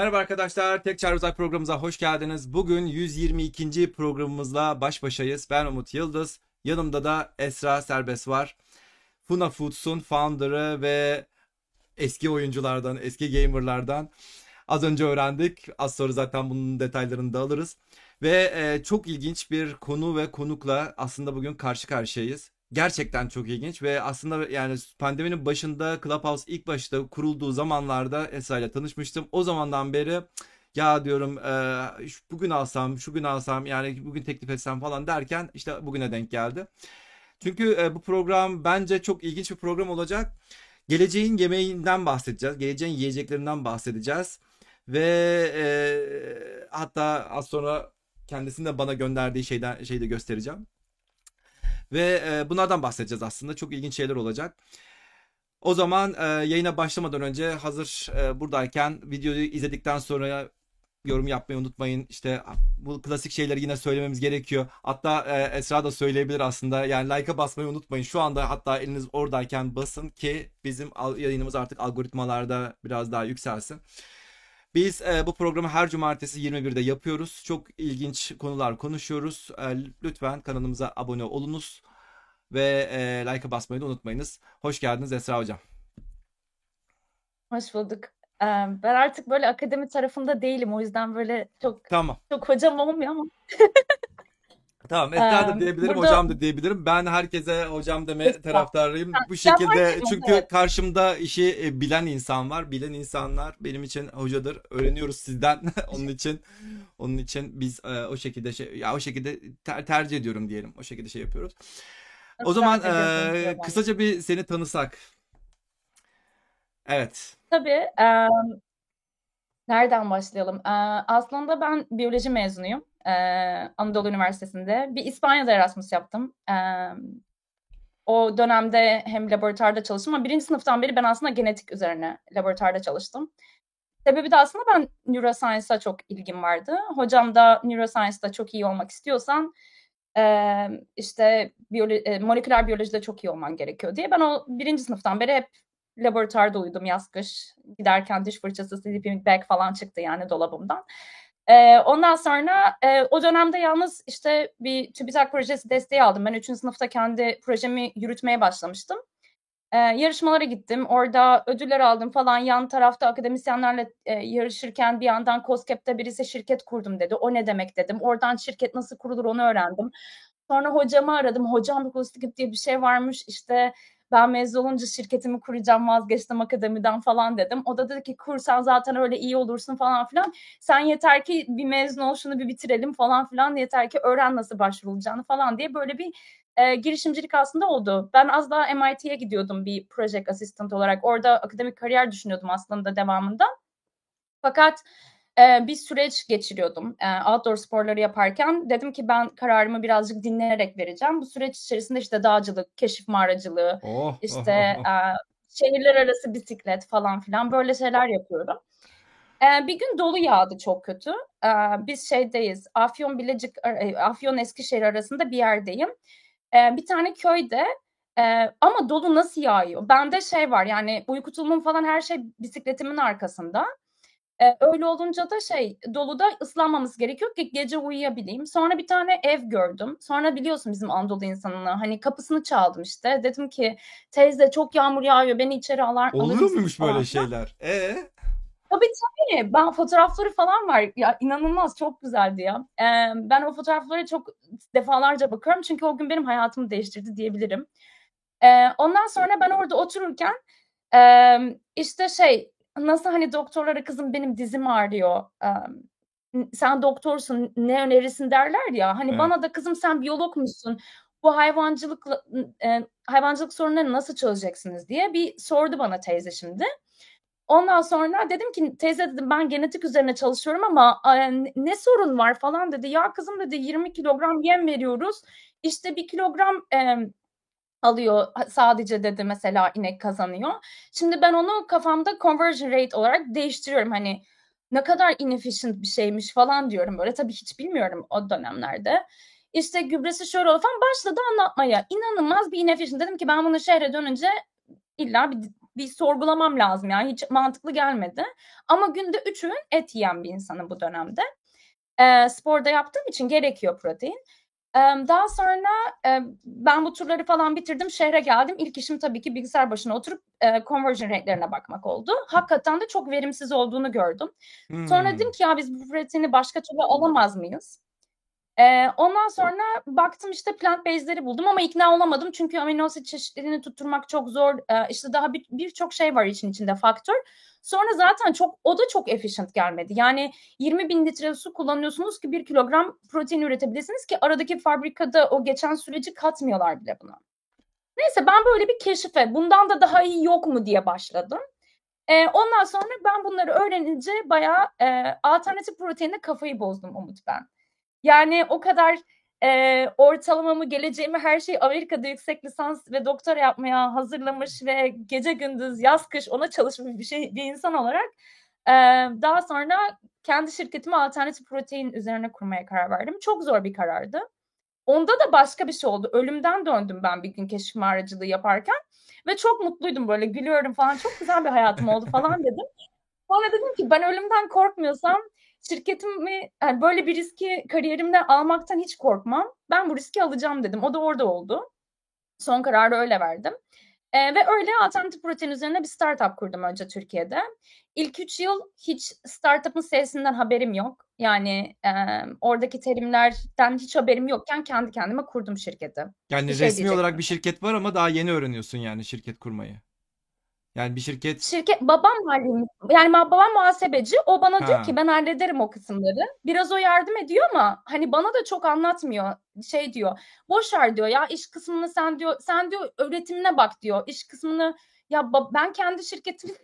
Merhaba arkadaşlar, Tek Çare Uzak programımıza hoş geldiniz. Bugün 122. programımızla baş başayız. Ben Umut Yıldız, yanımda da Esra Serbest var. Funa Foods'un founder'ı ve eski oyunculardan, eski gamerlardan. Az önce öğrendik, az sonra zaten bunun detaylarını da alırız. Ve e, çok ilginç bir konu ve konukla aslında bugün karşı karşıyayız. Gerçekten çok ilginç ve aslında yani pandeminin başında Clubhouse ilk başta kurulduğu zamanlarda Esra ile tanışmıştım. O zamandan beri ya diyorum e, bugün alsam, şu gün alsam yani bugün teklif etsem falan derken işte bugüne denk geldi. Çünkü e, bu program bence çok ilginç bir program olacak. Geleceğin yemeğinden bahsedeceğiz. Geleceğin yiyeceklerinden bahsedeceğiz. Ve e, hatta az sonra kendisinin de bana gönderdiği şeyden şeyi de göstereceğim. Ve e, bunlardan bahsedeceğiz aslında. Çok ilginç şeyler olacak. O zaman e, yayına başlamadan önce hazır e, buradayken videoyu izledikten sonra yorum yapmayı unutmayın. İşte bu klasik şeyleri yine söylememiz gerekiyor. Hatta e, Esra da söyleyebilir aslında. Yani like'a basmayı unutmayın. Şu anda hatta eliniz oradayken basın ki bizim yayınımız artık algoritmalarda biraz daha yükselsin. Biz e, bu programı her cumartesi 21'de yapıyoruz. Çok ilginç konular konuşuyoruz. E, lütfen kanalımıza abone olunuz ve e, like'a basmayı da unutmayınız. Hoş geldiniz Esra Hocam. Hoş bulduk. Ee, ben artık böyle akademi tarafında değilim. O yüzden böyle çok Tamam. çok hocam olmuyor ama. Tamam Esra da Ee, diyebilirim, burada hocam da diyebilirim. Ben herkese hocam deme taraftarıyım. Bu şekilde çünkü karşımda işi e, bilen insan var. Bilen insanlar benim için hocadır. Öğreniyoruz sizden. Onun için onun için biz e, o şekilde şey ya o şekilde ter- tercih ediyorum diyelim. O şekilde şey yapıyoruz. O zaman e, kısaca bir seni tanısak. Evet. Tabii. e, nereden başlayalım? E, aslında ben biyoloji mezunuyum. E, Anadolu Üniversitesi'nde. Bir İspanya'da Erasmus yaptım. E, o dönemde hem laboratuvarda çalıştım ama birinci sınıftan beri ben aslında genetik üzerine laboratuvarda çalıştım. Sebebi de aslında ben neuroscience'a çok ilgim vardı. Hocam da neuroscience'da çok iyi olmak istiyorsan e, işte biyolo e, moleküler biyolojide çok iyi olman gerekiyor diye. Ben o birinci sınıftan beri hep laboratuvarda uyudum yaz kış. Giderken diş fırçası, sleeping bag falan çıktı yani dolabımdan. E, ondan sonra e, o dönemde yalnız işte bir TÜBİTAK projesi desteği aldım. Ben üçüncü sınıfta kendi projemi yürütmeye başlamıştım. E, yarışmalara gittim. Orada ödüller aldım falan. Yan tarafta akademisyenlerle e, yarışırken bir yandan COSGAP'te birisi şirket kurdum dedi. O ne demek dedim. Oradan şirket nasıl kurulur onu öğrendim. Sonra hocamı aradım. Hocam COSGAP diye bir şey varmış. İşte ben mezun olunca şirketimi kuracağım vazgeçtim akademiden falan dedim. O da dedi ki kursan zaten öyle iyi olursun falan filan. Sen yeter ki bir mezun ol şunu bir bitirelim falan filan. Yeter ki öğren nasıl başvurulacağını falan diye böyle bir e, girişimcilik aslında oldu. Ben az daha MIT'ye gidiyordum bir project assistant olarak. Orada akademik kariyer düşünüyordum aslında devamında. Fakat e, bir süreç geçiriyordum e, outdoor sporları yaparken. Dedim ki ben kararımı birazcık dinleyerek vereceğim. Bu süreç içerisinde işte dağcılık, keşif mağaracılığı, Oh. işte e, şehirler arası bisiklet falan filan böyle şeyler yapıyorum. E, bir gün dolu yağdı çok kötü. E, biz şeydeyiz, Afyon Bilecik, Afyon Eskişehir arasında bir yerdeyim. Bir tane köyde e, ama dolu nasıl yağıyor? Bende şey var yani uyku tulumum falan her şey bisikletimin arkasında. E, öyle olunca da şey doluda ıslanmamız gerekiyor ki gece uyuyabileyim. Sonra bir tane ev gördüm. Sonra biliyorsun bizim Anadolu insanını hani kapısını çaldım işte. Dedim ki teyze çok yağmur yağıyor beni içeri alar, mısınız muymuş böyle şeyler? E Tabii tabii. Ben fotoğrafları falan var. Ya inanılmaz çok güzeldi ya. Ee, ben o fotoğraflara çok defalarca bakıyorum çünkü o gün benim hayatımı değiştirdi diyebilirim. Ee, ondan sonra ben orada otururken e, işte şey nasıl hani doktorlara kızım benim dizim ağrıyor. sen doktorsun ne önerirsin derler ya. Hani Evet. bana da kızım sen biyologmuşsun. Bu hayvancılıkla e, hayvancılık sorunlarını nasıl çözeceksiniz diye bir sordu bana teyze şimdi. Ondan sonra dedim ki teyze dedim ben genetik üzerine çalışıyorum ama ne sorun var falan dedi. Ya kızım dedi 20 kilogram yem veriyoruz. İşte bir kilogram alıyor sadece dedi mesela inek kazanıyor. Şimdi ben onu kafamda conversion rate olarak değiştiriyorum. Hani ne kadar inefficient bir şeymiş falan diyorum böyle. Tabii hiç bilmiyorum o dönemlerde. İşte gübresi şöyle falan başladı anlatmaya. İnanılmaz bir inefficient. Dedim ki ben bunu şehre dönünce illa bir Bir sorgulamam lazım yani hiç mantıklı gelmedi. Ama günde 3 öğün et yiyen bir insanım bu dönemde. Eee, spor da yaptığım için gerekiyor protein. Daha sonra, ben bu turları falan bitirdim, şehre geldim. İlk işim tabii ki bilgisayar başına oturup, conversion rate'lerine bakmak oldu. Hakikaten de çok verimsiz olduğunu gördüm. Sonra Hımm. dedim ki ya biz bu proteini başka türlü alamaz mıyız? Eee, ondan sonra baktım işte plant based'leri buldum ama ikna olamadım çünkü amino asit çeşitliliğini tutturmak çok zor. Eee, işte daha bir birçok şey var işin içinde faktör. Sonra zaten çok o da çok efficient gelmedi. Yani 20.000 litre su kullanıyorsunuz ki 1 kilogram protein üretebilirsiniz ki aradaki fabrikada o geçen süreci katmıyorlar bile buna. Neyse ben böyle bir keşife bundan da daha iyi yok mu diye başladım. Eee, ondan sonra ben bunları öğrenince bayağı, eee, alternatif proteine kafayı bozdum Umut ben. Yani o kadar, eee, ortalamamı, geleceğimi, her şeyi Amerika'da yüksek lisans ve doktora yapmaya hazırlamış ve gece gündüz, yaz kış ona çalışmış bir şey bir insan olarak, eee, daha sonra kendi şirketimi alternatif protein üzerine kurmaya karar verdim. Çok zor bir karardı. Onda da başka bir şey oldu. Ölümden döndüm ben bir gün keşif mağaracılığı yaparken ve çok mutluydum böyle gülüyorum falan. Çok güzel bir hayatım oldu falan dedim. Sonra dedim ki ben ölümden korkmuyorsam şirketimi yani böyle bir riski kariyerimde almaktan hiç korkmam. Ben bu riski alacağım dedim. O da orada oldu. Son kararı öyle verdim. Eee, ve öyle alternatif protein üzerine bir startup kurdum önce Türkiye'de. İlk 3 yıl hiç startup'ın S'sinden haberim yok. Yani, emm, oradaki terimlerden hiç haberim yokken kendi kendime kurdum şirketi. Yani Bir şey resmi olarak diyecektim. bir şirket var ama daha yeni öğreniyorsun yani şirket kurmayı. Yani bir şirket Şirket babam mali yani babam muhasebeci. O bana diyor Ha. ki ben hallederim o kısımları. Biraz o yardım ediyor ama hani bana da çok anlatmıyor. Şey diyor, boş ver diyor ya iş kısmını sen diyor sen diyor üretimine bak diyor. İş kısmını ya ba ben kendi şirketimi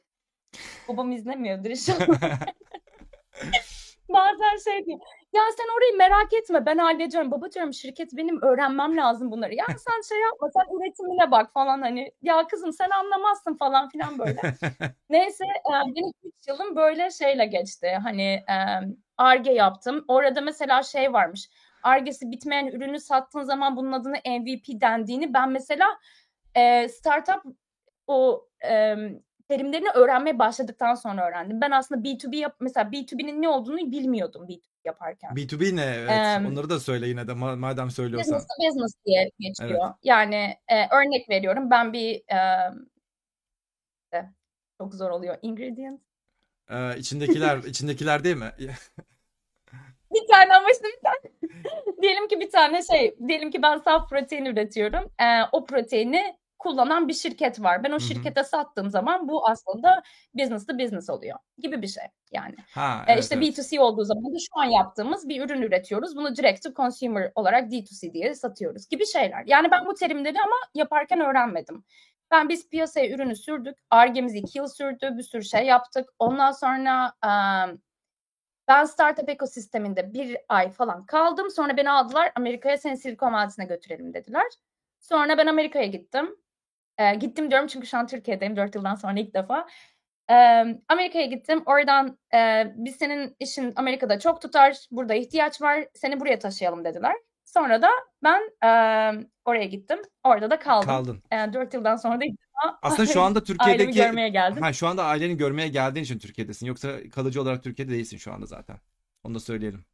babam izlemiyordur inşallah. Bazen şey diyor, ya sen orayı merak etme ben hallediyorum. Baba diyorum şirket benim öğrenmem lazım bunları. Ya sen şey yapma sen üretimine bak falan hani. Ya kızım sen anlamazsın falan filan böyle. Neyse eee, benim 3 yılım böyle şeyle geçti. Hani emm, Ar-Ge yaptım. Orada mesela şey varmış. Ar-Ge'si bitmeyen ürünü sattığın zaman bunun adına MVP dendiğini ben mesela eee, startup o terimlerini öğrenmeye başladıktan sonra öğrendim. Ben aslında B2B yap mesela B2B'nin ne olduğunu bilmiyordum B2B yaparken. B2B ne? Evet. Emm Onları da söyle yine de ma madem söylüyorsan. Business to business diye Evet. geçiyor. Yani, eee, örnek veriyorum ben bir, emm, işte çok zor oluyor. Ingredient? Eee, içindekiler içindekiler değil mi? Bir tane ama işte bir tane diyelim ki bir tane şey, diyelim ki ben saf protein üretiyorum. Eee, o proteini kullanan bir şirket var. Ben o Hı hı. şirkete sattığım zaman bu aslında business to business oluyor gibi bir şey yani. Ha, Eee, evet, işte evet. B2C olduğu zaman da şu an yaptığımız bir ürün üretiyoruz. Bunu direct to consumer olarak D2C diye satıyoruz gibi şeyler. Yani ben bu terimleri ama yaparken öğrenmedim. Ben biz piyasaya ürünü sürdük. Ar-Ge'miz 2 yıl sürdü. Bir sürü şey yaptık. Ondan sonra, emm, ben startup ekosisteminde 1 ay falan kaldım. Sonra beni aldılar Amerika'ya seni Silikon Vadisi'ne götürelim dediler. Sonra ben Amerika'ya gittim. Eee, gittim diyorum çünkü şu an Türkiye'deyim 4 yıldan sonra ilk defa. Emm, Amerika'ya gittim. Oradan, eee, biz senin işin Amerika'da çok tutar. Burada ihtiyaç var. Seni buraya taşıyalım dediler. Sonra da ben, emm, oraya gittim. Orada da kaldım. Kaldın. Eee, 4 yıldan sonra da ilk defa Aslında şu anda ailemi Türkiye'deki görmeye geldim. Ha şu anda aileni görmeye geldiğin için Türkiye'desin. Yoksa kalıcı olarak Türkiye'de değilsin şu anda zaten. Onu da söyleyelim.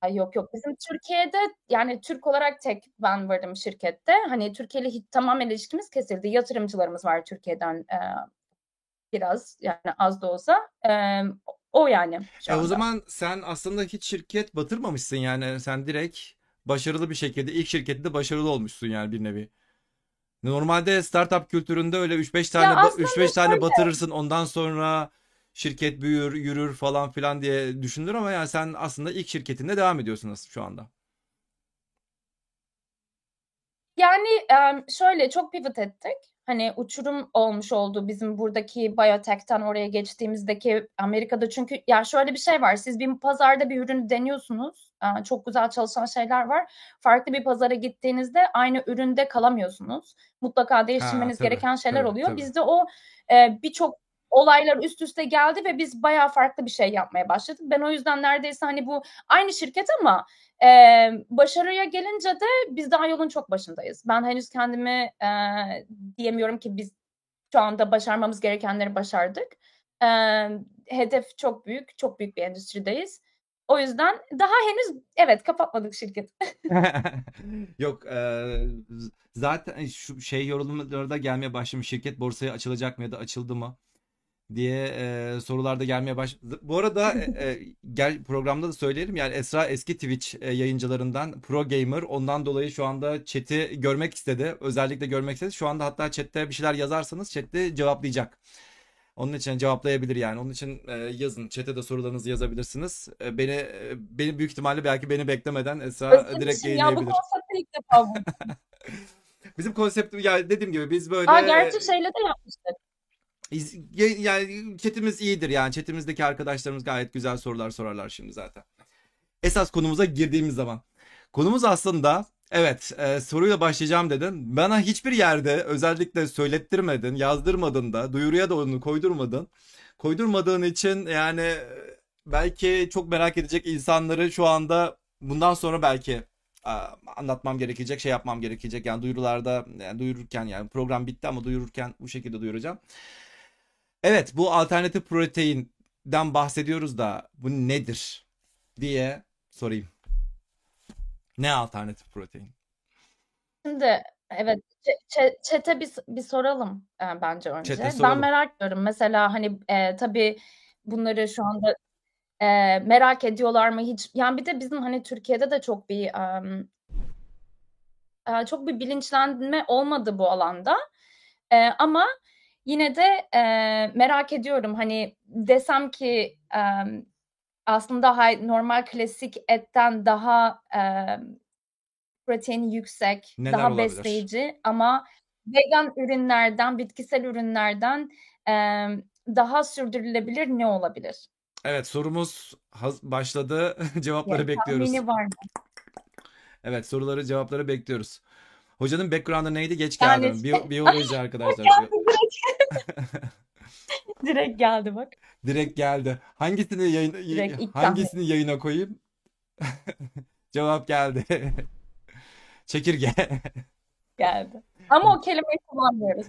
Ay yok yok. Bizim Türkiye'de yani Türk olarak tek ben varım şirkette. Hani Türkiye'yle hiç tamamen ilişkimiz kesildi. Yatırımcılarımız var Türkiye'den eee, biraz yani az da olsa. Emm, o yani şu E o zaman sen aslında hiç şirket batırmamışsın yani. Sen direkt başarılı bir şekilde ilk şirketinde başarılı olmuşsun yani bir nevi. Normalde startup kültüründe öyle 3-5 tane Ya ba- aslında 3-5 tane batırırsın ondan sonra şirket büyür, yürür falan filan diye düşünülür ama yani sen aslında ilk şirketinde devam ediyorsun aslında şu anda. Yani şöyle çok pivot ettik. Hani uçurum olmuş oldu bizim buradaki biotech'ten oraya geçtiğimizdeki Amerika'da çünkü ya şöyle bir şey var. Siz bir pazarda bir ürünü deniyorsunuz. Çok güzel çalışan şeyler var. Farklı bir pazara gittiğinizde aynı üründe kalamıyorsunuz. Mutlaka Ha değiştirmeniz tabii gereken şeyler tabii oluyor. tabii. Bizde o, birçok olaylar üst üste geldi ve biz bayağı farklı bir şey yapmaya başladık. Ben o yüzden neredeyse hani bu aynı şirket ama, eee, başarıya gelince de biz daha yolun çok başındayız. Ben henüz kendimi, eee, diyemiyorum ki biz şu anda başarmamız gerekenleri başardık. Eee, hedef çok büyük, çok büyük bir endüstrideyiz. O yüzden daha henüz evet kapatmadık şirketi. Yok, z- zaten şu şey yorumları da gelmeye başlamış. Şirket borsaya açılacak mı ya da açıldı mı diye eee sorular da gelmeye baş. Bu arada e, e, gel programda da söyleyelim yani Esra eski Twitch e, yayıncılarından pro gamer. Ondan dolayı şu anda chat'i görmek istedi. Özellikle görmek istedi. Şu anda hatta chat'te bir şeyler yazarsanız chat'te cevaplayacak. Onun için cevaplayabilir yani. Onun için e, yazın. Chat'e de sorularınızı yazabilirsiniz. E, beni e, beni büyük ihtimalle belki beni beklemeden Esra direkt Özlemişim ya bu yayınlayabilir. konsepti ilk defa bu. Bizim konsept ya dediğim gibi biz böyle Aa gerçi şeyle de yapmıştık. Yani chatimiz iyidir yani. Chatimizdeki arkadaşlarımız gayet güzel sorular sorarlar şimdi zaten. Esas konumuza girdiğimiz zaman. Konumuz aslında evet e, soruyla başlayacağım dedin. Bana hiçbir yerde özellikle söylettirmedin, yazdırmadın da, duyuruya da onu koydurmadın. Koydurmadığın için yani e, belki çok merak edecek insanları şu anda bundan sonra belki anlatmam gerekecek, şey yapmam gerekecek. Yani duyurularda, yani duyururken yani program bitti ama duyururken bu şekilde duyuracağım. Evet, bu alternatif proteinden bahsediyoruz da bu nedir diye sorayım. Ne alternatif protein? Şimdi evet ç- ç- chat'e bir, bir soralım e, bence önce. Ben soralım. merak ediyorum. Mesela hani e, tabii bunları şu anda e, merak ediyorlar mı hiç? Yani bir de bizim hani Türkiye'de de çok bir em, e, çok bir bilinçlenme olmadı bu alanda. E, ama yine de e, merak ediyorum. Hani desem ki em, aslında normal klasik etten daha em, proteini yüksek, Neler daha olabilir? besleyici ama vegan ürünlerden, bitkisel ürünlerden em, daha sürdürülebilir ne olabilir? Evet, sorumuz başladı. Cevapları Yani bekliyoruz. var mı? Evet, soruları, cevapları bekliyoruz. Hocanın background'ı neydi? Geç Yani geldim. Biyo- biyoloji arkadaşlar. direkt. geldi bak. Direkt geldi. Hangisini yayın Direkt ilk hangisini yayına koyayım? Cevap geldi. Çekirge. Geldi. Ama o kelimeyi kullanmıyoruz.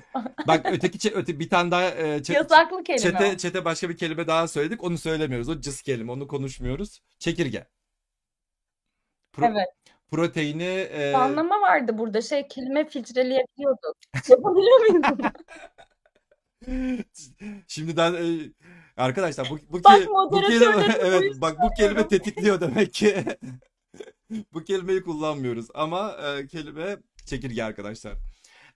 Bak öteki öte bir tane daha e, çe- Yasaklı kelime çete o. çete başka bir kelime daha söyledik. Onu söylemiyoruz. O cız kelime. Onu konuşmuyoruz. Çekirge. Pro- Evet. Proteini e, Anlama vardı burada. Şey kelime filtreleyebiliyorduk. Yapabiliyor bunu? Şimdiden e, arkadaşlar bu bu, Bak ke- bu kelime evet bak bu kelime tetikliyor demek ki. Bu kelimeyi kullanmıyoruz ama e, kelime çekirge arkadaşlar.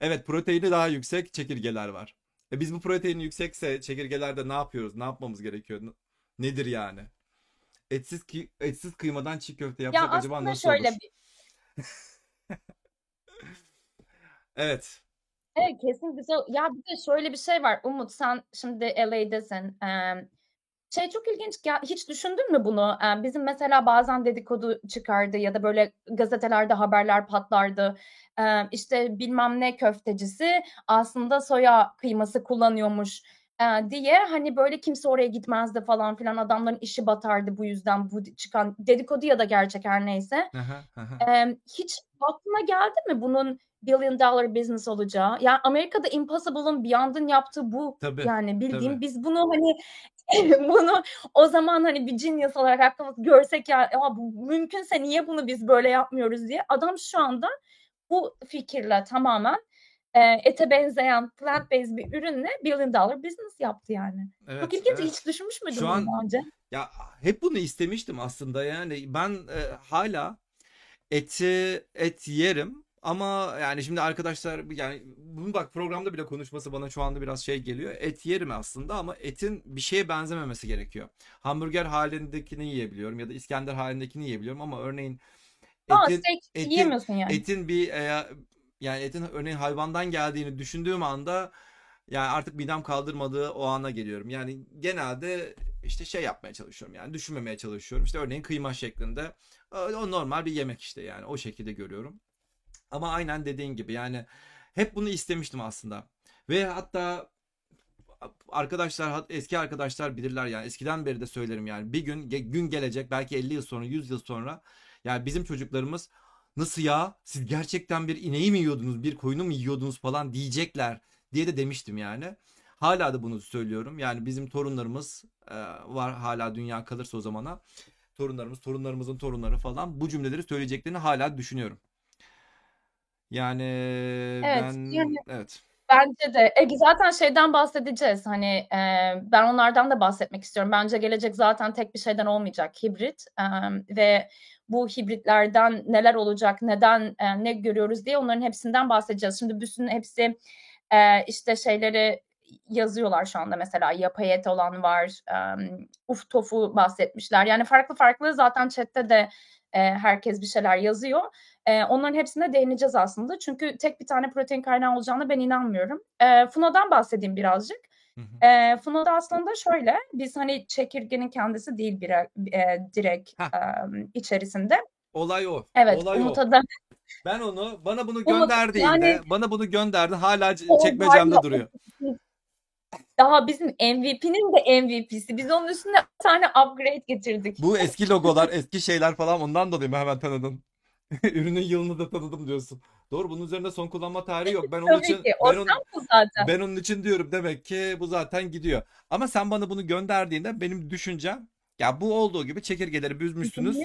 Evet proteini daha yüksek çekirgeler var. E biz bu proteini yüksekse çekirgelerde ne yapıyoruz? Ne yapmamız gerekiyor? Nedir yani? Etsiz ki etsiz kıymadan çiğ köfte Ya yapsak acaba aslında nasıl şöyle olur? bir Evet. Evet kesin güzel. Ya bir de şöyle bir şey var. Umut sen şimdi LA'desin. Eee, şey çok ilginç. Ya, hiç düşündün mü bunu? Eee, bizim mesela bazen dedikodu çıkardı ya da böyle gazetelerde haberler patlardı. Eee, işte bilmem ne köftecisi aslında soya kıyması kullanıyormuş eee, diye hani böyle kimse oraya gitmezdi falan filan. Adamların işi batardı bu yüzden bu çıkan dedikodu ya da gerçek her neyse. Emm, hiç aklına geldi mi bunun billion dollar business olacağı? Ya Amerika'da Impossible'ın Beyond'ın yaptığı bu. Tabii, Yani bildiğin tabii. biz bunu hani bunu o zaman hani bir genius olarak aklımız görsek ya, ya bu mümkünse niye bunu biz böyle yapmıyoruz diye. Adam şu anda bu fikirle tamamen eee, ete benzeyen plant based bir ürünle billion dollar business yaptı yani. Çok Evet, ilginç. evet. Hiç düşünmüş müydün Şu an önce? ya hep bunu istemiştim aslında yani ben e, hala eti et yerim ama yani şimdi arkadaşlar yani bunu bak programda bile konuşması bana şu anda biraz şey geliyor. Et yerim aslında ama etin bir şeye benzememesi gerekiyor. Hamburger halindekini yiyebiliyorum ya da İskender halindekini yiyebiliyorum ama örneğin Aa etin steak etin yiyemiyorsun yani. etin bir e, yani etin örneğin hayvandan geldiğini düşündüğüm anda yani artık midem kaldırmadığı o ana geliyorum. Yani genelde işte şey yapmaya çalışıyorum yani düşünmemeye çalışıyorum. İşte örneğin kıyma şeklinde o o normal bir yemek işte yani o şekilde görüyorum. Ama aynen dediğin gibi yani hep bunu istemiştim aslında. Ve hatta arkadaşlar eski arkadaşlar bilirler yani eskiden beri de söylerim yani bir gün gün gelecek belki 50 yıl sonra 100 yıl sonra yani bizim çocuklarımız nasıl ya siz gerçekten bir ineği mi yiyordunuz bir koyunu mu yiyordunuz falan diyecekler diye de demiştim yani. Hala da bunu söylüyorum. Yani bizim torunlarımız e, var hala dünya kalırsa o zamana. Torunlarımız, torunlarımızın torunları falan bu cümleleri söyleyeceklerini hala düşünüyorum. Yani Evet, ben yani evet. Bence de. E, zaten şeyden bahsedeceğiz. Hani e, ben onlardan da bahsetmek istiyorum. Bence gelecek zaten tek bir şeyden olmayacak. Hibrit e, ve bu hibritlerden neler olacak, neden e, ne görüyoruz diye onların hepsinden bahsedeceğiz. Şimdi bütün hepsi e, işte şeyleri yazıyorlar şu anda mesela yapay et olan var, e, uf tofu bahsetmişler. Yani farklı farklı zaten chatte de e, herkes bir şeyler yazıyor. E, onların hepsine değineceğiz aslında. Çünkü tek bir tane protein kaynağı olacağına ben inanmıyorum. E, Funo'dan bahsedeyim birazcık. E, Funo'da aslında şöyle, biz hani çekirgenin kendisi değil bir, e, direkt e, içerisinde. Olay o. Evet, Olay Umut'a Ben onu bana bunu gönderdiğinde yani bana bunu gönderdi hala çekmecemde duruyor. daha bizim MVP'nin de MVP'si. Biz onun üstüne bir tane upgrade getirdik. Bu eski logolar, eski şeyler falan ondan dolayı mı hemen tanıdın? Ürünün yılını da tanıdım diyorsun. Doğru bunun üzerinde son kullanma tarihi yok. Ben onun Tabii için ki. Ben, on, bu zaten. ben onun için diyorum demek ki bu zaten gidiyor. Ama sen bana bunu gönderdiğinde benim düşüncem ya bu olduğu gibi çekirgeleri büzmüşsünüz.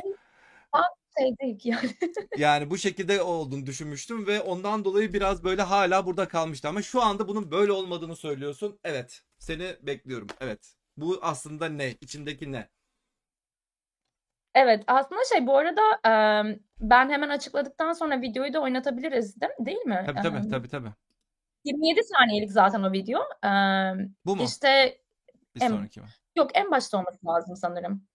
Tam şey değil ki yani. Yani bu şekilde olduğunu düşünmüştüm ve ondan dolayı biraz böyle hala burada kalmıştı. Ama şu anda bunun böyle olmadığını söylüyorsun. Evet. Seni bekliyorum. Evet. Bu aslında ne? İçindeki ne? Evet, aslında şey bu arada ben hemen açıkladıktan sonra videoyu da oynatabiliriz değil, değil mi? Tabii tabii tabii tabii. 27 saniyelik zaten o video. Eee, Bu mu? işte Bir en, sonraki mi? yok en başta olması lazım sanırım.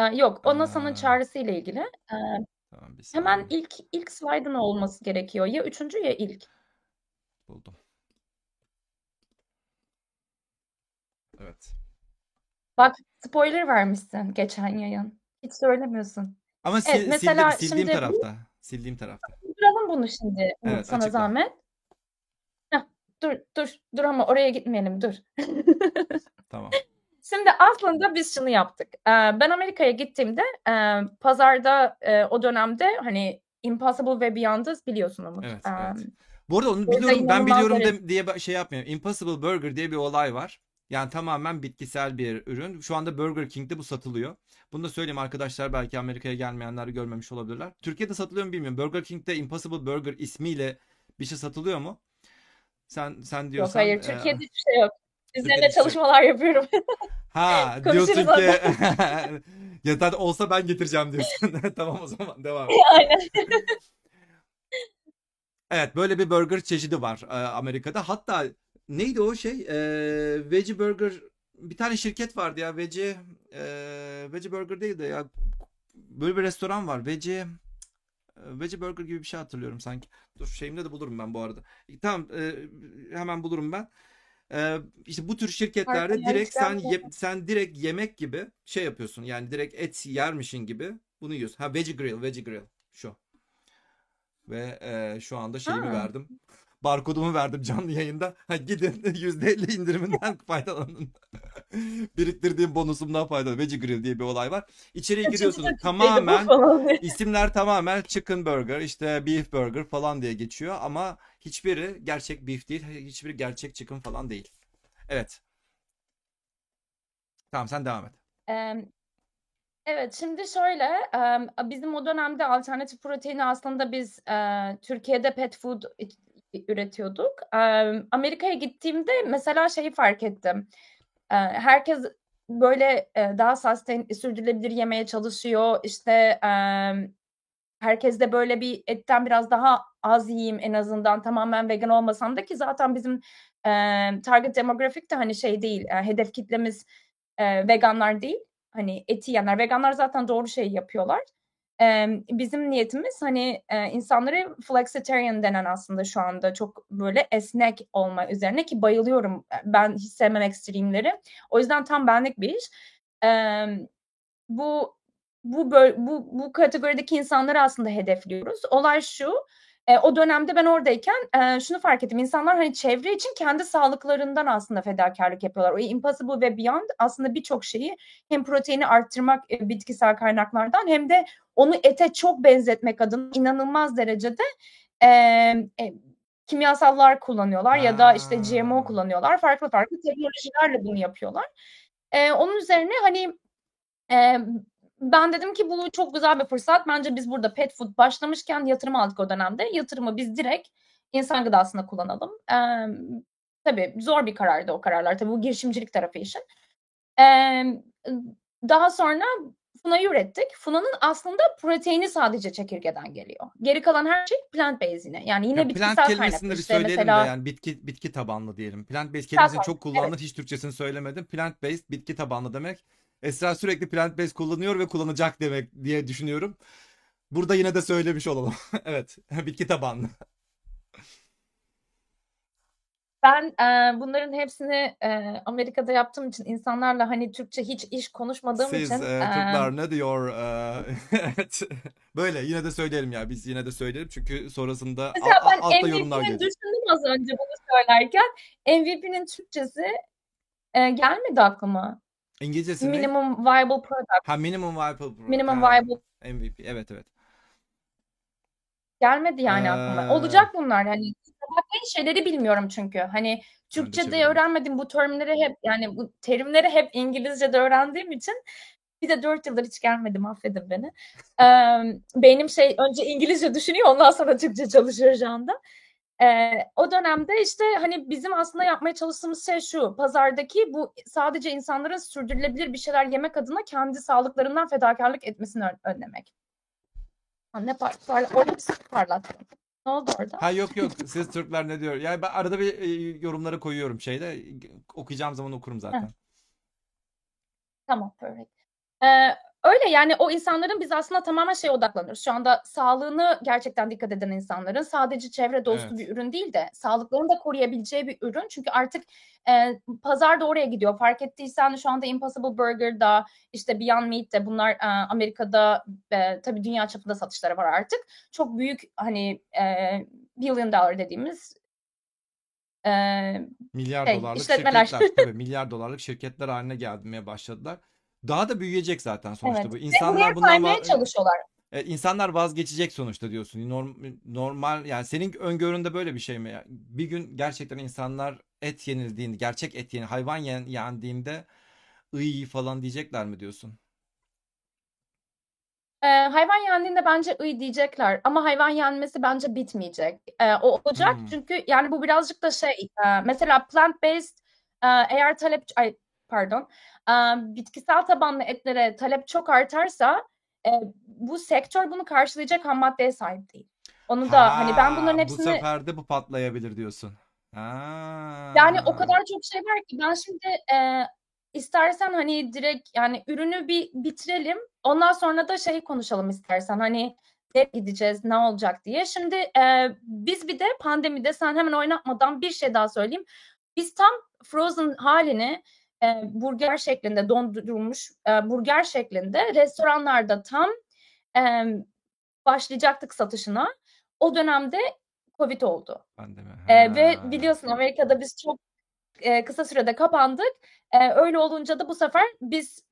Eee, yok o NASA'nın Aa, çağrısı ile ilgili. Eee, tamam bir hemen saniye. ilk ilk slide'ın olması gerekiyor. Ya üçüncü ya ilk. Buldum. Evet. Bak spoiler vermişsin geçen yayın. Hiç söylemiyorsun. Ama Evet sil, mesela sildim, sildiğim şimdi bu tarafta. Sildiğim tarafta. durduralım bunu şimdi Evet sana açıkla. zahmet. Heh, dur dur dur ama oraya gitmeyelim dur. Tamam. Şimdi aslında biz şunu yaptık. Ee, ben Amerika'ya gittiğimde e, pazarda e, o dönemde hani Impossible ve Beyond'ı biliyorsun Umut. Evet Ee, evet. Bu arada onu biliyorum ben biliyorum de, diye şey yapmıyorum. Impossible Burger diye bir olay var. Yani tamamen bitkisel bir ürün. Şu anda Burger King'de bu satılıyor. Bunu da söyleyeyim arkadaşlar belki Amerika'ya gelmeyenler görmemiş olabilirler. Türkiye'de satılıyor mu bilmiyorum. Burger King'de Impossible Burger ismiyle bir şey satılıyor mu? Sen sen yok diyorsan hayır e, Türkiye'de hiçbir şey yok. Üzerine çalışmalar yapıyorum. Ha diyorsun ki ya zaten olsa ben getireceğim diyorsun. Tamam o zaman devam. Aynen. Evet böyle bir burger çeşidi var e, Amerika'da. Hatta neydi o şey? E, Veggie Burger bir tane şirket vardı ya Veggie e, Veggie Burger değil de ya böyle bir restoran var. Veggie e, Veggie Burger gibi bir şey hatırlıyorum sanki. Dur şeyimde de bulurum ben bu arada. Tamam e, hemen bulurum ben. İşte bu tür şirketlerde direkt sen ye- sen direkt yemek gibi şey yapıyorsun. Yani direkt et yermişin gibi bunu yiyorsun. Ha Veggie Grill, Veggie Grill şu. Ve e, şu anda şeyimi Ha. verdim. Barkodumu verdim canlı yayında. Ha, gidin %50 indiriminden faydalanın. Biriktirdiğim bonusumdan faydalanın. Veggie Grill diye bir olay var. İçeriye giriyorsunuz. bu Tamamen isimler tamamen chicken burger, işte beef burger falan diye geçiyor ama hiçbiri gerçek beef değil, hiçbiri gerçek chicken falan değil. Evet. Tamam sen devam et. Em, Evet, şimdi şöyle, bizim o dönemde alternatif proteini aslında biz e, Türkiye'de pet food üretiyorduk. Amerika'ya gittiğimde mesela şeyi fark ettim. E, herkes böyle e, daha sustain, sürdürülebilir yemeye çalışıyor. İşte herkes de böyle bir etten biraz daha az yiyeyim en azından tamamen vegan olmasam da ki zaten bizim e, target demographic de hani şey değil, e, hedef kitlemiz e, veganlar değil. Hani eti yiyenler. Veganlar zaten doğru şeyi yapıyorlar. E, bizim niyetimiz hani e, insanları flexitarian denen aslında şu anda çok böyle esnek olma üzerine ki bayılıyorum. Ben hiç sevmem ekstremleri. O yüzden tam benlik bir iş. E, bu bu bu bu kategorideki insanları aslında hedefliyoruz. Olay şu. e, o dönemde ben oradayken e, şunu fark ettim. İnsanlar hani çevre için kendi sağlıklarından aslında fedakarlık yapıyorlar. O Impossible ve Beyond aslında birçok şeyi hem proteini arttırmak e, bitkisel kaynaklardan hem de onu ete çok benzetmek adına inanılmaz derecede e, e, kimyasallar kullanıyorlar ya da işte Ha. GMO kullanıyorlar. Farklı farklı teknolojilerle bunu yapıyorlar. Eee, onun üzerine hani, eee, ben dedim ki bu çok güzel bir fırsat. Bence biz burada pet food başlamışken yatırım aldık o dönemde. Yatırımı biz direkt insan gıdasında kullanalım. Emm, tabii zor bir karardı o kararlar. Tabii bu girişimcilik tarafı işin. Emm, daha sonra Funa'yı ürettik. Funa'nın aslında proteini sadece çekirgeden geliyor. Geri kalan her şey plant based yine. Yani yine Ya bitkisel plant kaynaklı. kelimesini de bir İşte söyleyelim mesela de yani bitki bitki tabanlı diyelim. Plant based kelimesini Plant çok kullanılır. Hiç Türkçesini söylemedim. Plant based bitki tabanlı demek. Esra sürekli plant based kullanıyor ve kullanacak demek diye düşünüyorum. Burada yine de söylemiş olalım. Evet, bitki tabanlı. Ben, eee, bunların hepsini, eee, Amerika'da yaptığım için insanlarla hani Türkçe hiç iş konuşmadığım Siz için, e, eee Türkler ne diyor? E, evet. Böyle yine de söyleyelim ya. Biz yine de söyleyelim çünkü sonrasında Mesela al- ben altta yorumlar gelecek. düşündüm az önce bunu söylerken. MVP'nin Türkçesi, eee, gelmedi aklıma. İngilizcesi ne? Minimum Viable Product. Ha minimum viable product. Minimum Ha, Viable MVP. Evet evet. Gelmedi yani aklıma. Eee Olacak bunlar hani. Bakmayın şeyleri bilmiyorum çünkü. Hani Türkçe'de öğrenmediğim bu terimleri hep yani bu terimleri hep İngilizce'de öğrendiğim için bir de 4 yıldır hiç gelmedim affedin beni. Emm, beynim şey önce İngilizce düşünüyor ondan sonra Türkçe çalışıyor şu anda. Eee, o dönemde işte hani bizim aslında yapmaya çalıştığımız şey şu. Pazardaki bu sadece insanların sürdürülebilir bir şeyler yemek adına kendi sağlıklarından fedakârlık etmesini ön önlemek. Ne par parla orada bir parlattın. Ne oldu orada? Ha yok yok. Siz Türkler ne diyor? Yani ben arada bir e, yorumları koyuyorum şeyde. Okuyacağım zaman okurum Heh. zaten. Tamam, perfect. Eee, öyle yani o insanların biz aslında tamamen şeye odaklanıyoruz. Şu anda sağlığını gerçekten dikkat eden insanların sadece çevre dostu Evet. bir ürün değil de sağlıklarını da koruyabileceği bir ürün. Çünkü artık, eee, pazar da oraya gidiyor. Fark ettiysen şu anda Impossible Burger'da, işte Beyond Meat'te bunlar, eee, Amerika'da, eee, tabii dünya çapında satışları var artık. Çok büyük hani, eee, billion dollar dediğimiz eee, Milyar şey, dolarlık işletmeler. şirketler tabii milyar dolarlık şirketler haline gelmeye başladılar. Daha da büyüyecek zaten sonuçta Evet bu. İnsanlar bundan va- çalışıyorlar. e, insanlar vazgeçecek sonuçta diyorsun. Norm- normal yani senin öngöründe böyle bir şey mi? Bir gün gerçekten insanlar et yenildiğinde, gerçek et yeni hayvan yen, yendiğinde ıy falan diyecekler mi diyorsun? Eee, hayvan yendiğinde bence "Iy!" diyecekler ama hayvan yenmesi bence bitmeyecek. Eee, o olacak Hmm. çünkü yani bu birazcık da şey, eee, mesela plant based, eee, eğer talep ay pardon, bitkisel tabanlı etlere talep çok artarsa, bu sektör bunu karşılayacak hammaddeye sahip değil. Onu da hani ben bunların Ha, bu hepsini sefer de bu patlayabilir diyorsun. Yani o Ha. kadar çok şey var ki ben şimdi, eee, istersen hani direkt yani ürünü bir bitirelim. Ondan sonra da şeyi konuşalım istersen hani nereye gideceğiz, ne olacak diye. Şimdi, eee, biz bir de pandemide sen hemen oynatmadan bir şey daha söyleyeyim. Biz tam frozen hâlini, eee, burger şeklinde dondurulmuş, eee, burger şeklinde restoranlarda tam, emm, başlayacaktık satışına. O dönemde COVID oldu. Pandemi. Eee, ve biliyorsun Amerika'da biz çok, eee, kısa sürede kapandık. Eee, öyle olunca da bu sefer biz,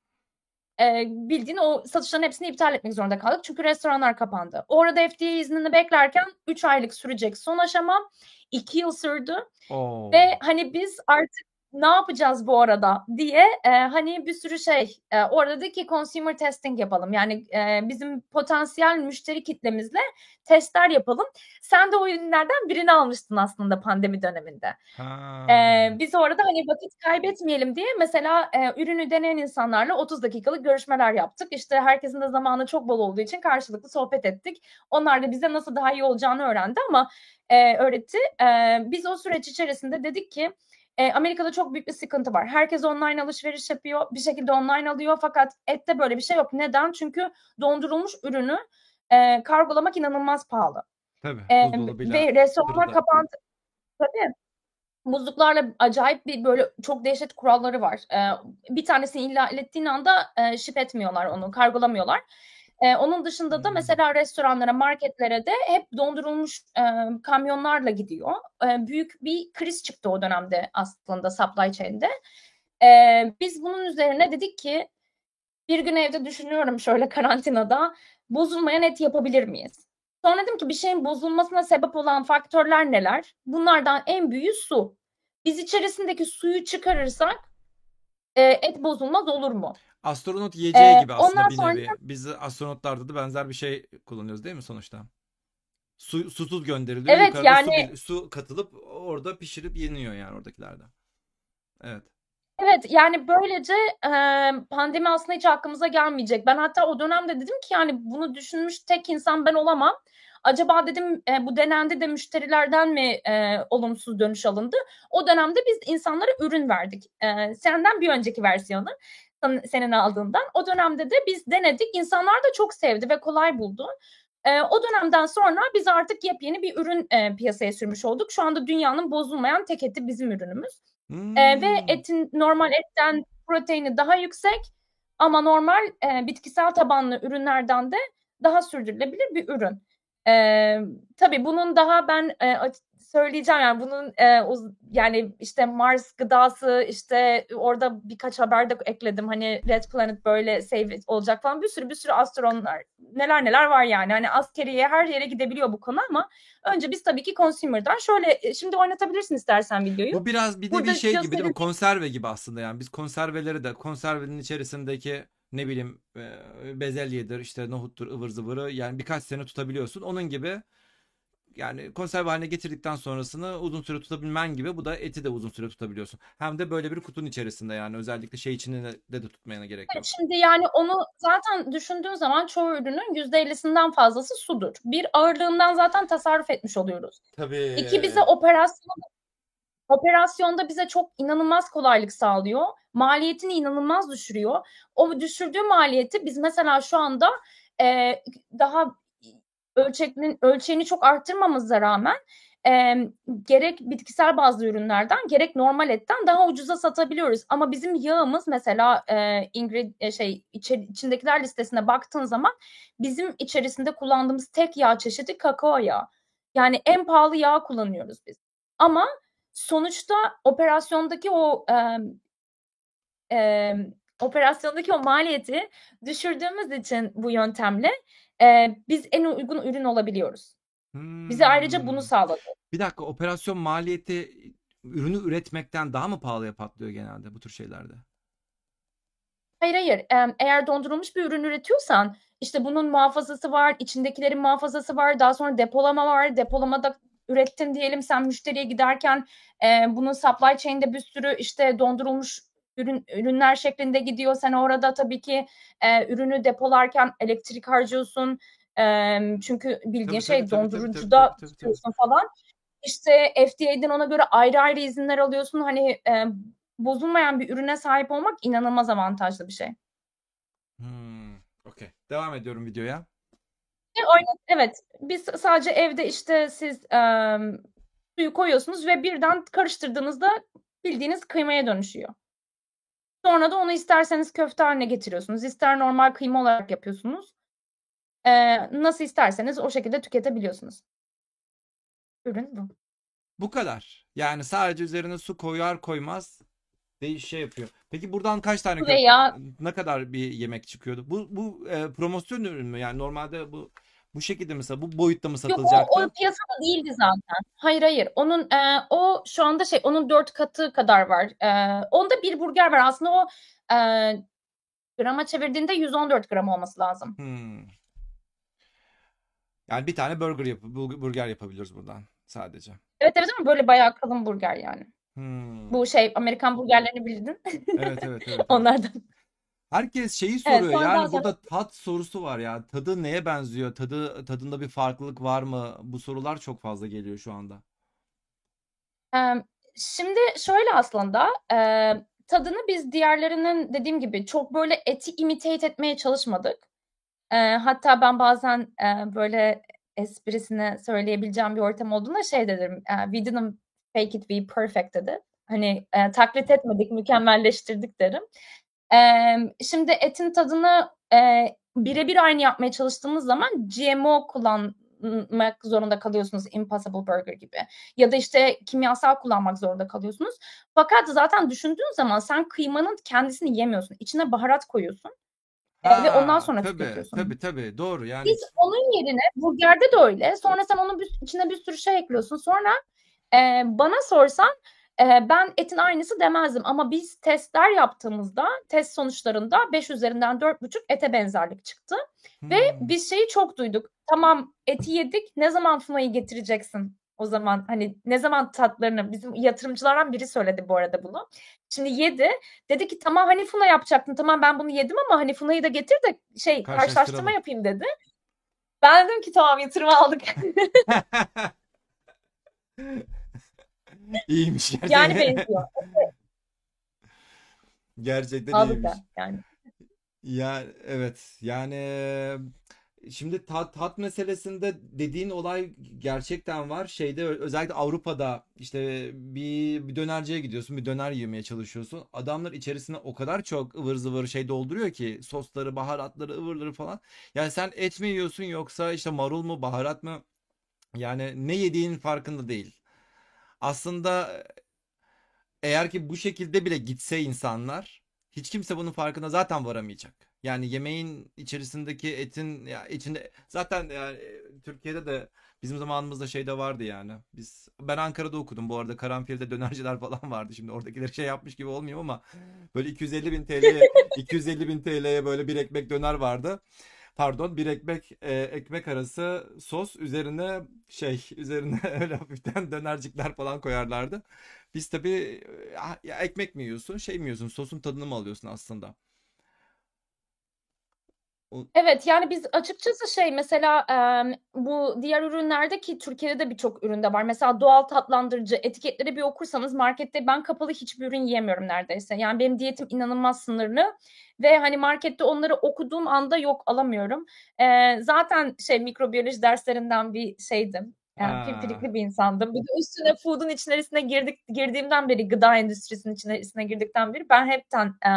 eee, bildiğin o satışların hepsini iptal etmek zorunda kaldık. Çünkü restoranlar kapandı. O arada FDA iznini beklerken 3 aylık sürecek son aşama 2 yıl sürdü O! ve hani biz artık ne yapacağız bu arada diye, eee, hani bir sürü şey, eee, orada dedik ki consumer testing yapalım. Yani, eee, bizim potansiyel müşteri kitlemizle testler yapalım. Sen de o ürünlerden birini almıştın aslında pandemi döneminde. Ha. Eee, biz orada hani vakit kaybetmeyelim diye mesela, eee, ürünü deneyen insanlarla 30 dakikalık görüşmeler yaptık. İşte herkesin de zamanı çok bol olduğu için karşılıklı sohbet ettik. Onlar da bize nasıl daha iyi olacağını öğrendi ama, eee, öğretti. Eee, biz o süreç içerisinde dedik ki, eee, Amerika'da çok büyük bir sıkıntı var. Herkes online alışveriş yapıyor. Bir şekilde online alıyor fakat ette böyle bir şey yok. Neden? Çünkü dondurulmuş ürünü, eee, kargolamak inanılmaz pahalı. Tabii buzdolabıyla ve restoranlar kapandı. Tabii. Buzluklarla acayip bir böyle çok dehşet kuralları var. Eee, bir tanesini ihlal ettiğin anda, eee, ship etmiyorlar onu, kargolamıyorlar. Eee, onun dışında da Hımm. mesela restoranlara, marketlere de hep dondurulmuş, eee, kamyonlarla gidiyor. Eee, büyük bir kriz çıktı o dönemde aslında supply chain'de. Eee, biz bunun üzerine dedik ki bir gün evde düşünüyorum şöyle karantinada, bozulmayan et yapabilir miyiz? Sonra dedim ki bir şeyin bozulmasına sebep olan faktörler neler? Bunlardan en büyüğü su. Biz içerisindeki suyu çıkarırsak e, et bozulmaz olur mu? Astronot yiyeceği Ee, gibi aslında ondan bir sonra- nevi. Biz astronotlarda da benzer bir şey kullanıyoruz değil mi sonuçta? Su, susuz gönderiliyor. Evet, Yukarıda su, yani- bir- su katılıp orada pişirip yeniyor yani oradakilerde. Evet. Evet yani böylece e, pandemi aslında hiç aklımıza gelmeyecek. Ben hatta o dönemde dedim ki yani bunu düşünmüş tek insan ben olamam. Acaba dedim e, bu denendi de müşterilerden mi e, olumsuz dönüş alındı? O dönemde biz insanlara ürün verdik. E, senden bir önceki versiyonu senin aldığından. O dönemde de biz denedik. İnsanlar da çok sevdi ve kolay buldu. E, o dönemden sonra biz artık yepyeni bir ürün e, piyasaya sürmüş olduk. Şu anda dünyanın bozulmayan tek eti bizim ürünümüz. Ee, ve Hmm. etin normal etten proteini daha yüksek ama normal e, bitkisel tabanlı ürünlerden de daha sürdürülebilir bir ürün. Ee, tabii bunun daha ben e, söyleyeceğim yani bunun e, uz- yani işte Mars gıdası işte orada birkaç haber de ekledim hani Red Planet böyle save olacak falan bir sürü bir sürü astronotlar neler neler var yani hani askeriye her yere gidebiliyor bu konu ama önce biz tabii ki consumer'dan şöyle e, şimdi oynatabilirsin istersen videoyu. Bu biraz bir de Burada bir şey gibi değil mi? Konserve gibi aslında yani. Biz konserveleri de konservenin içerisindeki ne bileyim e, bezelyedir işte nohuttur ıvır zıvırı yani birkaç sene tutabiliyorsun. Onun gibi yani konserve haline getirdikten sonrasını uzun süre tutabilmen gibi bu da eti de uzun süre tutabiliyorsun. Hem de böyle bir kutunun içerisinde yani özellikle şey içinde de, de, tutmayana gerek yok. Evet, Şimdi yani onu zaten düşündüğün zaman çoğu ürünün %50'sinden fazlası sudur. Bir ağırlığından zaten tasarruf etmiş oluyoruz. Tabii. İki bize operasyon operasyonda bize çok inanılmaz kolaylık sağlıyor. Maliyetini inanılmaz düşürüyor. O düşürdüğü maliyeti biz mesela şu anda e, daha ölçekli, ölçeğini çok arttırmamıza rağmen e, gerek bitkisel bazlı ürünlerden gerek normal etten daha ucuza satabiliyoruz. Ama bizim yağımız mesela e, ingred şey içeri, içindekiler listesine baktığın zaman bizim içerisinde kullandığımız tek yağ çeşidi kakao yağı. Yani en pahalı yağ kullanıyoruz biz. Ama sonuçta operasyondaki o e, operasyondaki o maliyeti düşürdüğümüz için bu yöntemle e, biz en uygun ürün olabiliyoruz. Bize ayrıca Hmm. bunu sağladı. Bir dakika operasyon maliyeti ürünü üretmekten daha mı pahalıya patlıyor genelde bu tür şeylerde? Hayır hayır. Eğer dondurulmuş bir ürün üretiyorsan işte bunun muhafazası var, içindekilerin muhafazası var, daha sonra depolama var. Depolamada ürettin diyelim sen müşteriye giderken e, bunun supply chain'de bir sürü işte dondurulmuş ürün ürünler şeklinde gidiyor. Sen orada tabii ki e, ürünü depolarken elektrik harcıyorsun. E, çünkü bildiğin Tabii, şey tabii, tabii, tabii, tabii, dondurucuda tabii, falan. İşte FDA'den ona göre ayrı ayrı izinler alıyorsun. Hani e, bozulmayan bir ürüne sahip olmak inanılmaz avantajlı bir şey. Hmm, okey. Devam ediyorum videoya. Oyna- Evet, biz sadece evde işte siz e, suyu koyuyorsunuz ve birden karıştırdığınızda bildiğiniz kıymaya dönüşüyor. Sonra da onu isterseniz köfte haline getiriyorsunuz. ister normal kıyma olarak yapıyorsunuz. E, nasıl isterseniz o şekilde tüketebiliyorsunuz. Ürün bu. Bu kadar. Yani sadece üzerine su koyar koymaz değiş şey yapıyor. Peki buradan kaç tane veya- ne kadar bir yemek çıkıyordu? Bu bu e, promosyon ürün mü? Yani normalde bu bu şekilde mesela bu boyutta mı Yok satılacaktı? o, o piyasada değildi zaten. Hayır hayır. Onun e, o şu anda şey onun dört katı kadar var. E, onda bir burger var. Aslında o e, grama çevirdiğinde 114 gram olması lazım. Hmm. Yani bir tane burger yap bu- burger yapabiliyoruz buradan sadece. Evet evet ama böyle bayağı kalın burger yani. Hmm. Bu şey Amerikan burgerlerini bildin. Evet evet evet. evet. Onlardan. Herkes şeyi Evet, soruyor sonra yani bazen- burada tat sorusu var ya. Tadı neye benziyor? Tadı tadında bir farklılık var mı? Bu sorular çok fazla geliyor şu anda. Şimdi şöyle aslında tadını biz diğerlerinin dediğim gibi çok böyle eti imitate etmeye çalışmadık. Hatta ben bazen böyle esprisine söyleyebileceğim bir ortam olduğunda şey dedim. e, we didn't fake it, we perfected it. Hani e, taklit etmedik, mükemmelleştirdik derim. E, şimdi etin tadını e, birebir aynı yapmaya çalıştığımız zaman GMO kullanmak zorunda kalıyorsunuz Impossible Burger gibi ya da işte kimyasal kullanmak zorunda kalıyorsunuz. Fakat zaten düşündüğün zaman sen kıymanın kendisini yemiyorsun. İçine baharat koyuyorsun. E, ve ondan Ha, sonra tabii, tüketiyorsun. tabii, tabii. Doğru. Yani Biz onun yerine burgerde de öyle. Sonra sen onun bir- içine bir sürü şey ekliyorsun. Sonra e, bana sorsan e, ben etin aynısı demezdim. Ama biz testler yaptığımızda test sonuçlarında 5 üzerinden 4,5 ete benzerlik çıktı. Ve hmm, biz şeyi çok duyduk. Tamam eti yedik. Ne zaman Funa'yı getireceksin? O zaman hani ne zaman tatlarını bizim yatırımcılardan biri söyledi bu arada bunu. Şimdi yedi. Dedi ki tamam hani Funa yapacaktın. Tamam ben bunu yedim ama hani Funa'yı da getir de şey karşılaştırma yapayım dedi. Ben dedim ki tamam yatırım aldık. İyiymiş gerçekten. yani benziyor. Gerçekten Aldık iyiymiş. da yani. Ya evet yani şimdi tat, tat meselesinde dediğin olay gerçekten var. Şeyde özellikle Avrupa'da işte bir, bir dönerciye gidiyorsun bir döner yemeye çalışıyorsun. Adamlar içerisine o kadar çok ıvır zıvır şey dolduruyor ki sosları, baharatları, ıvırları falan. Yani sen et mi yiyorsun yoksa işte marul mu, baharat mı? Yani ne yediğin farkında değil. Aslında eğer ki bu şekilde bile gitse insanlar hiç kimse bunun farkına zaten varamayacak. Yani yemeğin içerisindeki etin ya içinde zaten yani e, Türkiye'de de bizim zamanımızda şey de vardı yani. Biz ben Ankara'da okudum bu arada Karanfil'de dönerciler falan vardı. Şimdi oradakileri şey yapmış gibi olmuyor ama böyle 250 bin TL'ye 250 bin TL'ye böyle bir ekmek döner vardı. Pardon bir ekmek e, ekmek arası sos üzerine şey üzerine öyle hafiften dönercikler falan koyarlardı. Biz tabii ya ya ekmek mi yiyorsun şey mi yiyorsun sosun tadını mı alıyorsun aslında? Evet yani biz açıkçası şey mesela em, bu diğer ürünlerde ki Türkiye'de de birçok üründe var. Mesela doğal tatlandırıcı etiketleri bir okursanız markette ben kapalı hiçbir ürün yiyemiyorum neredeyse. Yani benim diyetim inanılmaz sınırlı ve hani markette onları okuduğum anda yok alamıyorum. Ee, zaten şey mikrobiyoloji derslerinden bir şeydim. Yani pimpirikli bir insandım. Bir de üstüne food'un içerisine girdik girdiğimden beri gıda endüstrisinin içerisine girdikten beri ben hepten e,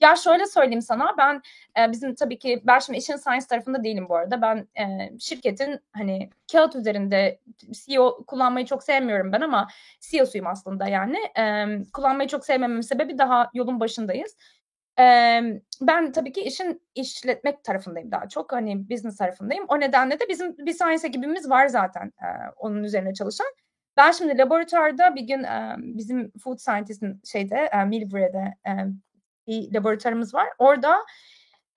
ya şöyle söyleyeyim sana ben e, bizim tabii ki ben şimdi işin science tarafında değilim bu arada. Ben e, şirketin hani kağıt üzerinde CEO kullanmayı çok sevmiyorum ben ama CEO'suyum aslında yani. E, kullanmayı çok sevmememin sebebi daha yolun başındayız. E, ben tabii ki işin işletmek tarafındayım daha çok. Hani business tarafındayım. O nedenle de bizim bir science ekibimiz var zaten e, onun üzerine çalışan. Ben şimdi laboratuvarda bir gün e, bizim food scientist'in şeyde e, Millbrae'de e, bir laboratuvarımız var. Orada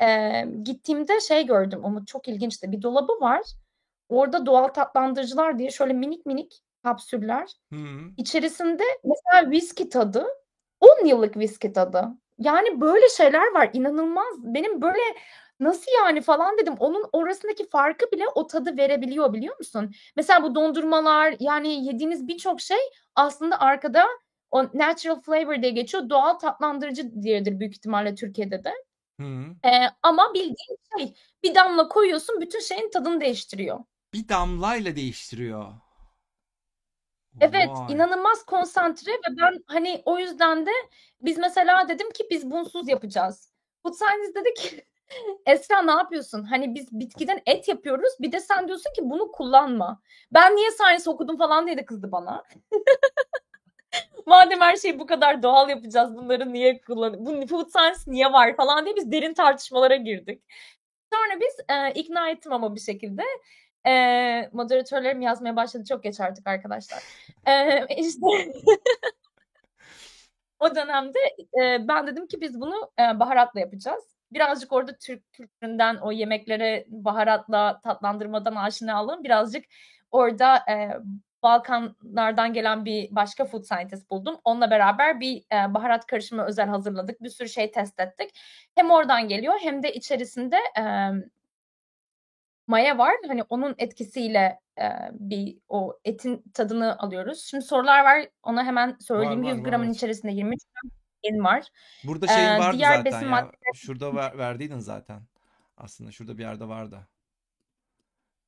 e, gittiğimde şey gördüm Umut çok ilginçti. Bir dolabı var. Orada doğal tatlandırıcılar diye şöyle minik minik kapsüller. hı, İçerisinde mesela viski tadı 10 yıllık viski tadı. Yani böyle şeyler var inanılmaz. Benim böyle nasıl yani falan dedim. Onun orasındaki farkı bile o tadı verebiliyor biliyor musun? Mesela bu dondurmalar yani yediğiniz birçok şey aslında arkada o natural flavor diye geçiyor. Doğal tatlandırıcı diyedir büyük ihtimalle Türkiye'de de. hı. Ee, ama bildiğin şey bir damla koyuyorsun bütün şeyin tadını değiştiriyor. Bir damlayla değiştiriyor. Evet, Vay. inanılmaz konsantre ve ben hani o yüzden de biz mesela dedim ki biz bunsuz yapacağız. Food Science dedi ki Esra ne yapıyorsun? Hani biz bitkiden et yapıyoruz. Bir de sen diyorsun ki bunu kullanma. Ben niye science okudum falan diye de kızdı bana. Madem her şeyi bu kadar doğal yapacağız bunları niye kullan bu food science niye var falan diye biz derin tartışmalara girdik. Sonra biz e, ikna ettim ama bir şekilde. E, moderatörlerim yazmaya başladı çok geç artık arkadaşlar. E, işte o dönemde e, ben dedim ki biz bunu e, baharatla yapacağız. Birazcık orada Türk kültüründen o yemeklere baharatla tatlandırmadan aşinalığım birazcık orada e, Balkanlardan gelen bir başka food scientist buldum. Onunla beraber bir e, baharat karışımı özel hazırladık. Bir sürü şey test ettik. Hem oradan geliyor hem de içerisinde e, maya var. Hani onun etkisiyle e, bir o etin tadını alıyoruz. Şimdi sorular var. Ona hemen söyleyeyim. var 100 var gramın var. içerisinde 23 gram protein var. Burada E, şeyin vardı diğer zaten besin ya. maddeleri Şurada ver, verdiydin zaten. Aslında şurada bir yerde vardı.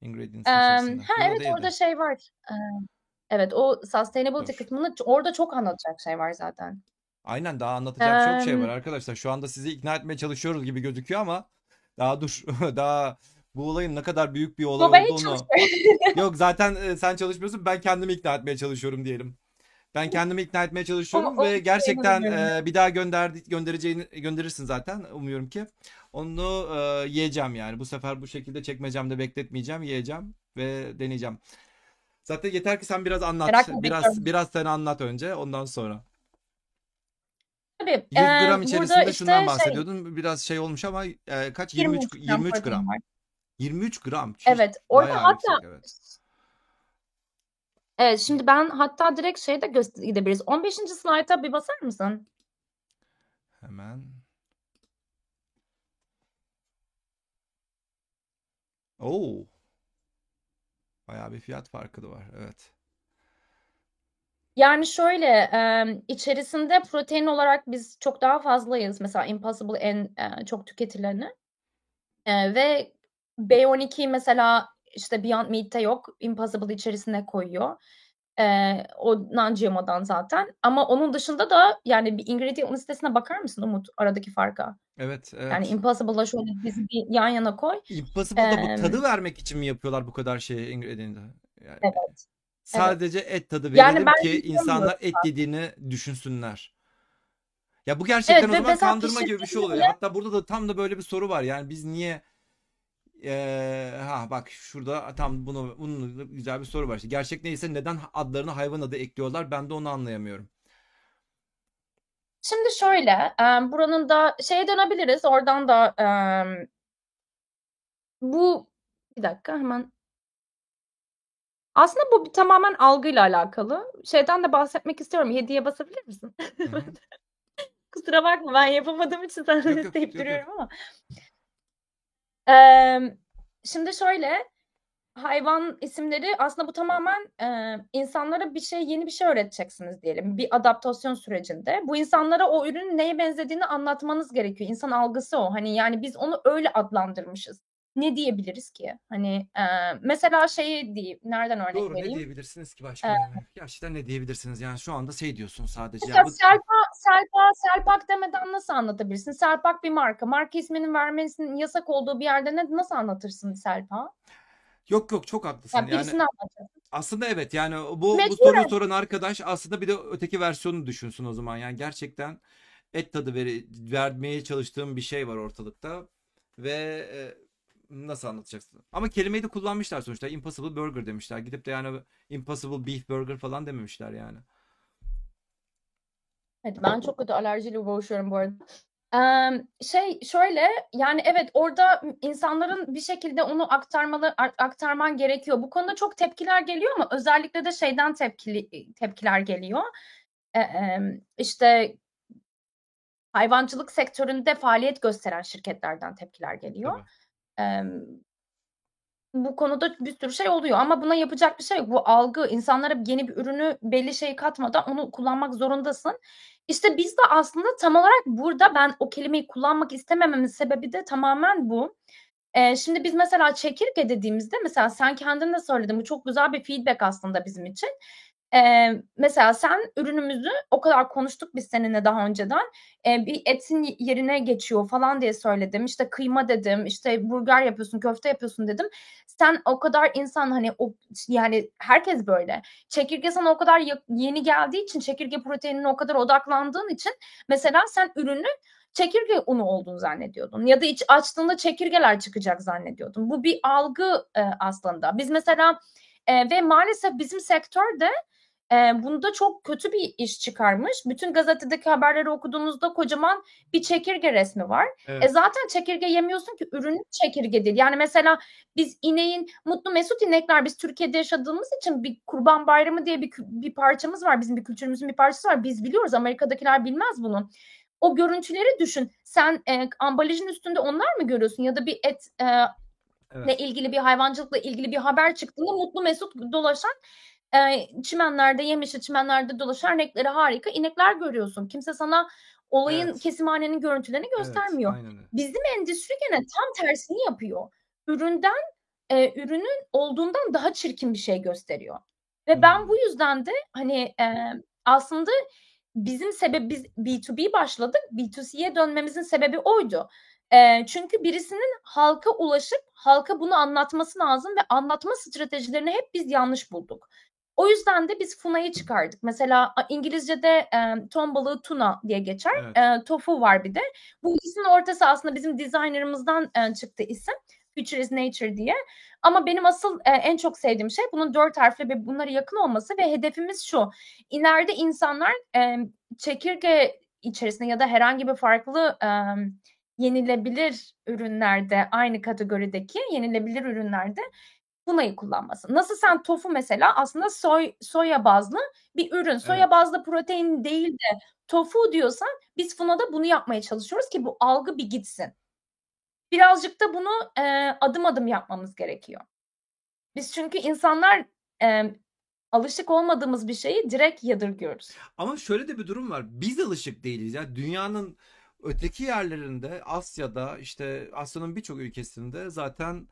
Ingredients Ee, içerisinde. ha Yo evet orada değildi. şey var. Ee, evet o sustainability Dur. kısmında ç- orada çok anlatacak şey var zaten. Aynen daha anlatacak çok şey var Ee, arkadaşlar. Şu anda sizi ikna etmeye çalışıyoruz gibi gözüküyor ama daha dur. Daha bu olayın ne kadar büyük bir olay hiç olduğunu. Yok zaten e, sen çalışmıyorsun ben kendimi ikna etmeye çalışıyorum diyelim. Ben kendimi ikna etmeye çalışıyorum O- o ve şey gerçekten e, bir daha gönderdi göndereceğini gönderirsin zaten umuyorum ki. Onu e, yiyeceğim yani. Bu sefer bu şekilde çekmecemde bekletmeyeceğim, yiyeceğim ve deneyeceğim. Zaten yeter ki sen biraz anlat. Merakla Biraz bekliyorum. biraz sen anlat önce, ondan sonra. Tabii. 100 e, gram burada içerisinde işte şundan şey, bahsediyordun. Biraz şey olmuş ama e, kaç? 23 gram 23 protein gram. var. 23 gram. Çüş, Evet. Orada hatta yüksek evet. evet şimdi ben hatta direkt şeye de göster gidebiliriz. 15. slayta bir basar mısın? Hemen. Oo. Bayağı bir fiyat farkı da var. Evet. Yani şöyle içerisinde protein olarak biz çok daha fazlayız. Mesela Impossible en çok tüketileni. Ve B12 mesela işte Beyond Meat'te yok. Impossible içerisine koyuyor. E, o non-GMO'dan zaten. Ama onun dışında da yani bir ingredient listesine bakar mısın Umut aradaki farka? Evet, Yani evet. Impossible'la şöyle bizi bir yan yana koy. Impossible'da bu Em, tadı vermek için mi yapıyorlar bu kadar şey ingredient'ı? Yani Evet. Evet. sadece et tadı Yani verelim ben ki insanlar et yediğini düşünsünler. Ya bu gerçekten Evet o zaman kandırma gibi bir şey oluyor. Hatta burada da tam da böyle bir soru var. Yani biz niye eee, ha bak şurada tam bunu bunun güzel bir soru var. İşte gerçek neyse neden adlarını hayvan adı ekliyorlar? Ben de onu anlayamıyorum. Şimdi şöyle, e, buranın da şeye dönebiliriz. Oradan da e, bu bir dakika hemen. Aslında bu tamamen algıyla alakalı. Şeyden de bahsetmek istiyorum. Hediye basabilir misin? Kusura bakma ben yapamadığım için sana Yok yok isteyip yok yok. duruyorum ama. Eee, şimdi şöyle, hayvan isimleri aslında bu tamamen eee, insanlara bir şey yeni bir şey öğreteceksiniz diyelim. Bir adaptasyon sürecinde. Bu insanlara o ürünün neye benzediğini anlatmanız gerekiyor. İnsan algısı o. Hani yani biz onu öyle adlandırmışız. Ne diyebiliriz ki? Hani eee, mesela şeyi diyeyim. Nereden örnek Doğru ne vereyim? diyebilirsiniz ki başka yani? Gerçekten ne diyebilirsiniz? Yani şu anda şey diyorsun sadece. Ya bu Selpa, Selpa, Selpak demeden nasıl anlatabilirsin? Selpak bir marka. Marka isminin vermesinin yasak olduğu bir yerde ne, nasıl anlatırsın Selpa? yok yok çok haklısın. Ya Yani birisine anlatacaksın. aslında evet yani bu bu soruyu soran arkadaş aslında bir de öteki versiyonu düşünsün o zaman. Yani gerçekten et tadı veri, vermeye çalıştığım bir şey var ortalıkta ve e, nasıl anlatacaksın? Ama kelimeyi de kullanmışlar sonuçta. Impossible Burger demişler. Gidip de yani Impossible Beef Burger falan dememişler yani. Evet, ben çok kötü alerjiyle boğuşuyorum bu arada. Eee, şey şöyle yani evet orada insanların bir şekilde onu aktarmalı aktarman gerekiyor. Bu konuda çok tepkiler geliyor ama özellikle de şeyden tepkili tepkiler geliyor. Eee, işte hayvancılık sektöründe faaliyet gösteren şirketlerden tepkiler geliyor. Tabii. Eee, bu konuda bir sürü şey oluyor ama buna yapacak bir şey yok. Bu algı insanlara yeni bir ürünü belli şey katmadan onu kullanmak zorundasın. İşte biz de aslında tam olarak burada ben o kelimeyi kullanmak istemememin sebebi de tamamen bu. Eee, şimdi biz mesela çekirge dediğimizde mesela sen kendin de söyledin bu çok güzel bir feedback aslında bizim için. Eee, mesela sen ürünümüzü o kadar konuştuk biz seninle daha önceden. Eee, bir etin yerine geçiyor falan diye söyledim. İşte kıyma dedim, işte burger yapıyorsun, köfte yapıyorsun dedim. Sen o kadar insan hani o yani herkes böyle. Çekirge sana o kadar yeni geldiği için çekirge proteinine o kadar odaklandığın için mesela sen ürünü çekirge unu olduğunu zannediyordun ya da iç açtığında çekirgeler çıkacak zannediyordun. Bu bir algı e, aslında. Biz mesela e, ve maalesef bizim sektörde e, bunda çok kötü bir iş çıkarmış. Bütün gazetedeki haberleri okuduğunuzda kocaman bir çekirge resmi var. E Evet. zaten çekirge yemiyorsun ki ürünün çekirge değil. Yani mesela biz ineğin mutlu mesut inekler biz Türkiye'de yaşadığımız için bir kurban bayramı diye bir, bir parçamız var. Bizim bir kültürümüzün bir parçası var. Biz biliyoruz Amerika'dakiler bilmez bunu. O görüntüleri düşün. Sen e, ambalajın üstünde onlar mı görüyorsun ya da bir et e, Evet. ile ilgili bir hayvancılıkla ilgili bir haber çıktığında mutlu mesut dolaşan e, çimenlerde yemişi çimenlerde dolaşan renkleri harika inekler görüyorsun. Kimse sana olayın Evet. kesimhanenin görüntülerini Evet. göstermiyor. Öyle. Bizim endüstri gene tam tersini yapıyor. Üründen e, ürünün olduğundan daha çirkin bir şey gösteriyor. Ve ben Hmm. bu yüzden de hani e, aslında bizim sebep biz B2B başladık. B2C'ye dönmemizin sebebi oydu. E, çünkü birisinin halka ulaşıp halka bunu anlatması lazım ve anlatma stratejilerini hep biz yanlış bulduk. O yüzden de biz funa'yı çıkardık. Mesela İngilizce'de e, ton balığı tuna diye geçer. Evet. E, tofu var bir de. Bu ikisinin ortası aslında bizim designerımızdan e, çıktı isim. Future is Nature diye. Ama benim asıl e, en çok sevdiğim şey bunun dört harfli ve bunlara yakın olması ve hedefimiz şu. İleride insanlar e, çekirge içerisinde ya da herhangi bir farklı e, yenilebilir ürünlerde aynı kategorideki yenilebilir ürünlerde Funa'yı kullanması. Nasıl sen tofu mesela aslında soy soya bazlı bir ürün. Soya Evet. bazlı protein değil de tofu diyorsan biz Funa'da bunu yapmaya çalışıyoruz ki bu algı bir gitsin. Birazcık da bunu e, adım adım yapmamız gerekiyor. Biz çünkü insanlar e, alışık olmadığımız bir şeyi direkt yadırgıyoruz. Ama şöyle de bir durum var. Biz alışık değiliz. Yani dünyanın öteki yerlerinde Asya'da işte Asya'nın birçok ülkesinde zaten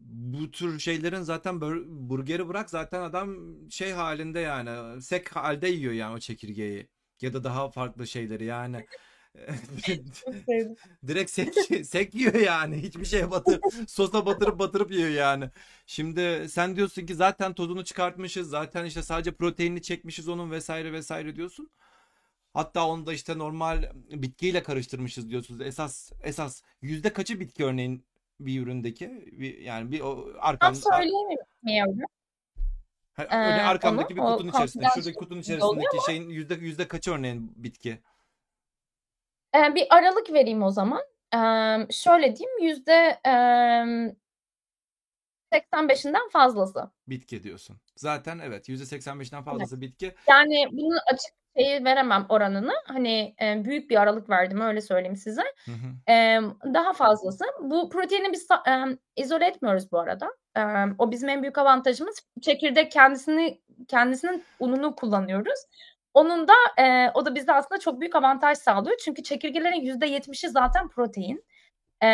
bu tür şeylerin zaten bur- burgeri bırak zaten adam şey halinde yani sek halde yiyor yani o çekirgeyi ya da daha farklı şeyleri yani direkt sek sek yiyor yani hiçbir şeye batır sosa batırıp batırıp yiyor yani. Şimdi sen diyorsun ki zaten tozunu çıkartmışız zaten işte sadece proteinini çekmişiz onun vesaire vesaire diyorsun. Hatta onu da işte normal bitkiyle karıştırmışız diyorsunuz. Esas esas yüzde kaçı bitki örneğin bir üründeki bir, yani bir o Ben arkan ar- söyleyemiyorum e, örneğin onu. arkamdaki bir kutunun içerisinde şuradaki kutunun içerisindeki şeyin yüzde yüzde kaçı örneğin bitki e, bir aralık vereyim o zaman. E, şöyle diyeyim yüzde e, 85'inden fazlası. bitki diyorsun. Zaten evet yüzde 85'ten Evet. fazlası bitki. Yani bunun açık şeyi veremem oranını. Hani e, büyük bir aralık verdim öyle söyleyeyim size. Hı hı. E, daha fazlası. Bu proteini biz e, izole etmiyoruz bu arada. E, o bizim en büyük avantajımız. Çekirdek kendisini kendisinin ununu kullanıyoruz. Onun da e, o da bize aslında çok büyük avantaj sağlıyor. Çünkü çekirgelerin %70'i zaten protein. E,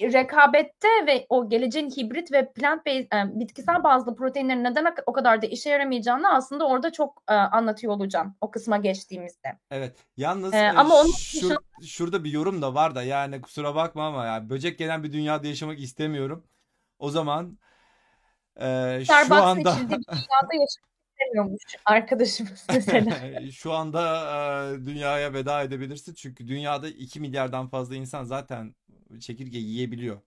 rekabette ve o geleceğin hibrit ve plant based, e, bitkisel bazlı proteinlerin neden o kadar da işe yaramayacağını aslında orada çok e, anlatıyor olacağım o kısma geçtiğimizde. Evet. Yalnız E, ama onun şur, dışında şurada bir yorum da var da yani kusura bakma ama ya böcek gelen bir dünyada yaşamak istemiyorum. O zaman e, şu anda içildiği bir dünyada yaşamak istemiyormuş arkadaşımız mesela. Şu anda e, dünyaya veda edebilirsin çünkü dünyada 2 milyardan fazla insan zaten çekirge yiyebiliyor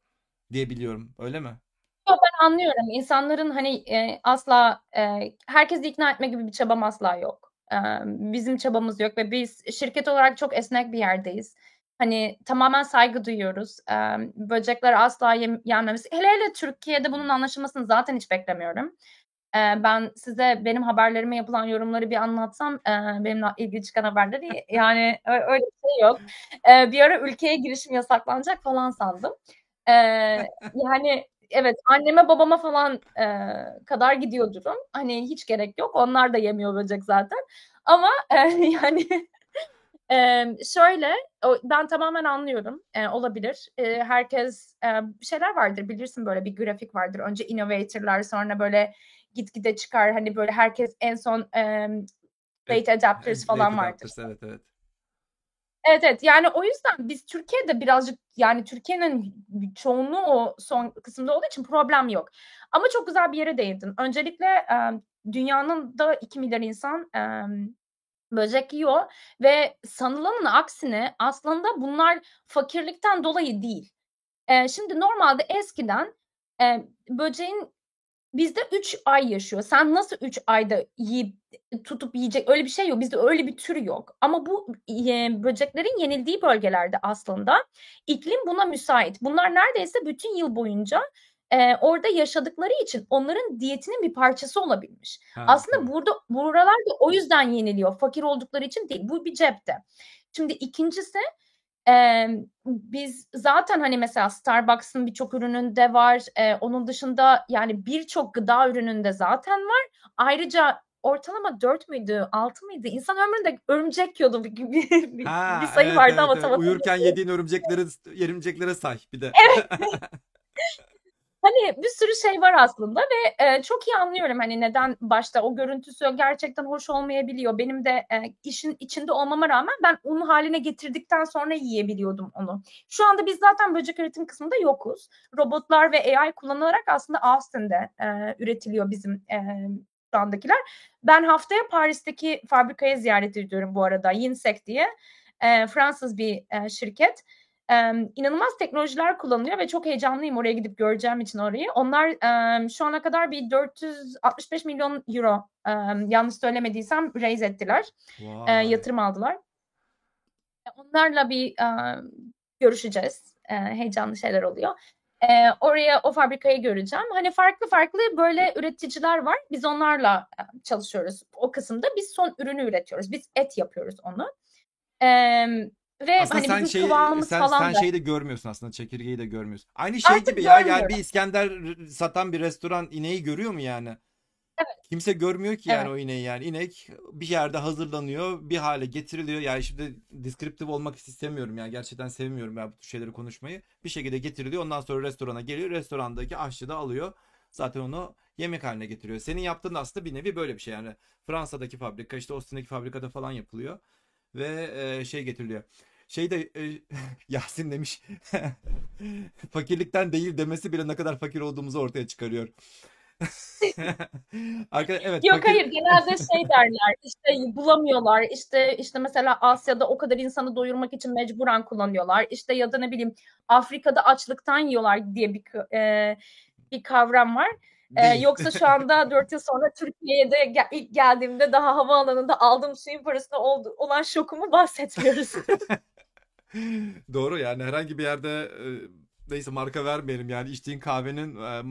diyebiliyorum. Öyle mi? Ben anlıyorum. İnsanların hani e, asla e, herkesi ikna etme gibi bir çabam asla yok. E, bizim çabamız yok ve biz şirket olarak çok esnek bir yerdeyiz. Hani tamamen saygı duyuyoruz. E, böcekler asla yem, yenmemesi. Hele hele Türkiye'de bunun anlaşılmasını zaten hiç beklemiyorum. E, ben size benim haberlerime yapılan yorumları bir anlatsam e, benimle ilgili çıkan haberleri yani öyle bir şey yok. E, bir ara ülkeye girişim yasaklanacak falan sandım. E, yani evet anneme babama falan e, kadar gidiyor durum. Hani hiç gerek yok. Onlar da yemiyor böcek zaten. Ama e, yani e, şöyle ben tamamen anlıyorum. E, olabilir. E, herkes e, şeyler vardır bilirsin böyle bir grafik vardır. Önce innovatorlar sonra böyle gitgide çıkar. Hani böyle herkes en son Evet, late adapters late falan adapters evet evet. Evet evet yani o yüzden biz Türkiye'de birazcık yani Türkiye'nin çoğunluğu o son kısımda olduğu için problem yok. Ama çok güzel bir yere değindin. Öncelikle dünyanın da 2 milyar insan böcek yiyor ve sanılanın aksine aslında bunlar fakirlikten dolayı değil. E, şimdi normalde eskiden e, böceğin bizde 3 ay yaşıyor. Sen nasıl 3 ayda yiyip tutup yiyecek öyle bir şey yok. Bizde öyle bir tür yok. Ama bu e, böceklerin yenildiği bölgelerde aslında iklim buna müsait. Bunlar neredeyse bütün yıl boyunca e, orada yaşadıkları için onların diyetinin bir parçası olabilmiş. Ha, Aslında tabii. burada buralar da o yüzden yeniliyor. Fakir oldukları için değil. Bu bir cepte. Şimdi ikincisi e, biz zaten hani mesela Starbucks'ın birçok ürününde var. E, onun dışında yani birçok gıda ürününde zaten var. Ayrıca ortalama 4 müydü 6 mıydı? İnsan ömründe örümcek yiyordu bir, bir, bir, Ha bir sayı evet vardı evet ama evet. tam Uyurken yediğin örümcekleri örümceklere say bir de. Evet. Hani bir sürü şey var aslında ve e, çok iyi anlıyorum hani neden başta o görüntüsü gerçekten hoş olmayabiliyor. Benim de e, işin içinde olmama rağmen ben un haline getirdikten sonra yiyebiliyordum onu. Şu anda biz zaten böcek üretim kısmında yokuz. Robotlar ve AI kullanılarak aslında Austin'de e, üretiliyor bizim e, şu andakiler. Ben haftaya Paris'teki fabrikayı ziyaret ediyorum bu arada. Yinsek diye. E, Fransız bir e, şirket. E, inanılmaz teknolojiler kullanılıyor ve çok heyecanlıyım oraya gidip göreceğim için orayı. Onlar e, şu ana kadar bir 465 milyon euro e, yanlış söylemediysem raise ettiler. E, Vay. yatırım aldılar. Onlarla bir e, görüşeceğiz. E, heyecanlı şeyler oluyor. E, oraya o fabrikayı göreceğim. Hani farklı farklı böyle üreticiler var. Biz onlarla çalışıyoruz. O kısımda biz son ürünü üretiyoruz. Biz et yapıyoruz onu. E, ve Aslında hani sen bizim kıvamımız sen, falan sen da şeyi de görmüyorsun aslında çekirgeyi de görmüyorsun. Aynı şey artık gibi ya yani bir İskender satan bir restoran ineği görüyor mu yani? Evet. Kimse görmüyor ki yani Evet. o ineği yani. İnek bir yerde hazırlanıyor, bir hale getiriliyor. Yani şimdi descriptive olmak istemiyorum yani gerçekten sevmiyorum ben bu tür şeyleri konuşmayı. Bir şekilde getiriliyor. Ondan sonra restorana geliyor. Restorandaki aşçı da alıyor. Zaten onu yemek haline getiriyor. Senin yaptığın da aslında bir nevi böyle bir şey yani. Fransa'daki fabrika işte Austin'daki fabrikada falan yapılıyor ve e, şey getiriliyor. Şey de e, Yasin demiş fakirlikten değil demesi bile ne kadar fakir olduğumuzu ortaya çıkarıyor. Arkadaş evet Yok fakir hayır genelde şey derler işte bulamıyorlar işte işte mesela Asya'da o kadar insanı doyurmak için mecburen kullanıyorlar işte ya da ne bileyim Afrika'da açlıktan yiyorlar diye bir e, bir kavram var. E, değil. yoksa şu anda 4 yıl sonra Türkiye'de gel- ilk geldiğimde daha havaalanında aldığım suyun parasına oldu, olan şokumu bahsetmiyoruz. Doğru yani herhangi bir yerde e, neyse marka vermeyelim yani içtiğin kahvenin e,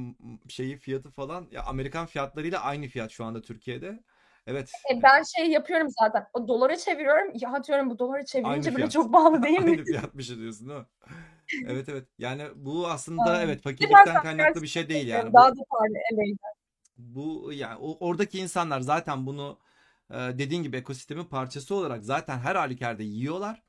şeyi fiyatı falan ya Amerikan fiyatlarıyla aynı fiyat şu anda Türkiye'de. Evet E, ben şey yapıyorum zaten o dolara çeviriyorum ya diyorum bu dolara aynı çevirince bile fiyat. çok pahalı değil mi? Aynı fiyatmış diyorsun değil mi? Evet evet yani bu aslında Aynen. evet fakirlikten kaynaklı bir şey değil yani. daha Bu da evet. bu yani o- oradaki insanlar zaten bunu e, dediğin gibi ekosistemin parçası olarak zaten her halükarda yiyorlar.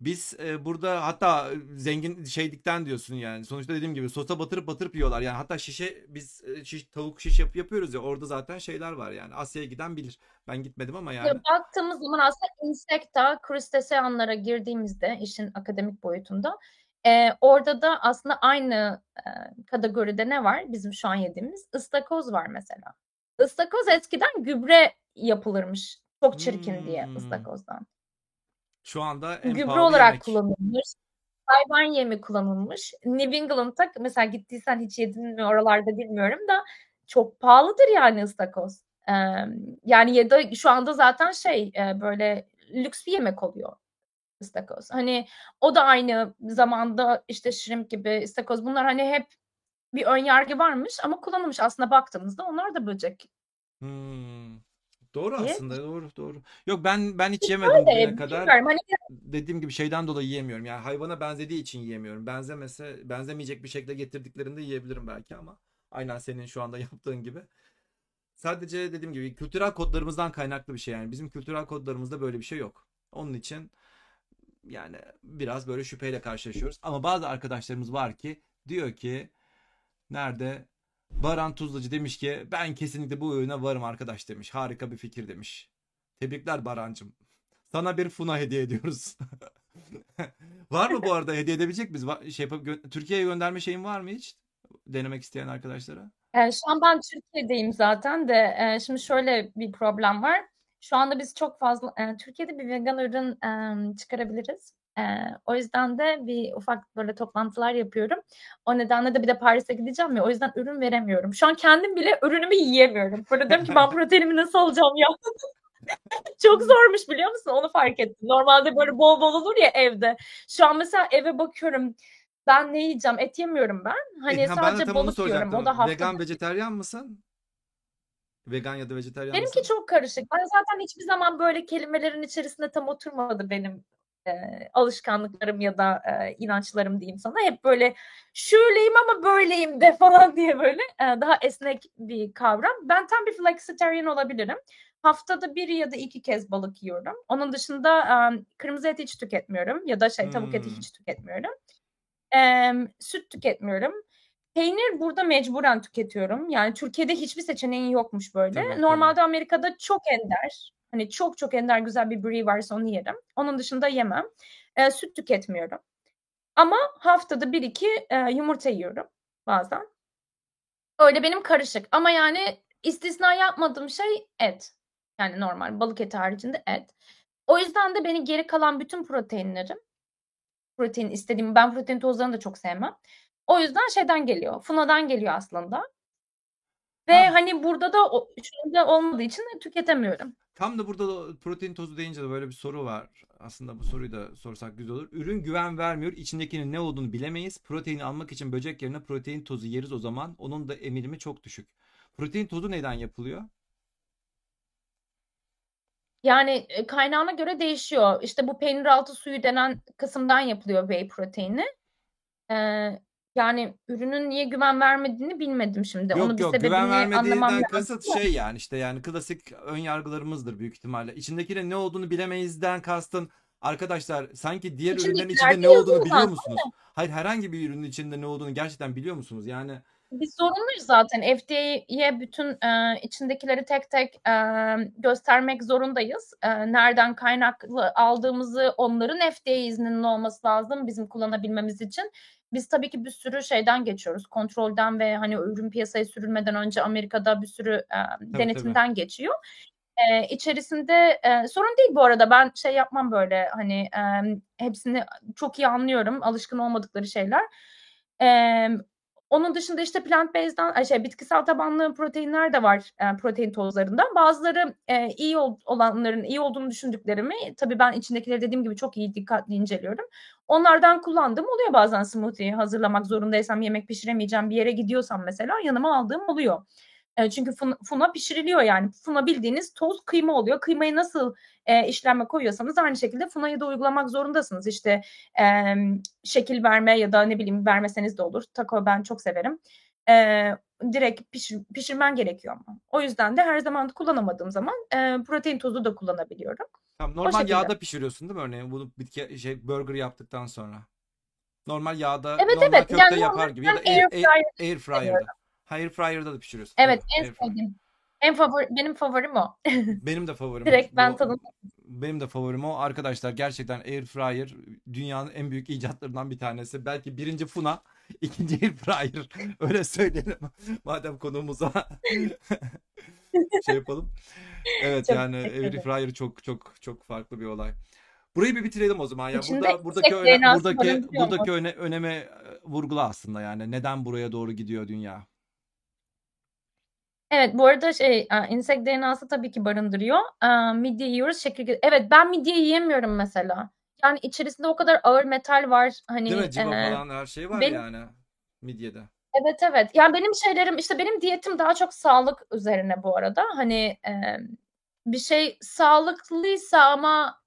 Biz e, burada hatta zengin şeylikten diyorsun yani. Sonuçta dediğim gibi sosa batırıp batırıp yiyorlar. Yani hatta şişe biz e, şiş, tavuk şiş yap, yapıyoruz ya orada zaten şeyler var yani. Asya'ya giden bilir. Ben gitmedim ama yani. Ya baktığımız zaman aslında Insecta, Crustaceanlara girdiğimizde işin akademik boyutunda e, orada da aslında aynı e, kategoride ne var bizim şu an yediğimiz? Istakoz var mesela. Istakoz eskiden gübre yapılırmış. Çok çirkin diye Hmm. ıstakozdan. Şu anda en Gübre olarak yemek. kullanılmış. Hayvan yemi kullanılmış. New England'da mesela gittiysen hiç yedin mi oralarda bilmiyorum da çok pahalıdır yani ıstakoz. Ee, yani ya da şu anda zaten şey e, böyle lüks bir yemek oluyor ıstakoz. Hani o da aynı zamanda işte shrimp gibi ıstakoz bunlar hani hep bir ön yargı varmış ama kullanılmış aslında baktığımızda onlar da böcek Hmm. Doğru diye. aslında doğru doğru. Yok ben ben hiç yemedim Öyle bugüne kadar. hani Dediğim gibi şeyden dolayı yiyemiyorum. Yani hayvana benzediği için yiyemiyorum. Benzemese benzemeyecek bir şekilde getirdiklerinde yiyebilirim belki ama aynen senin şu anda yaptığın gibi. Sadece dediğim gibi kültürel kodlarımızdan kaynaklı bir şey yani. Bizim kültürel kodlarımızda böyle bir şey yok. Onun için yani biraz böyle şüpheyle karşılaşıyoruz. Ama bazı arkadaşlarımız var ki diyor ki nerede? Baran Tuzlacı demiş ki ben kesinlikle bu oyuna varım arkadaş demiş. Harika bir fikir demiş. Tebrikler Barancım. Sana bir Funa hediye ediyoruz. var mı bu arada hediye edebilecek miyiz? Şey yapıp Türkiye'ye gönderme şeyin var mı hiç? Denemek isteyen arkadaşlara. E, şu an ben Türkiye'deyim zaten de e, şimdi şöyle bir problem var. Şu anda biz çok fazla e, Türkiye'de bir vegan ürün e, çıkarabiliriz. E, o yüzden de bir ufak böyle toplantılar yapıyorum. O nedenle de bir de Paris'e gideceğim ya. O yüzden ürün veremiyorum. Şu an kendim bile ürünümü yiyemiyorum. Böyle diyorum ki ben proteinimi nasıl alacağım ya? Çok zormuş biliyor musun? Onu fark ettim. Normalde böyle bol bol olur ya evde. Şu an mesela eve bakıyorum. Ben ne yiyeceğim? Et yemiyorum ben. Hani E, ha, ben de sadece onu balık yiyorum. O da Vegan, vejeteryan mısın? Vegan ya da vejeteryan Benimki mısın? çok karışık. Ben zaten hiçbir zaman böyle kelimelerin içerisinde tam oturmadı benim e, alışkanlıklarım ya da e, inançlarım diyeyim sana. Hep böyle şöyleyim ama böyleyim de falan diye böyle e, daha esnek bir kavram. Ben tam bir flexitarian olabilirim. Haftada bir ya da iki kez balık yiyorum. Onun dışında e, kırmızı et hiç tüketmiyorum ya da şey tavuk eti Hmm. hiç tüketmiyorum. E, süt tüketmiyorum. Peynir burada mecburen tüketiyorum. Yani Türkiye'de hiçbir seçeneğin yokmuş böyle. Tabii, tabii. Normalde Amerika'da çok ender. Hani çok çok ender güzel bir brie varsa onu yerim. Onun dışında yemem. E, süt tüketmiyorum. Ama haftada bir iki e, yumurta yiyorum bazen. Öyle benim karışık. Ama yani istisna yapmadığım şey et. Yani normal balık eti haricinde et. O yüzden de beni geri kalan bütün proteinlerim protein istediğim ben protein tozlarını da çok sevmem. O yüzden şeyden geliyor. Funa'dan geliyor aslında. Ve Ha. hani burada da o şurada olmadığı için tüketemiyorum. Tam da burada da protein tozu deyince de böyle bir soru var. Aslında bu soruyu da sorsak güzel olur. Ürün güven vermiyor. İçindekinin ne olduğunu bilemeyiz. Proteini almak için böcek yerine protein tozu yeriz o zaman. Onun da emilimi çok düşük. Protein tozu neden yapılıyor? Yani e, kaynağına göre değişiyor. İşte bu peynir altı suyu denen kısımdan yapılıyor whey proteini. Ee, yani ürünün niye güven vermediğini bilmedim şimdi. Yok bir yok güven sebebini anlamam vermediğinden lazım. kasıt şey yani işte yani klasik ön yargılarımızdır büyük ihtimalle. İçindekinin ne olduğunu bilemeyizden kastın arkadaşlar sanki diğer ürünlerin İçindekilerde içinde ne olduğunu biliyor zaten musunuz? Hayır herhangi bir ürünün içinde ne olduğunu gerçekten biliyor musunuz? Yani Biz zorunluyuz zaten. FDA'ye bütün e, içindekileri tek tek e, göstermek zorundayız. E, nereden kaynaklı aldığımızı onların FDA izninin olması lazım bizim kullanabilmemiz için. Biz tabii ki bir sürü şeyden geçiyoruz. Kontrolden ve hani ürün piyasaya sürülmeden önce Amerika'da bir sürü e, tabii tabii. denetimden geçiyor. E, içerisinde e, sorun değil bu arada. Ben şey yapmam böyle hani e, hepsini çok iyi anlıyorum. Alışkın olmadıkları şeyler. E, onun dışında işte plant based'den şey bitkisel tabanlı proteinler de var e, protein tozlarından. Bazıları e, iyi ol- olanların iyi olduğunu düşündüklerimi tabii ben içindekileri dediğim gibi çok iyi dikkatli inceliyorum. Onlardan kullandığım oluyor bazen smoothie hazırlamak zorundaysam yemek pişiremeyeceğim bir yere gidiyorsam mesela yanıma aldığım oluyor. E, çünkü fun- funa pişiriliyor yani. Funa bildiğiniz toz kıyma oluyor. Kıymayı nasıl e, işlenme koyuyorsanız aynı şekilde funayı da uygulamak zorundasınız. İşte e, şekil verme ya da ne bileyim vermeseniz de olur. Taco ben çok severim. E, direkt pişir, pişirmen gerekiyor ama. O yüzden de her zaman kullanamadığım zaman e, protein tozu da kullanabiliyorum. Tam O normal yağda pişiriyorsun değil mi örneğin bunu bitki şey burger yaptıktan sonra. Normal yağda Evet normal evet. köfte Yani yapar gibi ya da air, air air fryer'da. Ha, air fryer'da da pişiriyorsun. Evet Tabii, en sevdiğim. En favori benim favorim o. Benim de favorim o. Direkt ben Bu tadını benim de favorim o. Arkadaşlar gerçekten air fryer dünyanın en büyük icatlarından bir tanesi. Belki birinci Funa, ikinci air fryer. Öyle söyleyelim. Madem konuğumuza şey yapalım. Evet çok yani air fryer çok çok çok farklı bir olay. Burayı bir bitirelim o zaman ya. İçinde Burada buradaki öne, buradaki buradaki öne, öneme e, vurgula aslında yani. Neden buraya doğru gidiyor dünya? Evet bu arada şey e, insekt DNA'sı tabii ki barındırıyor. E, midye yiyoruz çekirge. Evet ben midye yiyemiyorum mesela. Yani içerisinde o kadar ağır metal var. Değil Hani mi? Civa e, falan her şey var benim yani midyede. evet evet. Yani benim şeylerim işte benim diyetim daha çok sağlık üzerine bu arada. Hani e, bir şey sağlıklıysa ama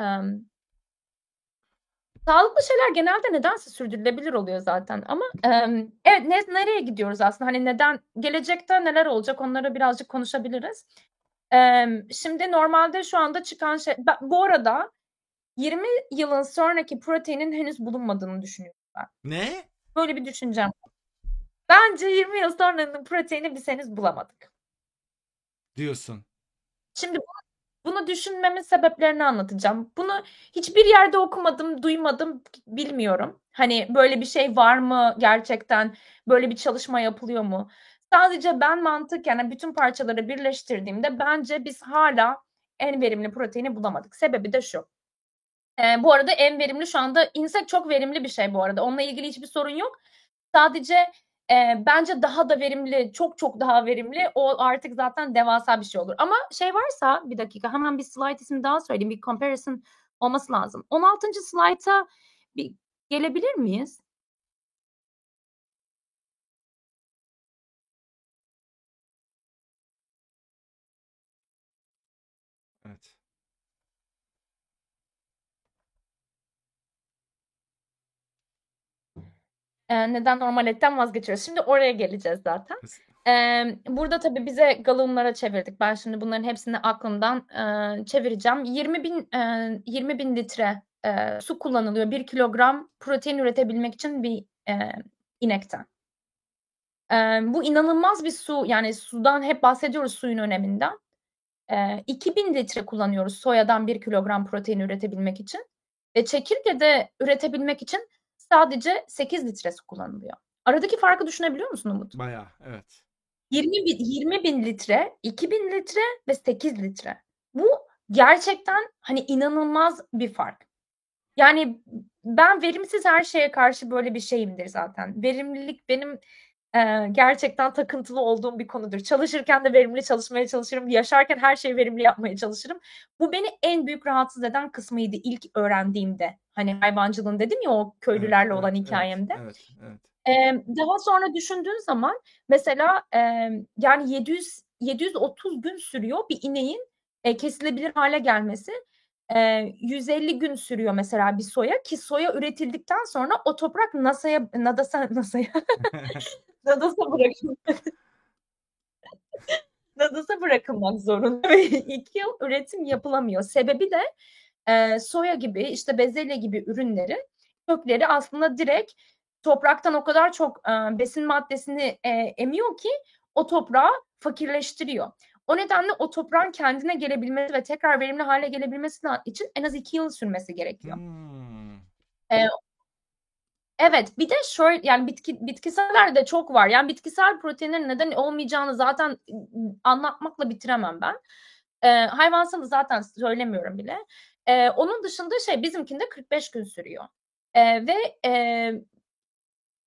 e, Sağlıklı şeyler genelde nedense sürdürülebilir oluyor zaten ama emm, evet ne nereye gidiyoruz aslında? Hani neden gelecekte neler olacak onları birazcık konuşabiliriz. Emm, şimdi normalde şu anda çıkan şey bu arada 20 yılın sonraki proteinin henüz bulunmadığını düşünüyorum ben. Ne? Böyle bir düşüncem. Bence 20 yıl sonranın proteini biz henüz bulamadık. Diyorsun. Şimdi bunu düşünmemin sebeplerini anlatacağım. Bunu hiçbir yerde okumadım, duymadım, bilmiyorum. Hani böyle bir şey var mı gerçekten? Böyle bir çalışma yapılıyor mu? Sadece ben mantıken hani bütün parçaları birleştirdiğimde bence biz hala en verimli proteini bulamadık. Sebebi de şu. Eee, bu arada en verimli şu anda insek çok verimli bir şey bu arada. Onunla ilgili hiçbir sorun yok. Sadece eee, bence daha da verimli, çok çok daha verimli. O artık zaten devasa bir şey olur. Ama şey varsa bir dakika hemen bir slide ismi daha söyleyeyim. Bir comparison olması lazım. 16. slayta bir gelebilir miyiz? Eee, neden normal etten vazgeçiyoruz? Şimdi oraya geleceğiz zaten. Burada tabii bize galonlara çevirdik. Ben şimdi bunların hepsini aklımdan, çevireceğim. 20.000 eee, 20.000 litre, eee, su kullanılıyor 1 kilogram protein üretebilmek için bir, inekten. Bu inanılmaz bir su. Yani sudan hep bahsediyoruz suyun öneminden. Eee, 2.000 litre kullanıyoruz soyadan 1 kilogram protein üretebilmek için ve çekirgede üretebilmek için sadece 8 litre su kullanılıyor. Aradaki farkı düşünebiliyor musun Umut? Bayağı evet. 20 bin, 20 bin litre, 2 bin litre ve 8 litre. Bu gerçekten hani inanılmaz bir fark. Yani ben verimsiz her şeye karşı böyle bir şeyimdir zaten. Verimlilik benim e, gerçekten takıntılı olduğum bir konudur. Çalışırken de verimli çalışmaya çalışırım. Yaşarken her şeyi verimli yapmaya çalışırım. Bu beni en büyük rahatsız eden kısmıydı ilk öğrendiğimde. Hani hayvancılığın dedim ya o köylülerle Evet, olan evet, hikayemde. Evet, evet. Eee, daha sonra düşündüğün zaman mesela eee, yani 700 730 gün sürüyor bir ineğin e, kesilebilir hale gelmesi. Eee, 150 gün sürüyor mesela bir soya ki soya üretildikten sonra o toprak NASA'ya NADAS'a NASA'ya NADAS'a bırakılmak NADAS'a bırakılmak zorunda ve 2 yıl üretim yapılamıyor. Sebebi de eee, soya gibi işte bezelye gibi ürünleri kökleri aslında direkt topraktan o kadar çok e, besin maddesini e, emiyor ki o toprağı fakirleştiriyor. O nedenle o toprağın kendine gelebilmesi ve tekrar verimli hale gelebilmesi için en az iki yıl sürmesi gerekiyor. Hmm. E, evet bir de şöyle yani bitki, bitkisellerde çok var. Yani bitkisel proteinlerin neden olmayacağını zaten anlatmakla bitiremem ben. E, hayvansalı zaten söylemiyorum bile. E, onun dışında şey bizimkinde 45 gün sürüyor. E, ve e,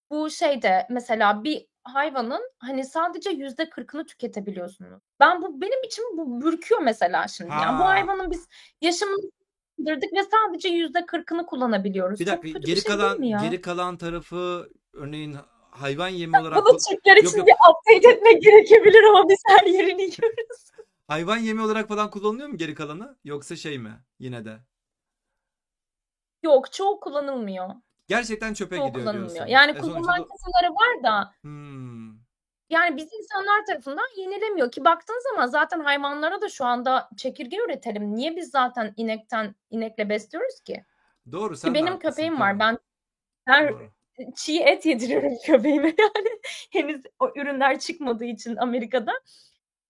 bu şeyde mesela bir hayvanın hani sadece yüzde kırkını tüketebiliyorsunuz. Ben bu benim için bu bürküyor mesela şimdi. Yani bu Ha. hayvanın biz yaşamını sürdürdük ve sadece yüzde kırkını kullanabiliyoruz. Bir dakika kötü bir geri şey kalan geri kalan tarafı örneğin hayvan yemi olarak Bunu Türkler Yok, için yok. bir update etmek gerekebilir ama biz her yerini yiyoruz. Hayvan yemi olarak falan kullanılıyor mu geri kalanı yoksa şey mi yine de? Yok çoğu kullanılmıyor. Gerçekten çöpe Çoğu gidiyor kullanılmıyor. diyorsun. Yani E sonuçta kullanılan da- kısımları var da Hmm. yani biz insanlar tarafından yenilemiyor ki baktığın zaman zaten hayvanlara da şu anda çekirge üretelim. Niye biz zaten inekten inekle besliyoruz ki? Doğru sen de benim haklısın, köpeğim tabii. var. Ben her Doğru. çiğ et yediriyorum köpeğime yani. Henüz o ürünler çıkmadığı için Amerika'da.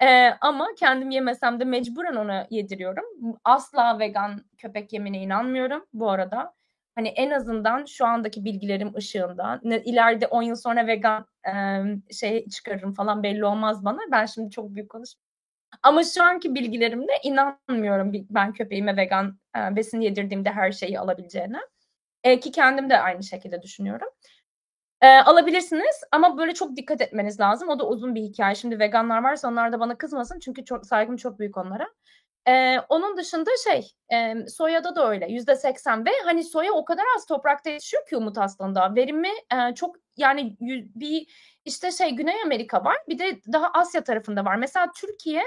Ee, ama kendim yemesem de mecburen ona yediriyorum. Asla vegan köpek yemine inanmıyorum bu arada. Hani en azından şu andaki bilgilerim ışığında ileride 10 yıl sonra vegan e, şey çıkarırım falan belli olmaz bana. Ben şimdi çok büyük konuşuyorum. Ama şu anki bilgilerimde inanmıyorum ben köpeğime vegan e, besin yedirdiğimde her şeyi alabileceğine. E, ki kendim de aynı şekilde düşünüyorum. E, alabilirsiniz ama böyle çok dikkat etmeniz lazım. O da uzun bir hikaye. Şimdi veganlar varsa onlar da bana kızmasın çünkü çok saygım çok büyük onlara. E, onun dışında şey e, soyada da öyle yüzde seksen ve hani soya o kadar az toprakta yetişiyor ki Umut aslında. Verimi e, çok yani bir işte şey Güney Amerika var bir de daha Asya tarafında var. Mesela Türkiye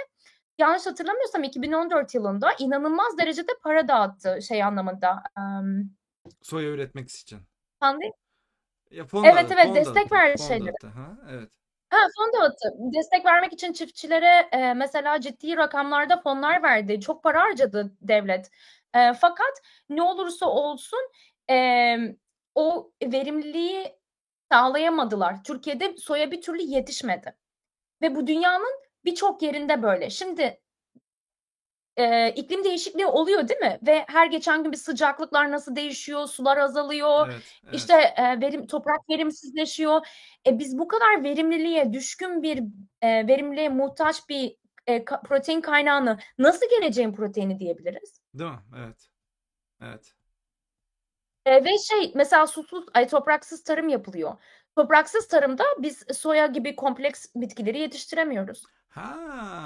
yanlış hatırlamıyorsam 2014 yılında inanılmaz derecede para dağıttı şey anlamında. Um, Soya üretmek için. Pandemi Ya fon Evet, evet, fon destek verdi fon şeylere. dağıttı, Ha, evet. Ha, fon dağıttı. Destek vermek için çiftçilere e, mesela ciddi rakamlarda fonlar verdi. Çok para harcadı devlet. E, fakat ne olursa olsun e, o verimliliği sağlayamadılar. Türkiye'de soya bir türlü yetişmedi. Ve bu dünyanın birçok yerinde böyle. Şimdi e, iklim değişikliği oluyor değil mi? Ve her geçen gün bir sıcaklıklar nasıl değişiyor, sular azalıyor. Evet, evet. İşte e, verim toprak verimsizleşiyor. E, biz bu kadar verimliliğe düşkün bir e, verimliliğe muhtaç bir e, protein kaynağını nasıl geleceğin proteini diyebiliriz? Değil mi? Evet. Evet. E, ve şey mesela susuz, ay topraksız tarım yapılıyor. Topraksız tarımda biz soya gibi kompleks bitkileri yetiştiremiyoruz. Ha.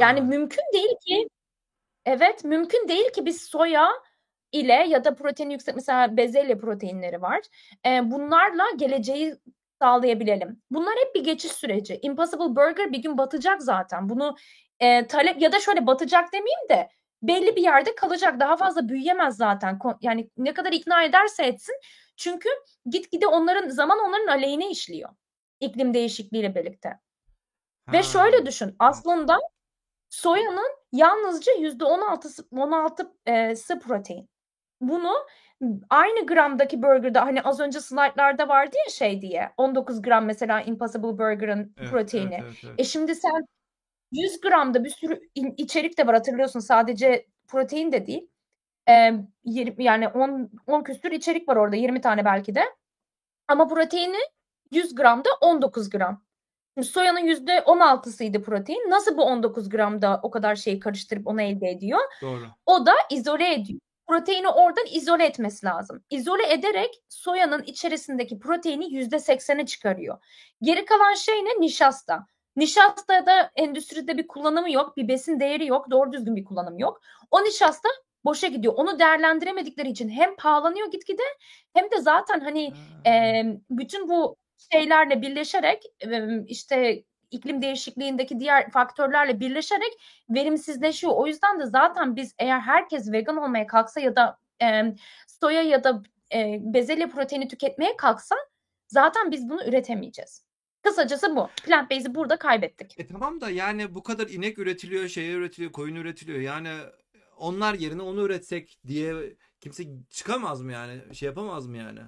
Yani mümkün değil ki evet mümkün değil ki biz soya ile ya da protein yüksek mesela bezelye proteinleri var. E, bunlarla geleceği sağlayabilelim. Bunlar hep bir geçiş süreci. Impossible Burger bir gün batacak zaten. Bunu e, talep ya da şöyle batacak demeyeyim de belli bir yerde kalacak. Daha fazla büyüyemez zaten. Yani ne kadar ikna ederse etsin. Çünkü gitgide onların zaman onların aleyhine işliyor. İklim değişikliğiyle birlikte. Ve Ha. şöyle düşün. Aslında soyanın yalnızca yüzde 16'sı 16'sı protein. Bunu aynı gramdaki burgerda hani az önce slaytlarda vardı ya şey diye 19 gram mesela Impossible Burger'ın Evet, proteini. evet, evet, evet. E şimdi sen 100 gramda bir sürü içerik de var hatırlıyorsun sadece protein de değil. E, yani 10, 10 küsür içerik var orada 20 tane belki de. Ama proteini 100 gramda 19 gram. Soyanın %16'sıydı protein. Nasıl bu 19 gramda o kadar şeyi karıştırıp onu elde ediyor? Doğru. O da izole ediyor. Proteini oradan izole etmesi lazım. İzole ederek soyanın içerisindeki proteini %80'e çıkarıyor. Geri kalan şey ne? Nişasta. Nişastada endüstride bir kullanımı yok, bir besin değeri yok, doğru düzgün bir kullanım yok. O nişasta boşa gidiyor. Onu değerlendiremedikleri için hem pahalanıyor gitgide hem de zaten hani Ha. e, bütün bu şeylerle birleşerek işte iklim değişikliğindeki diğer faktörlerle birleşerek verimsizleşiyor. O yüzden de zaten biz eğer herkes vegan olmaya kalksa ya da e, soya ya da e, bezelye proteini tüketmeye kalksa zaten biz bunu üretemeyeceğiz. Kısacası bu. Plant base'i burada kaybettik. E tamam da yani bu kadar inek üretiliyor, şey üretiliyor, koyun üretiliyor. Yani onlar yerine onu üretsek diye kimse çıkamaz mı yani? Şey yapamaz mı yani?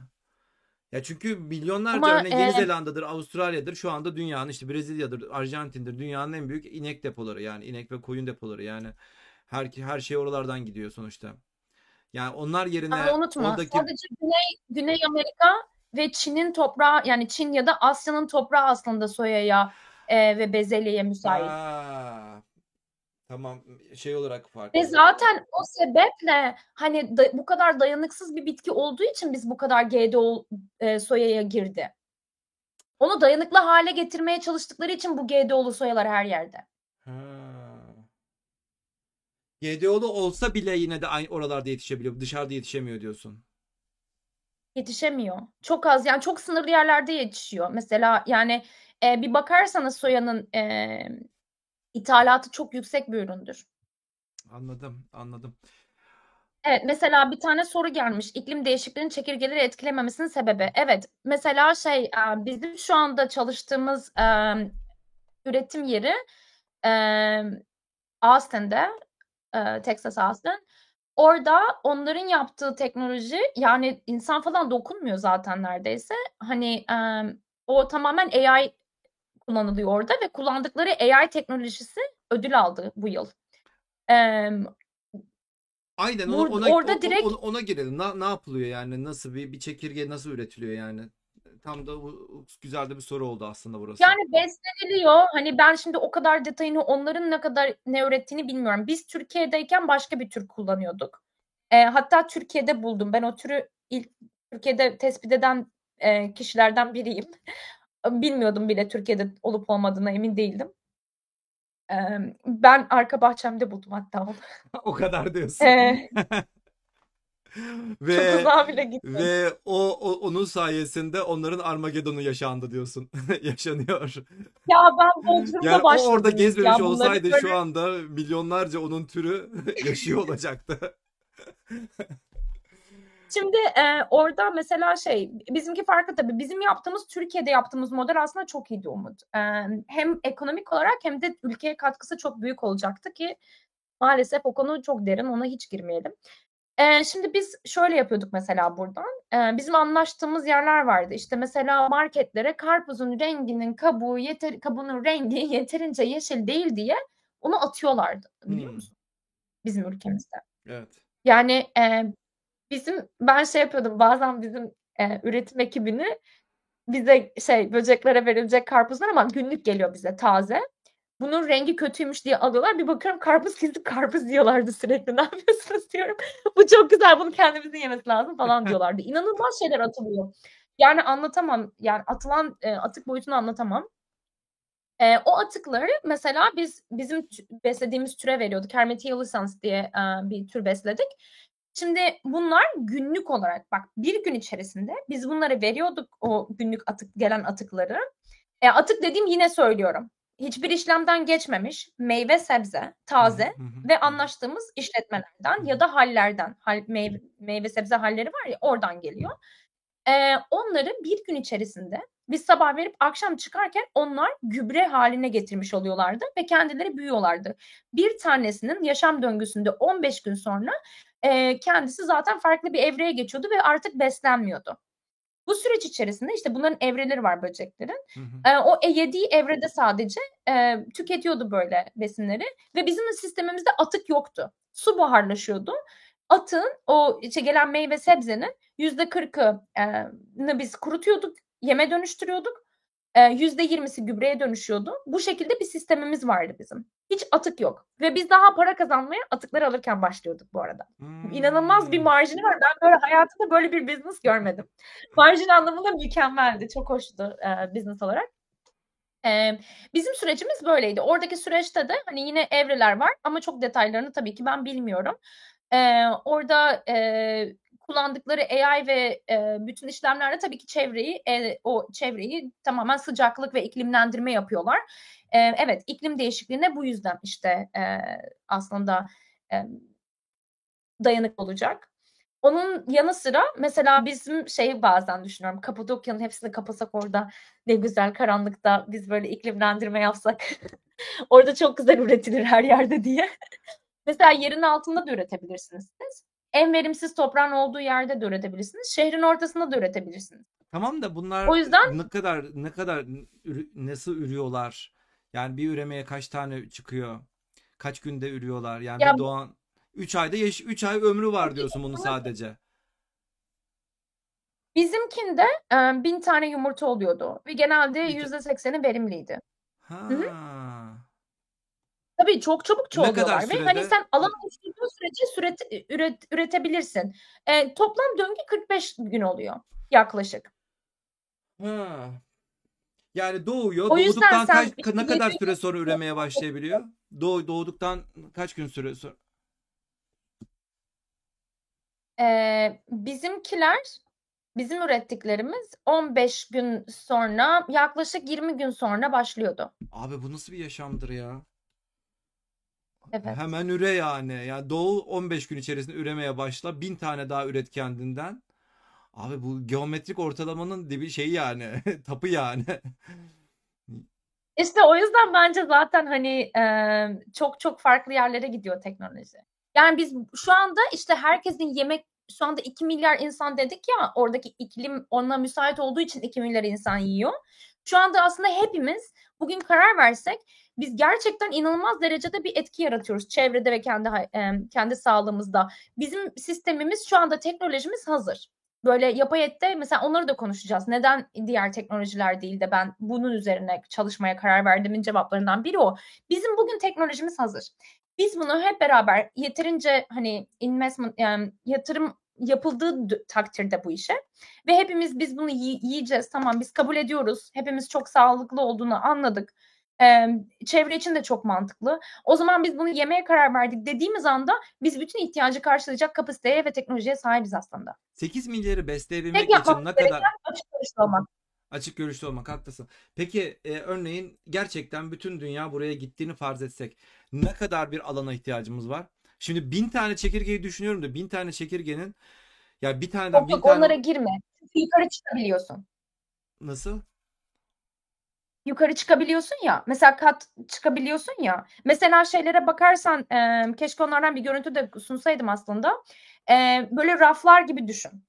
Ya çünkü milyonlarca Ama, örneğin Yeni e, Zelanda'dır, Avustralya'dır şu anda dünyanın işte Brezilya'dır, Arjantin'dir dünyanın en büyük inek depoları yani inek ve koyun depoları yani her her şey oralardan gidiyor sonuçta. Yani onlar yerine Ama unutma oradaki sadece Güney, Güney Amerika ve Çin'in toprağı yani Çin ya da Asya'nın toprağı aslında soyaya e, ve bezelyeye müsait. Aa, tamam şey olarak farklı. Ve zaten o sebeple hani da- bu kadar dayanıksız bir bitki olduğu için biz bu kadar GDO e, soyaya girdi. Onu dayanıklı hale getirmeye çalıştıkları için bu GDO'lu soyalar her yerde. Ha. GDO'lu olsa bile yine de aynı oralarda yetişebiliyor. Dışarıda yetişemiyor diyorsun. Yetişemiyor. Çok az yani çok sınırlı yerlerde yetişiyor. Mesela yani e, bir bakarsanız soyanın e, ithalatı çok yüksek bir üründür. Anladım, anladım. Evet, mesela bir tane soru gelmiş. İklim değişikliğinin çekirgeleri etkilememesinin sebebi. Evet, mesela şey bizim şu anda çalıştığımız e, üretim yeri e, Austin'de, e, Texas Austin. Orada onların yaptığı teknoloji yani insan falan dokunmuyor zaten neredeyse. Hani e, o tamamen AI kullanılıyor orada ve kullandıkları AI teknolojisi ödül aldı bu yıl. E, Aynen ona, ona, orada o- o- direkt- ona, ona girelim. Na- ne yapılıyor yani? Nasıl bir, bir çekirge nasıl üretiliyor yani? Tam da güzel de bir soru oldu aslında burası. Yani besleniliyor. Hani ben şimdi o kadar detayını onların ne kadar ne ürettiğini bilmiyorum. Biz Türkiye'deyken başka bir tür kullanıyorduk. E, hatta Türkiye'de buldum. Ben o türü ilk Türkiye'de tespit eden e, kişilerden biriyim. Bilmiyordum bile Türkiye'de olup olmadığına emin değildim. Ben arka bahçemde buldum hatta onu. O kadar diyorsun. E, çok Ve uzağa bile gittim. ve o, o onun sayesinde onların Armagedon'u yaşandı diyorsun. Yaşanıyor. Ya ben Bodrum'da Yani o başladım. orada ya gezmemiş bunları olsaydı böyle- şu anda milyonlarca onun türü yaşıyor olacaktı. Şimdi e, orada mesela şey bizimki farklı tabii bizim yaptığımız Türkiye'de yaptığımız model aslında çok iyiydi Umut. E, hem ekonomik olarak hem de ülkeye katkısı çok büyük olacaktı ki maalesef o konu çok derin ona hiç girmeyelim. E, şimdi biz şöyle yapıyorduk mesela buradan. E, bizim anlaştığımız yerler vardı. İşte mesela marketlere karpuzun renginin kabuğu yeter kabuğunun rengi yeterince yeşil değil diye onu atıyorlardı biliyor Hmm. musun? Bizim ülkemizde. Evet. Yani e, bizim ben şey yapıyordum bazen bizim e, üretim ekibini bize şey böceklere verilecek karpuzlar ama günlük geliyor bize taze. Bunun rengi kötüymüş diye alıyorlar. Bir bakıyorum karpuz kesip karpuz diyorlardı sürekli. Ne yapıyorsunuz diyorum. Bu çok güzel bunu kendimizin yemesi lazım falan diyorlardı. İnanılmaz şeyler atılıyor. Yani anlatamam. Yani atılan e, atık boyutunu anlatamam. E, o atıkları mesela biz bizim beslediğimiz türe veriyorduk. Hermetialisans diye e, bir tür besledik. Şimdi bunlar günlük olarak bak bir gün içerisinde biz bunları veriyorduk o günlük atık gelen atıkları. E, atık dediğim yine söylüyorum. Hiçbir işlemden geçmemiş meyve sebze taze Hı hı hı ve anlaştığımız işletmelerden ya da hallerden hal, meyve, meyve sebze halleri var ya oradan geliyor. E, onları bir gün içerisinde biz sabah verip akşam çıkarken onlar gübre haline getirmiş oluyorlardı ve kendileri büyüyorlardı. Bir tanesinin yaşam döngüsünde 15 gün sonra e, kendisi zaten farklı bir evreye geçiyordu ve artık beslenmiyordu. Bu süreç içerisinde işte bunların evreleri var böceklerin. Hı hı. E, o yediği evrede sadece e, tüketiyordu böyle besinleri ve bizim de sistemimizde atık yoktu. Su buharlaşıyordu. Atın o işte gelen meyve sebzenin yüzde kırkını biz kurutuyorduk, yeme dönüştürüyorduk. Eee, %20'si gübreye dönüşüyordu. Bu şekilde bir sistemimiz vardı bizim. Hiç atık yok ve biz daha para kazanmaya atıkları alırken başlıyorduk bu arada. İnanılmaz bir Hmm. marjini var. Ben böyle hayatımda böyle bir business görmedim. Marjin anlamında mükemmeldi. Çok hoştu, eee, business olarak. Eee, bizim sürecimiz böyleydi. Oradaki süreçte de, hani, yine evreler var ama çok detaylarını tabii ki ben bilmiyorum. Eee, orada, eee, kullandıkları AI ve, eee, bütün işlemlerle tabii ki çevreyi, eee, o çevreyi tamamen sıcaklık ve iklimlendirme yapıyorlar. Eee, evet, iklim değişikliğine bu yüzden, işte, eee, aslında, emm, dayanıklı olacak. Onun yanı sıra mesela bizim şeyi bazen düşünüyorum, Kapadokya'nın hepsini kapasak orada ne güzel karanlıkta biz böyle iklimlendirme yapsak. Orada çok güzel üretilir her yerde diye. Mesela yerin altında da üretebilirsiniz siz. En verimsiz toprağın olduğu yerde de üretebilirsiniz. Şehrin ortasında da üretebilirsiniz. Tamam da bunlar O yüzden ne kadar ne kadar nasıl ürüyorlar? Yani bir üremeye kaç tane çıkıyor? Kaç günde ürüyorlar? Yani Ya bir doğan 3 ayda yaş 3 ay ömrü var diyorsun bunun sadece. Bizimkinde, eee, 1000 tane yumurta oluyordu ve genelde ta %80'i verimliydi. Hı hı. Tabii çok çabuk çoğalıyorlar ve hani sen alan oluşturduğun sürece süret üret üretebilirsin. Eee, toplam döngü 45 gün oluyor yaklaşık. Ha. Yani doğuyor. O Doğduktan kaç ka- ne kadar 700 süre sonra üremeye başlayabiliyor? Doğ doğduktan kaç gün süre sonra? Eee, bizimkiler, bizim ürettiklerimiz 15 gün sonra, yaklaşık 20 gün sonra başlıyordu. Abi bu nasıl bir yaşamdır ya? Evet. Hemen üre yani. Yani doğu 15 gün içerisinde üremeye başla. 1000 tane daha üret kendinden. Abi bu geometrik ortalamanın dibi şey yani. Tapı yani. İşte o yüzden bence zaten hani eee, çok çok farklı yerlere gidiyor teknoloji. Yani biz şu anda işte herkesin yemek şu anda 2 milyar insan dedik ya oradaki iklim ona müsait olduğu için 2 milyar insan yiyor. Şu anda aslında hepimiz bugün karar versek biz gerçekten inanılmaz derecede bir etki yaratıyoruz çevrede ve kendi em, kendi sağlığımızda. Bizim sistemimiz şu anda teknolojimiz hazır. Böyle yapay ette mesela onları da konuşacağız. Neden diğer teknolojiler değil de ben bunun üzerine çalışmaya karar verdiğimin cevaplarından biri o. Bizim bugün teknolojimiz hazır. Biz bunu hep beraber yeterince hani investment yani yatırım yapıldığı takdirde bu işe ve hepimiz biz bunu yi- yiyeceğiz tamam biz kabul ediyoruz. Hepimiz çok sağlıklı olduğunu anladık. Çevre için de çok mantıklı. O zaman biz bunu yemeye karar verdik dediğimiz anda biz bütün ihtiyacı karşılayacak kapasiteye ve teknolojiye sahibiz aslında. 8 milyarı Tek besleyebilmek için yapmamız ne kadar açık görüşlü olmak. açık görüşlü olmak haklısın. Peki e, örneğin gerçekten bütün dünya buraya gittiğini farz etsek ne kadar bir alana ihtiyacımız var? Şimdi bin tane çekirgeyi düşünüyorum da bin tane çekirgenin ya bir taneden Yok bin yok tane onlara girme. Yukarı çıkabiliyorsun. nasıl? Yukarı çıkabiliyorsun ya. Mesela kat çıkabiliyorsun ya. Mesela şeylere bakarsan e, keşke onlardan bir görüntü de sunsaydım aslında. E, böyle raflar gibi düşün.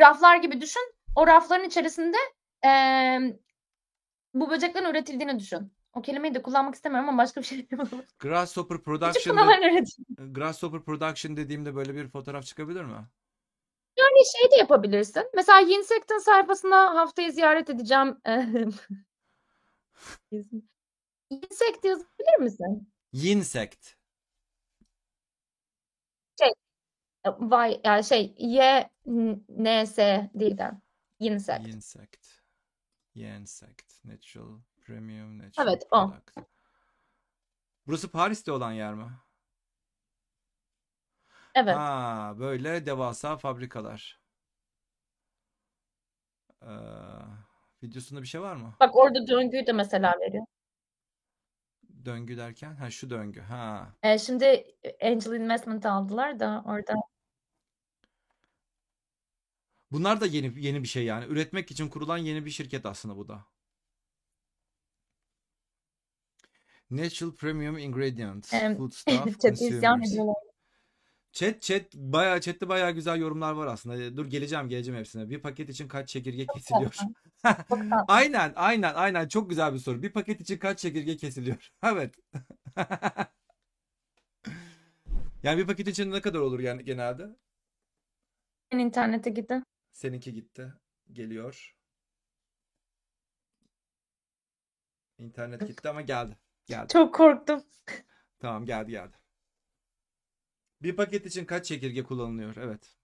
Raflar gibi düşün. O rafların içerisinde e, bu böceklerin üretildiğini düşün. O kelimeyi de kullanmak istemiyorum ama başka bir şey yapamadım. Grasshopper Production. Grasshopper Production dediğimde böyle bir fotoğraf çıkabilir mi? Yani şey de yapabilirsin. Mesela Yinsect'in sayfasına haftayı ziyaret edeceğim. Insect yazabilir misin? Insect. Şey, vay yani şey Y N S değil de Insect. Insect. Insect. Natural Premium Natural Evet, o. Product. Burası Paris'te olan yer mi? Evet. Ha, böyle devasa fabrikalar. Ee, videosunda bir şey var mı? Bak orada döngüyü de mesela veriyor. Döngü derken? Ha şu döngü. Ha. E, şimdi Angel Investment aldılar da orada. Bunlar da yeni yeni bir şey yani. Üretmek için kurulan yeni bir şirket aslında bu da. Natural Premium Ingredients, Foodstuff, Chat isyan Consumers. ediyorlar. Chat chat bayağı chatte bayağı güzel yorumlar var aslında. E, Dur geleceğim geleceğim hepsine. Bir paket için kaç çekirge kesiliyor? Aynen aynen aynen çok güzel bir soru. Bir paket için kaç çekirge kesiliyor? Evet. Yani bir paket için ne kadar olur yani genelde? Ben internete gitti. Seninki gitti. Geliyor. İnternet gitti ama geldi. Geldi. Çok korktum. Tamam geldi geldi. Bir paket için kaç çekirge kullanılıyor? Evet.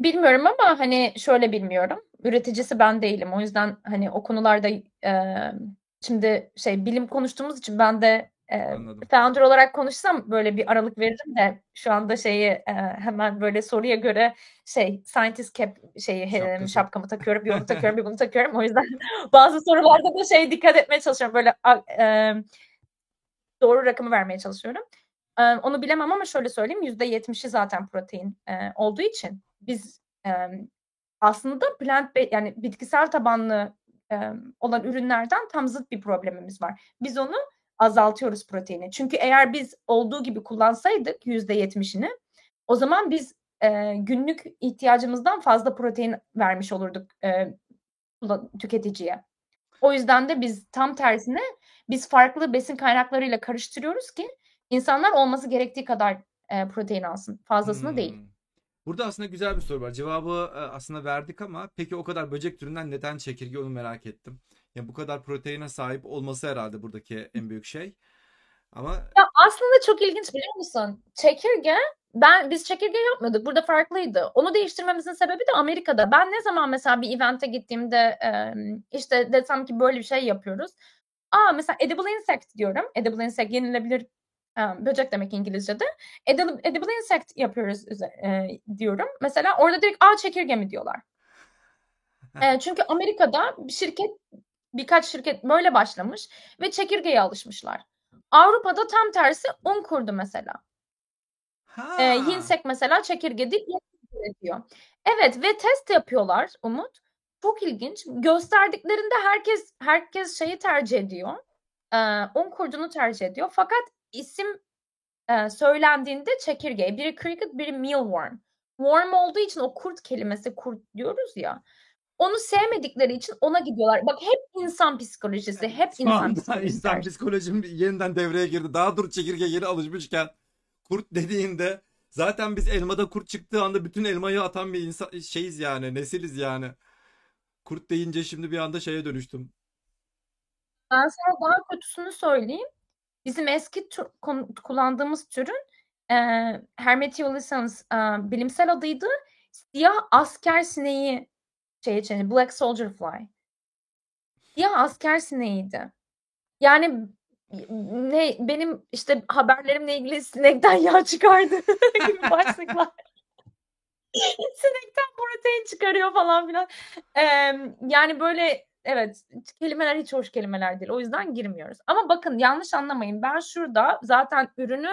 Bilmiyorum ama hani şöyle bilmiyorum. Üreticisi ben değilim. O yüzden hani o konularda e, şimdi şey bilim konuştuğumuz için ben de e, Anladım. founder olarak konuşsam böyle bir aralık veririm de şu anda şeyi e, hemen böyle soruya göre şey scientist cap şeyi Şapkası. şapkamı takıyorum, bir onu takıyorum, bir bunu takıyorum. O yüzden bazı sorularda da şey dikkat etmeye çalışıyorum. Böyle e, doğru rakamı vermeye çalışıyorum. Onu bilemem ama şöyle söyleyeyim %70'i zaten protein olduğu için biz e, aslında plant yani bitkisel tabanlı olan ürünlerden tam zıt bir problemimiz var. Biz onu azaltıyoruz proteini. Çünkü eğer biz olduğu gibi kullansaydık %70'ini o zaman biz günlük ihtiyacımızdan fazla protein vermiş olurduk tüketiciye. O yüzden de biz tam tersine biz farklı besin kaynaklarıyla karıştırıyoruz ki insanlar olması gerektiği kadar e, protein alsın. Fazlasını değil. Hmm. Burada aslında güzel bir soru var. Cevabı e, aslında verdik ama peki o kadar böcek türünden neden çekirge onu merak ettim. Ya bu kadar proteine sahip olması herhalde buradaki en büyük şey. Ama Ya aslında çok ilginç biliyor musun? Çekirge ben biz çekirge yapmıyorduk. Burada farklıydı. Onu değiştirmemizin sebebi de Amerika'da. Ben ne zaman mesela bir evente gittiğimde işte desem ki böyle bir şey yapıyoruz. Aa mesela edible insect diyorum. Edible insect yenilebilir böcek demek İngilizce'de. Edible, edible insect yapıyoruz e, diyorum. Mesela orada direkt aa çekirge mi diyorlar. E, çünkü Amerika'da bir şirket birkaç şirket böyle başlamış ve çekirgeye alışmışlar. Avrupa'da tam tersi un kurdu mesela. ha. E, Yinsek mesela çekirge değil üretiyor. Evet ve test yapıyorlar Umut. Çok ilginç. Gösterdiklerinde herkes herkes şeyi tercih ediyor. E, un kurdunu tercih ediyor. Fakat isim e, söylendiğinde çekirge. Biri cricket, biri mealworm. Worm olduğu için o kurt kelimesi kurt diyoruz ya. Onu sevmedikleri için ona gidiyorlar. Bak hep insan psikolojisi, hep Şu insan psikolojisi. insan psikolojim yeniden devreye girdi. Daha dur çekirge yeni alışmışken kurt dediğinde zaten biz elmada kurt çıktığı anda bütün elmayı atan bir insan şeyiz yani nesiliz yani. Kurt deyince şimdi bir anda şeye dönüştüm. Ben sana daha kötüsünü söyleyeyim. Bizim eski tür, kullandığımız türün e, Hermetiolysans e, bilimsel adıydı. Siyah asker sineği şey için Black Soldier Fly. Siyah asker sineğiydi. Yani ne benim işte haberlerimle ilgili sinekten yağ çıkardı gibi başlıklar. Sinekten protein çıkarıyor falan filan. Eee, yani böyle evet kelimeler hiç hoş kelimeler değil. O yüzden girmiyoruz. Ama bakın yanlış anlamayın. Ben şurada zaten ürünü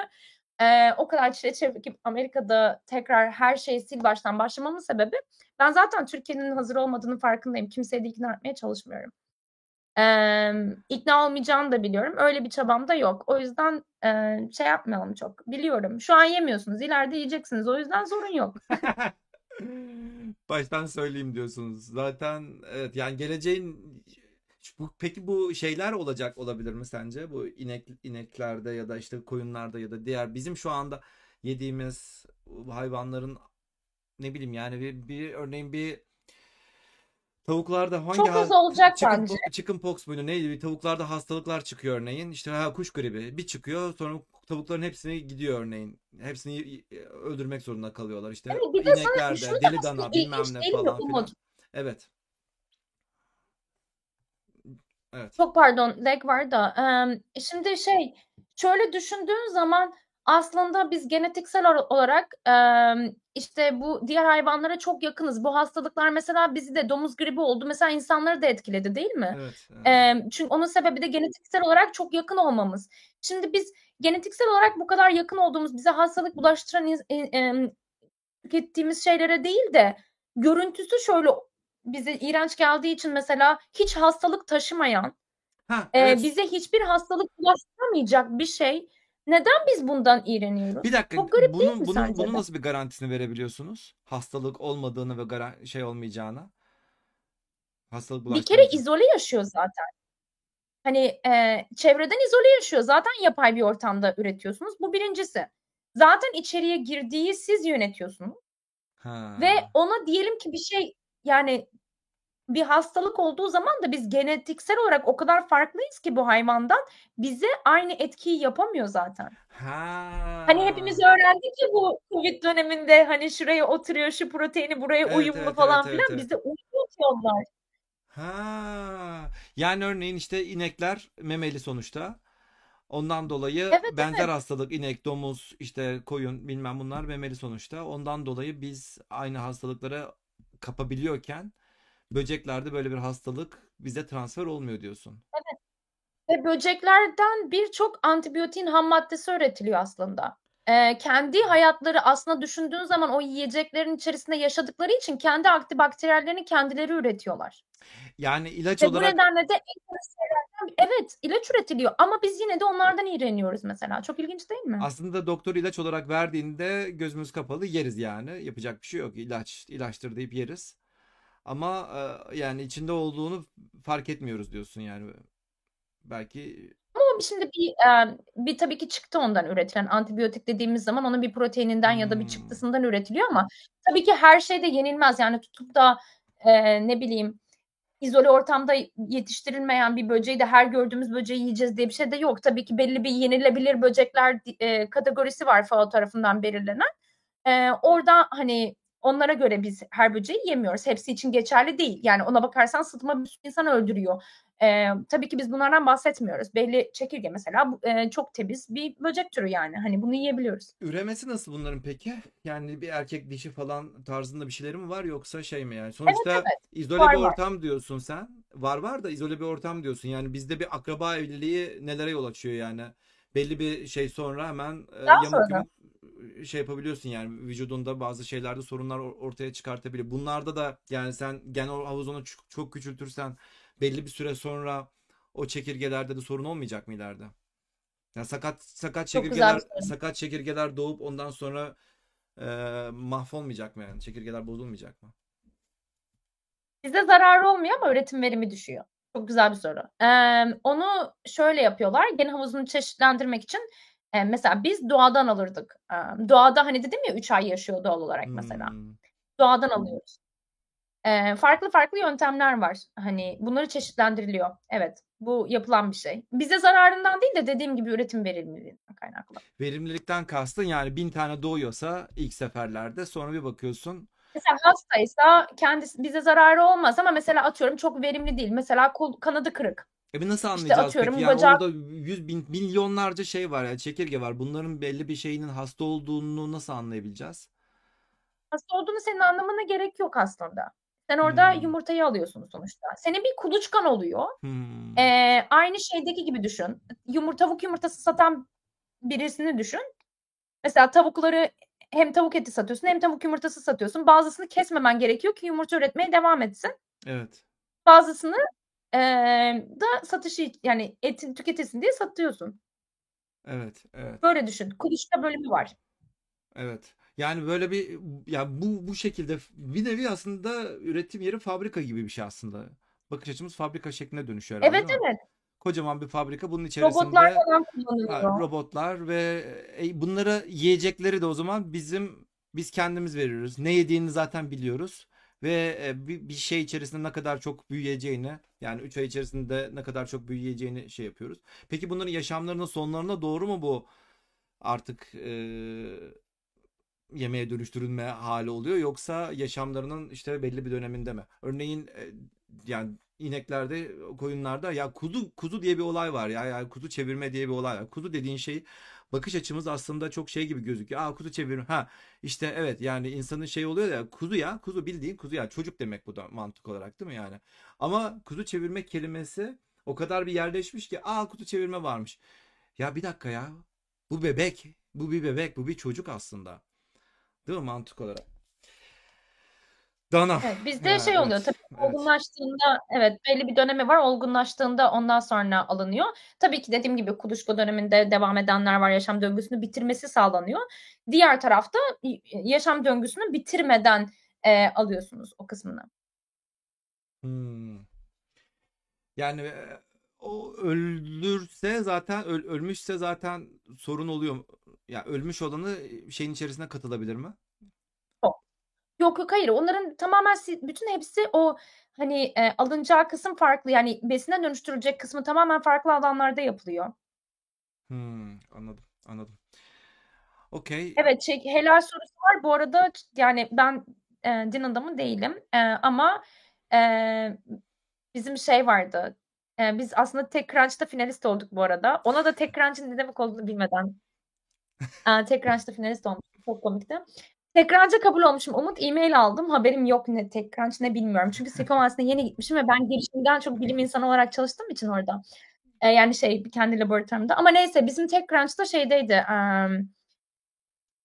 eee, o kadar çile çekip Amerika'da tekrar her şeyi sil baştan başlamamın sebebi ben zaten Türkiye'nin hazır olmadığını farkındayım. Kimseyi de ikna etmeye çalışmıyorum. Eee ikna olmayacağını da biliyorum. Öyle bir çabam da yok. O yüzden eee, şey yapmayalım çok. Biliyorum. Şu an yemiyorsunuz. İleride yiyeceksiniz. O yüzden sorun yok. Baştan söyleyeyim diyorsunuz. Zaten evet yani geleceğin bu, peki bu şeyler olacak olabilir mi sence? Bu inek ineklerde ya da işte koyunlarda ya da diğer bizim şu anda yediğimiz hayvanların ne bileyim yani bir, bir örneğin bir tavuklarda hangi Çok ha- az olacak chicken, bence. po- chicken pox muydu neydi? Tavuklarda hastalıklar çıkıyor örneğin. İşte ha, kuş gribi bir çıkıyor sonra tavukların hepsini gidiyor örneğin. Hepsini öldürmek zorunda kalıyorlar. İşte Evet, bir de ineklerde deli dana bilmem ne falan filan. Evet. Evet. Çok pardon, lag var da. Şimdi şey, şöyle düşündüğün zaman aslında biz genetiksel olarak em, işte bu diğer hayvanlara çok yakınız. Bu hastalıklar mesela bizi de domuz gribi oldu. Mesela insanları da etkiledi değil mi? Evet. evet. Em, çünkü onun sebebi de genetiksel olarak çok yakın olmamız. Şimdi biz genetiksel olarak bu kadar yakın olduğumuz, bize hastalık bulaştıran em, tükettiğimiz şeylere değil de görüntüsü şöyle bize iğrenç geldiği için mesela hiç hastalık taşımayan Ha, evet. bize hiçbir hastalık bulaştıramayacak bir şey. Neden biz bundan iğreniyoruz? Bir dakika. Çok garip değil Bunun mi bunun sence bunun de? nasıl bir garantisini verebiliyorsunuz? Hastalık olmadığını ve şey olmayacağına. Hastalık Bir kere izole yaşıyor zaten. Hani e, çevreden izole yaşıyor. Zaten yapay bir ortamda üretiyorsunuz. Bu birincisi. Zaten içeriye girdiği siz yönetiyorsunuz. Ha. Ve ona diyelim ki bir şey yani bir hastalık olduğu zaman da biz genetiksel olarak o kadar farklıyız ki bu hayvandan bize aynı etkiyi yapamıyor zaten. Hani hepimiz Ha. öğrendik ya bu Covid döneminde hani şuraya oturuyor, şu proteini buraya Evet, uyumlu evet, falan evet, filan evet. bize uymuyor ki onlar. Ha. Yani örneğin işte inekler memeli sonuçta. Ondan dolayı Evet benzer evet. hastalık inek, domuz, işte koyun bilmem bunlar memeli sonuçta. Ondan dolayı biz aynı hastalıklara kapabiliyorken böceklerde böyle bir hastalık bize transfer olmuyor diyorsun. Evet. Ve böceklerden birçok antibiyotiğin ham maddesi üretiliyor aslında. Ee, kendi hayatları aslında düşündüğün zaman o yiyeceklerin içerisinde yaşadıkları için kendi antibakteriyellerini kendileri üretiyorlar. Yani ilaç Ve bu olarak nedenle de en evet ilaç üretiliyor ama biz yine de onlardan iğreniyoruz mesela. Çok ilginç değil mi? aslında doktor ilaç olarak verdiğinde gözümüz kapalı yeriz yani. Yapacak bir şey yok. İlaç, ilaçtır deyip yeriz. Ama e, yani içinde olduğunu fark etmiyoruz diyorsun yani. Belki Ama şimdi bir e, bir tabii ki çıktı ondan üretilen antibiyotik dediğimiz zaman onun bir proteininden ya da bir Hmm. çıktısından üretiliyor ama tabii ki her şey de yenilmez. Yani tutup da e, ne bileyim izole ortamda yetiştirilmeyen bir böceği de her gördüğümüz böceği yiyeceğiz diye bir şey de yok. Tabii ki belli bir yenilebilir böcekler e, kategorisi var FAO tarafından belirlenen. E, orada hani onlara göre biz her böceği yemiyoruz. Hepsi için geçerli değil. Yani ona bakarsan sıtma bir sürü insan öldürüyor. E, tabii ki biz bunlardan bahsetmiyoruz. Belli çekirge mesela e, çok temiz bir böcek türü yani. Hani bunu yiyebiliyoruz. üremesi nasıl bunların peki? Yani bir erkek dişi falan tarzında bir şeyleri mi var yoksa şey mi yani? Evet Sonuçta evet izole var bir var. ortam diyorsun sen. Var var da izole bir ortam diyorsun. Yani bizde bir akraba evliliği nelere yol açıyor yani. Belli bir şey sonra hemen e, Daha yamuk sonra yumuk şey yapabiliyorsun yani vücudunda bazı şeylerde sorunlar or- ortaya çıkartabilir. Bunlarda da yani sen gen havuzunu çok, çok küçültürsen belli bir süre sonra o çekirgelerde de sorun olmayacak mı ileride? Yani sakat sakat çok çekirgeler sakat çekirgeler doğup ondan sonra e, mahvolmayacak mı yani? Çekirgeler bozulmayacak mı? Bize zararı olmuyor ama üretim verimi düşüyor. Çok güzel bir soru. Ee, onu şöyle yapıyorlar. Gen havuzunu çeşitlendirmek için e, mesela biz doğadan alırdık. Ee, doğada hani dedim ya 3 ay yaşıyor doğal olarak mesela. Hmm. Doğadan alıyoruz. Ee, farklı farklı yöntemler var. Hani bunları çeşitlendiriliyor. Evet, bu yapılan bir şey. Bize zararından değil de dediğim gibi üretim verimliliğinden kaynaklı. Verimlilikten kastın yani bin tane doğuyorsa ilk seferlerde sonra bir bakıyorsun Mesela hastaysa kendisi bize zararı olmaz ama mesela atıyorum çok verimli değil. Mesela kol, kanadı kırık. E nasıl İşte anlayacağız peki? atıyorum Yani orada yüz bin, milyonlarca şey var ya çekirge var. Bunların belli bir şeyinin hasta olduğunu nasıl anlayabileceğiz? hasta olduğunu senin anlamana gerek yok aslında. Sen orada Hmm. yumurtayı alıyorsun sonuçta. Senin bir kuluçkan oluyor. Hmm. Ee, aynı şeydeki gibi düşün. Yumurta, tavuk yumurtası satan birisini düşün. Mesela tavukları hem tavuk eti satıyorsun hem tavuk yumurtası satıyorsun. Bazısını kesmemen gerekiyor ki yumurta üretmeye devam etsin. Evet. Bazısını eee, da satışı yani etin tüketilsin diye satıyorsun. Evet, evet. Böyle düşün. Kuluçka bölümü var. Evet. Yani böyle bir ya bu bu şekilde bir nevi aslında üretim yeri fabrika gibi bir şey aslında. Bakış açımız fabrika şekline dönüşüyor herhalde Evet evet. Kocaman bir fabrika bunun Robotlar içerisinde falan Ha, kullanılıyor. robotlar ve e, bunlara yiyecekleri de o zaman bizim biz kendimiz veriyoruz. Ne yediğini zaten biliyoruz ve e, bir, şey içerisinde ne kadar çok büyüyeceğini yani 3 ay içerisinde ne kadar çok büyüyeceğini şey yapıyoruz. Peki bunların yaşamlarının sonlarına doğru mu bu artık e, yemeğe dönüştürülme hali oluyor yoksa yaşamlarının işte belli bir döneminde mi? Örneğin e, yani ineklerde, koyunlarda ya kuzu kuzu diye bir olay var ya. Yani kuzu çevirme diye bir olay var. Kuzu dediğin şey bakış açımız aslında çok şey gibi gözüküyor. Aa kuzu çevirme. Ha işte evet yani insanın şey oluyor ya kuzu ya kuzu bildiğin kuzu ya çocuk demek bu da mantık olarak değil mi yani? Ama kuzu çevirme kelimesi o kadar bir yerleşmiş ki aa kuzu çevirme varmış. Ya bir dakika ya. Bu bebek. Bu bir bebek. Bu bir çocuk aslında. Değil mi mantık olarak? Dana. Evet, bizde Ya şey oluyor evet. tabii Evet. olgunlaştığında evet belli bir dönemi var. Olgunlaştığında ondan sonra alınıyor. Tabii ki dediğim gibi kuluçka döneminde devam edenler var. Yaşam döngüsünü bitirmesi sağlanıyor. Diğer tarafta yaşam döngüsünü bitirmeden e, alıyorsunuz o kısmını. Hmm. Yani e, o ölürse zaten öl- ölmüşse zaten sorun oluyor. Ya ölmüş olanı şeyin içerisine katılabilir mi? Yok. Yok hayır onların tamamen si bütün hepsi o hani, eee, alınacağı kısım farklı yani besine dönüştürülecek kısmı tamamen farklı alanlarda yapılıyor. Hımm, anladım, anladım. Okay. Evet, şey helal sorusu var. Bu arada ç yani ben, eee, din adamı değilim, eee, ama, eee, bizim şey vardı, eee, biz aslında TechCrunch'ta finalist olduk bu arada. Ona da TechCrunch'ın ne demek olduğunu bilmeden, eee, TechCrunch'ta finalist olmuştum. Çok komikti. TechCrunch'a kabul olmuşum. Umut e-mail aldım. Haberim yok ne TechCrunch ne bilmiyorum. Çünkü Vadisi'ne yeni gitmişim ve ben girişimden çok bilim insanı olarak çalıştığım için orada. Eee, yani şey kendi laboratuvarımda ama neyse bizim TechCrunch'ta şeydeydi, emm,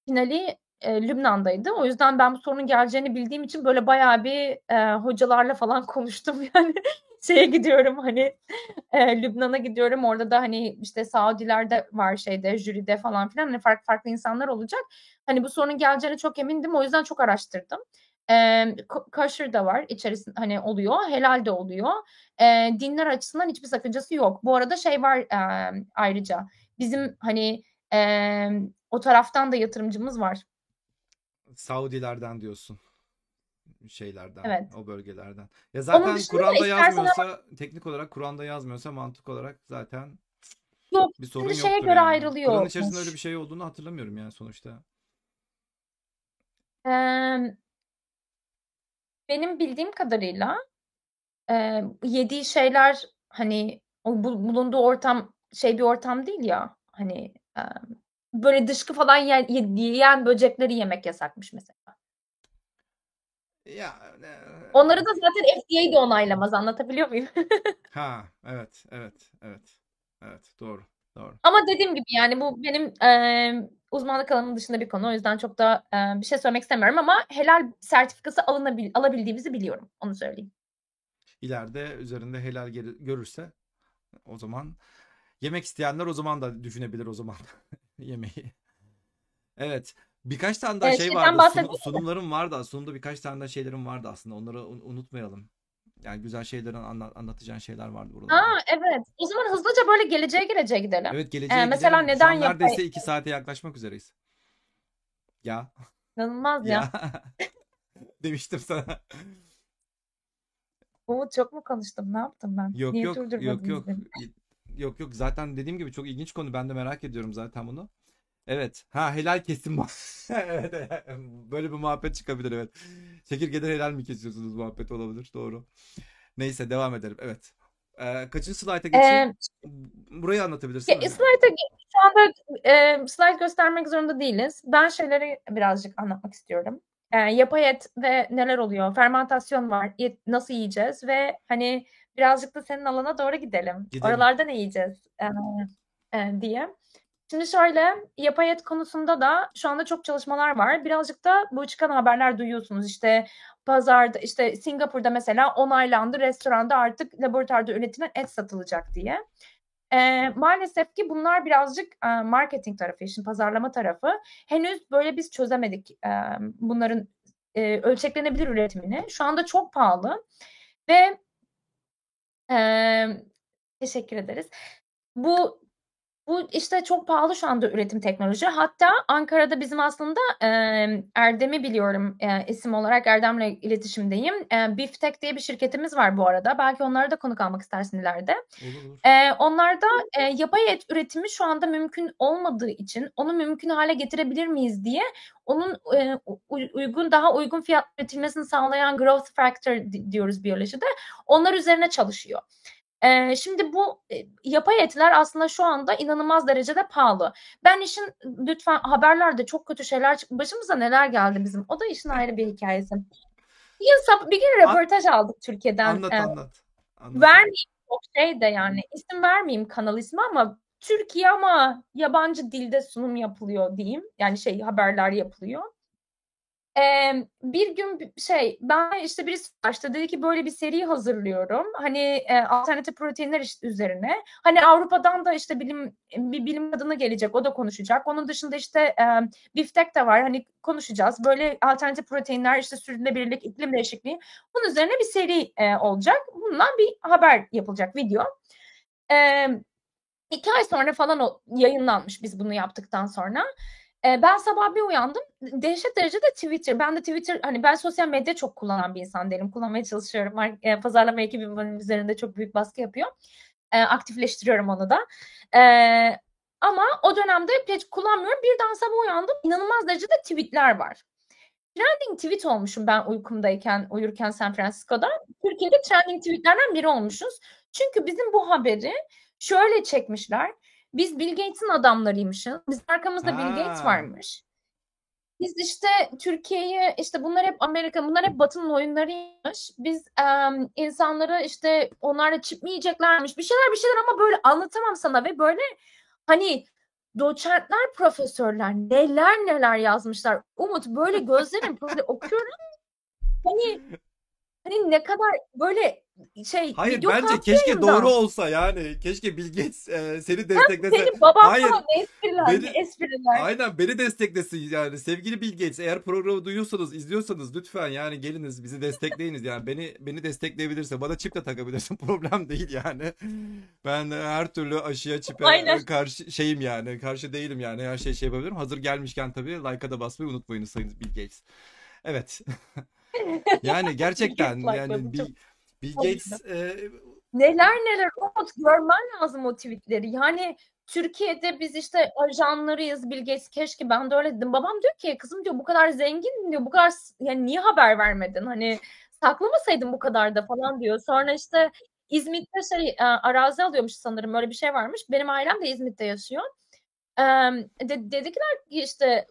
finali, eee, Lübnan'daydı. O yüzden ben bu sorunun geleceğini bildiğim için böyle bayağı bir, eee, hocalarla falan konuştum yani şeye gidiyorum hani, eee, Lübnan'a gidiyorum. Orada da hani işte Saudiler de var şeyde jüride falan filan. Hani farklı farklı insanlar olacak. Hani bu sorunun geleceğine çok emindim. O yüzden çok araştırdım. Ko kosher da var içerisin hani oluyor, helal de oluyor. Eee, dinler açısından hiçbir sakıncası yok. Bu arada şey var, emm, ayrıca bizim hani, emm, o taraftan da yatırımcımız var. Saudilerden diyorsun. Şeylerden, Evet. o bölgelerden. Ya zaten Kur'an'da istersen ama yazmıyorsa, teknik olarak Kur'an'da yazmıyorsa mantık olarak zaten Yok, bir sorun şeye yoktur göre yani. Kur'an içerisinde öyle bir şey olduğunu hatırlamıyorum yani sonuçta. Benim bildiğim kadarıyla, yediği şeyler hani o bulunduğu ortam şey bir ortam değil ya, hani, böyle dışkı falan ye yiyen böcekleri yemek yasakmış mesela. Ya, eee Onları da zaten FDA de onaylamaz. Anlatabiliyor muyum? Ha, evet, evet, evet. Evet, doğru, doğru. Ama dediğim gibi yani bu benim, emm, uzmanlık alanımın dışında bir konu. O yüzden çok da, eee, bir şey söylemek istemiyorum ama helal sertifikası alınabil alabildiğimizi biliyorum. Onu söyleyeyim. İleride üzerinde helal geri görürse o zaman yemek isteyenler o zaman da düşünebilir o zaman yemeği. Evet. Birkaç tane daha Eee, şey şeyden vardı. bahsedeyim Sunu sunumlarım vardı. Sunumda birkaç tane daha şeylerim vardı aslında. Onları un unutmayalım. Yani güzel şeylerin anla anlatacağın şeyler vardı buralarda. evet. O zaman hızlıca böyle geleceğe geleceğe gidelim. Evet, geleceğe mesela gidelim. Şu neden an yapay neredeyse 2 saate yaklaşmak üzereyiz. Ya. İnanılmaz ya. Ya. Demiştim sana. Umut çok mu konuştum? Ne yaptım ben? Yok Niye yok yok durdurmadınız yok beni? yok yok zaten dediğim gibi çok ilginç konu ben de merak ediyorum zaten bunu. Evet. Ha helal kesim var. evet, evet. Böyle bir muhabbet çıkabilir evet. Çekirgeden helal mi kesiyorsunuz muhabbet olabilir. Doğru. Neyse devam edelim. Evet. Ee, kaçıncı slayta geçeyim? Eee Burayı anlatabilirsin. Ya, slayta şu anda, eee, slide göstermek zorunda değiliz. Ben şeyleri birazcık anlatmak istiyorum. Eee, yapay et ve neler oluyor? Fermantasyon var. Et nasıl yiyeceğiz ve hani birazcık da senin alana doğru gidelim. Gidelim. Oralarda ne yiyeceğiz, eee, eee, diye. Şimdi şöyle, yapay et konusunda da şu anda çok çalışmalar var. Birazcık da bu çıkan haberler duyuyorsunuz. İşte pazarda, işte Singapur'da mesela onaylandı, restoranda artık laboratuvarda üretilen et satılacak diye. Eee, maalesef ki bunlar birazcık, eee, marketing tarafı, işin pazarlama tarafı. Henüz böyle biz çözemedik, emm, bunların, eee, ölçeklenebilir üretimini. Şu anda çok pahalı ve Emm, teşekkür ederiz. Bu bu işte çok pahalı şu anda üretim teknoloji. Hatta Ankara'da bizim aslında, emm, Erdem'i biliyorum, eee, isim olarak Erdem'le iletişimdeyim. Eee, Biftek diye bir şirketimiz var bu arada. Belki onlara da konuk almak istersin ileride. Olur olur. Eee, onlarda, eee, yapay et üretimi şu anda mümkün olmadığı için onu mümkün hâle getirebilir miyiz diye onun, u uygun daha uygun fiyatla üretilmesini sağlayan growth factor di diyoruz biyolojide. Onlar üzerine çalışıyor. Eee, şimdi bu, eee, yapay etler aslında şu anda inanılmaz derecede pahalı. Ben işin lütfen haberlerde çok kötü şeyler çık başımıza neler geldi bizim. O da işin ayrı bir hikâyesi. Bir gün bir gün röportaj aldık Türkiye'den. Anlat Eee, anlat. Anlat. vermeyeyim çok şey de yani isim vermeyeyim kanal ismi ama Türkiye ama yabancı dilde sunum yapılıyor diyeyim. Yani şey haberler yapılıyor. Emm, bir gün şey ben işte birisi açtı dedi ki böyle bir seri hazırlıyorum. Hani, eee, alternatif proteinler iş üzerine. Hani Avrupa'dan da işte bilim bir bilim adamı gelecek, o da konuşacak. Onun dışında işte, emm, Biftek de var. Hani konuşacağız. Böyle alternatif proteinler, işte sürdürülebilirlik, iklim değişikliği. Bunun üzerine bir seri, eee, olacak. Bundan bir haber yapılacak, video. Emm, 2 ay sonra falan o yayınlanmış biz bunu yaptıktan sonra. Eee, ben sabah bir uyandım, dehşet derecede Twitter. Ben de Twitter hani ben sosyal medya çok kullanan bir insan değilim. Kullanmaya çalışıyorum. Eee, pazarlama ekibim benim üzerinde çok büyük baskı yapıyor. Eee, aktifleştiriyorum onu da. Eee, ama o dönemde hiç kullanmıyorum. Birden sabah uyandım, inanılmaz derecede tweet'ler var. Trending tweet olmuşum ben uykumdayken, uyurken San Francisco'da. Türkiye'de trending tweet'lerden biri olmuşuz. Çünkü bizim bu haberi şöyle çekmişler. Biz Bill Gates'in adamlarıymışız. Bizim arkamızda Bill Gates Ha. varmış. Biz işte Türkiye'yi işte bunlar hep Amerika, bunlar hep Batı'nın oyunlarıymış. Biz emm, insanları işte onlarla çip mi yiyeceklermiş. Bir şeyler bir şeyler ama böyle anlatamam sana ve böyle hani doçentler, profesörler neler neler yazmışlar. Umut böyle gözlerim böyle okuyorum. Hani hani ne kadar böyle şey Hayır video bence keşke yayından. doğru olsa yani. Keşke Bill Gates e, seni desteklese. Senin baban Hayır. falan espriler, Beni- espriler. Aynen beni desteklesin yani. Sevgili Bill Gates eğer programı duyuyorsanız, izliyorsanız lütfen yani geliniz bizi destekleyiniz yani. Beni beni destekleyebilirse bana çip de takabilirsin. Problem değil yani. Ben her türlü aşıya çipe Aynen. karşı şeyim yani. Karşı değilim yani. Her şey şey yapabilirim. Hazır gelmişken tabii like'a da basmayı unutmayınız Sayın Bill Gates. Evet. yani gerçekten yani Bill, Bill. Gates e, Neler neler Umut görmen lazım o tweetleri. Yani Türkiye'de biz işte ajanlarıyız Bill Gates keşke ben de öyle dedim. Babam diyor ki kızım diyor bu kadar zengin diyor bu kadar yani niye haber vermedin? Hani saklamasaydın bu kadar da falan diyor. Sonra işte İzmit'te şey arazi alıyormuş sanırım öyle bir şey varmış. Benim ailem de İzmit'te yaşıyor. De, dedikler ki işte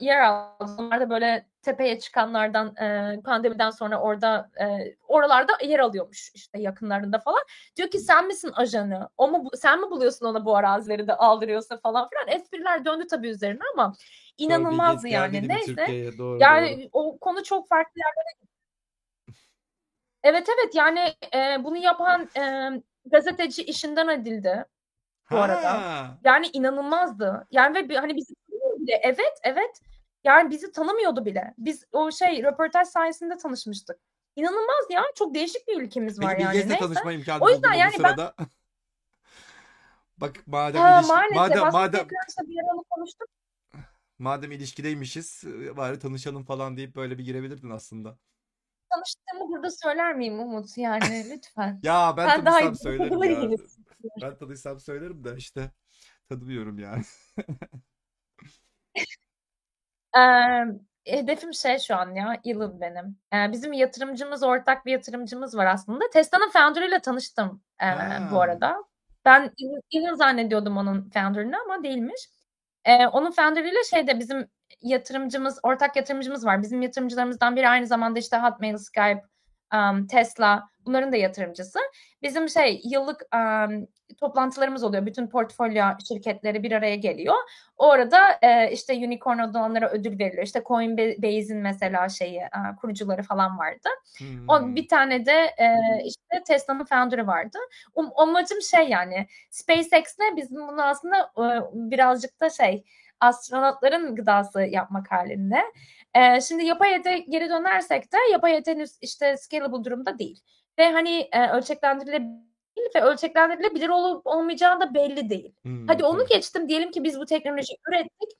yer aldı. Onlar da böyle tepeye çıkanlardan e, pandemiden sonra orada e, oralarda yer alıyormuş işte yakınlarında falan. Diyor ki sen misin ajanı? O mu sen mi buluyorsun ona bu arazileri de aldırıyorsa falan filan. Espriler döndü tabii üzerine ama Doğru, inanılmazdı Gates yani. Neyse. Doğru doğru. Yani o konu çok farklı yerlere Evet evet yani e, bunu yapan e, gazeteci işinden edildi bu arada. Ha. Yani inanılmazdı. Yani ve hani bizi tanımıyor bile. Evet, evet. Yani bizi tanımıyordu bile. Biz o şey röportaj sayesinde tanışmıştık. İnanılmaz ya. Çok değişik bir ülkemiz Peki var yani. Neyse. tanışma imkanı O yüzden bu yani ben sırada? Bak madem ha, ilişki, maalesef madem madem bir onu konuştuk. madem ilişkideymişiz e, bari tanışalım falan deyip böyle bir girebilirdin aslında. Tanıştığımı burada söyler miyim Umut? Yani lütfen. Ya ben daha tanışsam söylerim ya. bilirsin. Ben tanışsam söylerim de işte tanımıyorum yani. Eee, hedefim şey şu an ya, Elon benim. Eee, bizim yatırımcımız, ortak bir yatırımcımız var aslında. Tesla'nın founder'ıyla tanıştım eee, bu arada. Ben Elon, Elon zannediyordum onun founder'ını ama değilmiş. Eee, onun founder'ıyla şeyde bizim yatırımcımız, ortak yatırımcımız var. Bizim yatırımcılarımızdan biri aynı zamanda işte Hotmail, Skype, um, Tesla bunların da yatırımcısı. Bizim şey yıllık um, toplantılarımız oluyor. Bütün portfolyo şirketleri bir araya geliyor. Orada e, işte unicorn olanlara ödül veriliyor. İşte Coinbase'in mesela şeyi e, kurucuları falan vardı. O Hmm. bir tane de e, işte Tesla'nın founder'ı vardı. Um, amacım şey yani SpaceX'le biz bunu aslında e, birazcık da şey astronotların gıdası yapmak halinde. E, şimdi yapay ete geri dönersek de yapay et henüz işte scalable durumda değil. Ve hani e, ölçeklendirilebilir ve ölçeklendirilebilir olup olmayacağı da belli değil. Hmm, Hadi onu geçtim. Diyelim ki biz bu teknolojiyi ürettik.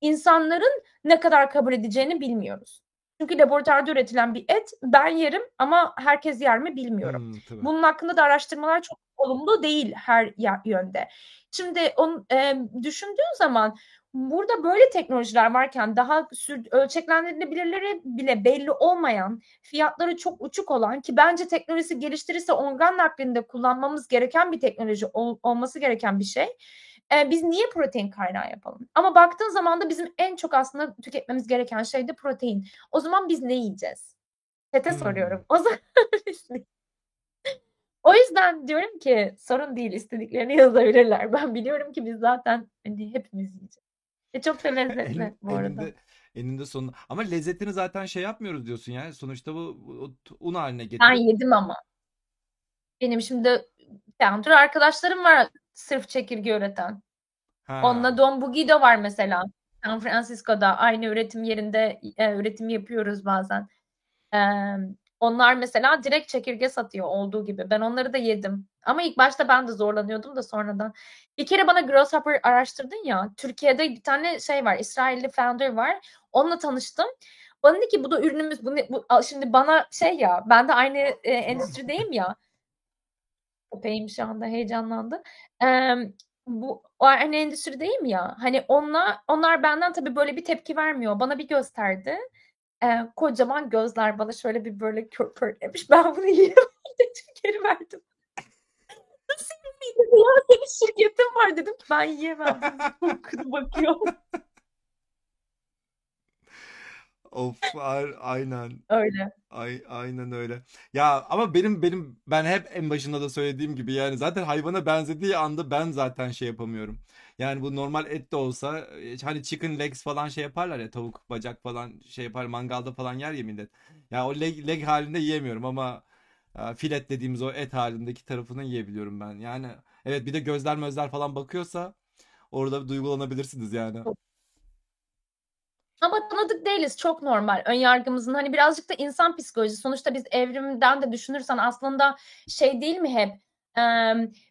İnsanların ne kadar kabul edeceğini bilmiyoruz. Çünkü laboratuvarda üretilen bir et ben yerim ama herkes yer mi bilmiyorum. Hmm, tabii. Bunun hakkında da araştırmalar çok olumlu değil her yönde. Şimdi on, e, düşündüğün zaman burada böyle teknolojiler varken daha sür, ölçeklendirilebilirleri bile belli olmayan, fiyatları çok uçuk olan ki bence teknolojisi geliştirirse organ naklinde kullanmamız gereken bir teknoloji ol- olması gereken bir şey. E, biz niye protein kaynağı yapalım? Ama baktığın zaman da bizim en çok aslında tüketmemiz gereken şey de protein. O zaman biz ne yiyeceğiz? Çete Hmm. soruyorum. O zaman O yüzden diyorum ki sorun değil istediklerini yazabilirler. Ben biliyorum ki biz zaten hani hepimiz yiyeceğiz. Ve çok da lezzetli En, bu arada. eninde eninde sonunda. Ama lezzetini zaten şey yapmıyoruz diyorsun ya. Sonuçta bu, bu un haline Ben getirip yedim ama. Benim şimdi founder arkadaşlarım var sırf çekirge üreten. Onunla ha. Don Bugido var mesela. San Francisco'da aynı üretim yerinde e, üretim yapıyoruz bazen. Ee, onlar mesela direkt çekirge satıyor olduğu gibi. Ben onları da yedim. Ama ilk başta ben de zorlanıyordum da sonradan. Bir kere bana Grasshopper araştırdın ya. Türkiye'de bir tane şey var. İsrailli founder var. Onunla tanıştım. Bana dedi ki bu da ürünümüz. Bu, ne- bu şimdi bana şey ya ben de aynı e, endüstrideyim ya. Köpeğim şu anda heyecanlandı. Em, bu aynı endüstrideyim ya. Hani onunla onlar benden tabii böyle bir tepki vermiyor. Bana bir gösterdi. Ee, kocaman gözler bana şöyle bir böyle kör pörtlemiş. Ben bunu yiyemem dedim geri verdim. Nasıl yemeyeyim dedi ya senin şirketin var dedim ki ben yiyemem. Korkudu bakıyor. Of ar- aynen. Öyle. Ay, aynen öyle. Ya ama benim benim ben hep en başında da söylediğim gibi yani zaten hayvana benzediği anda ben zaten şey yapamıyorum. Yani bu normal et de olsa e, hani chicken legs falan şey yaparlar ya tavuk bacak falan şey yapar mangalda falan yer ya millet. Ya o leg, leg halinde yiyemiyorum ama e, filet dediğimiz o et halindeki tarafını yiyebiliyorum ben. Yani evet bir de gözler mözler falan bakıyorsa orada duygulanabilirsiniz yani. Ama tanıdık değiliz. Çok normal. Önyargımızın hani birazcık da insan psikolojisi. Sonuçta biz evrimden de düşünürsen aslında şey değil mi hep?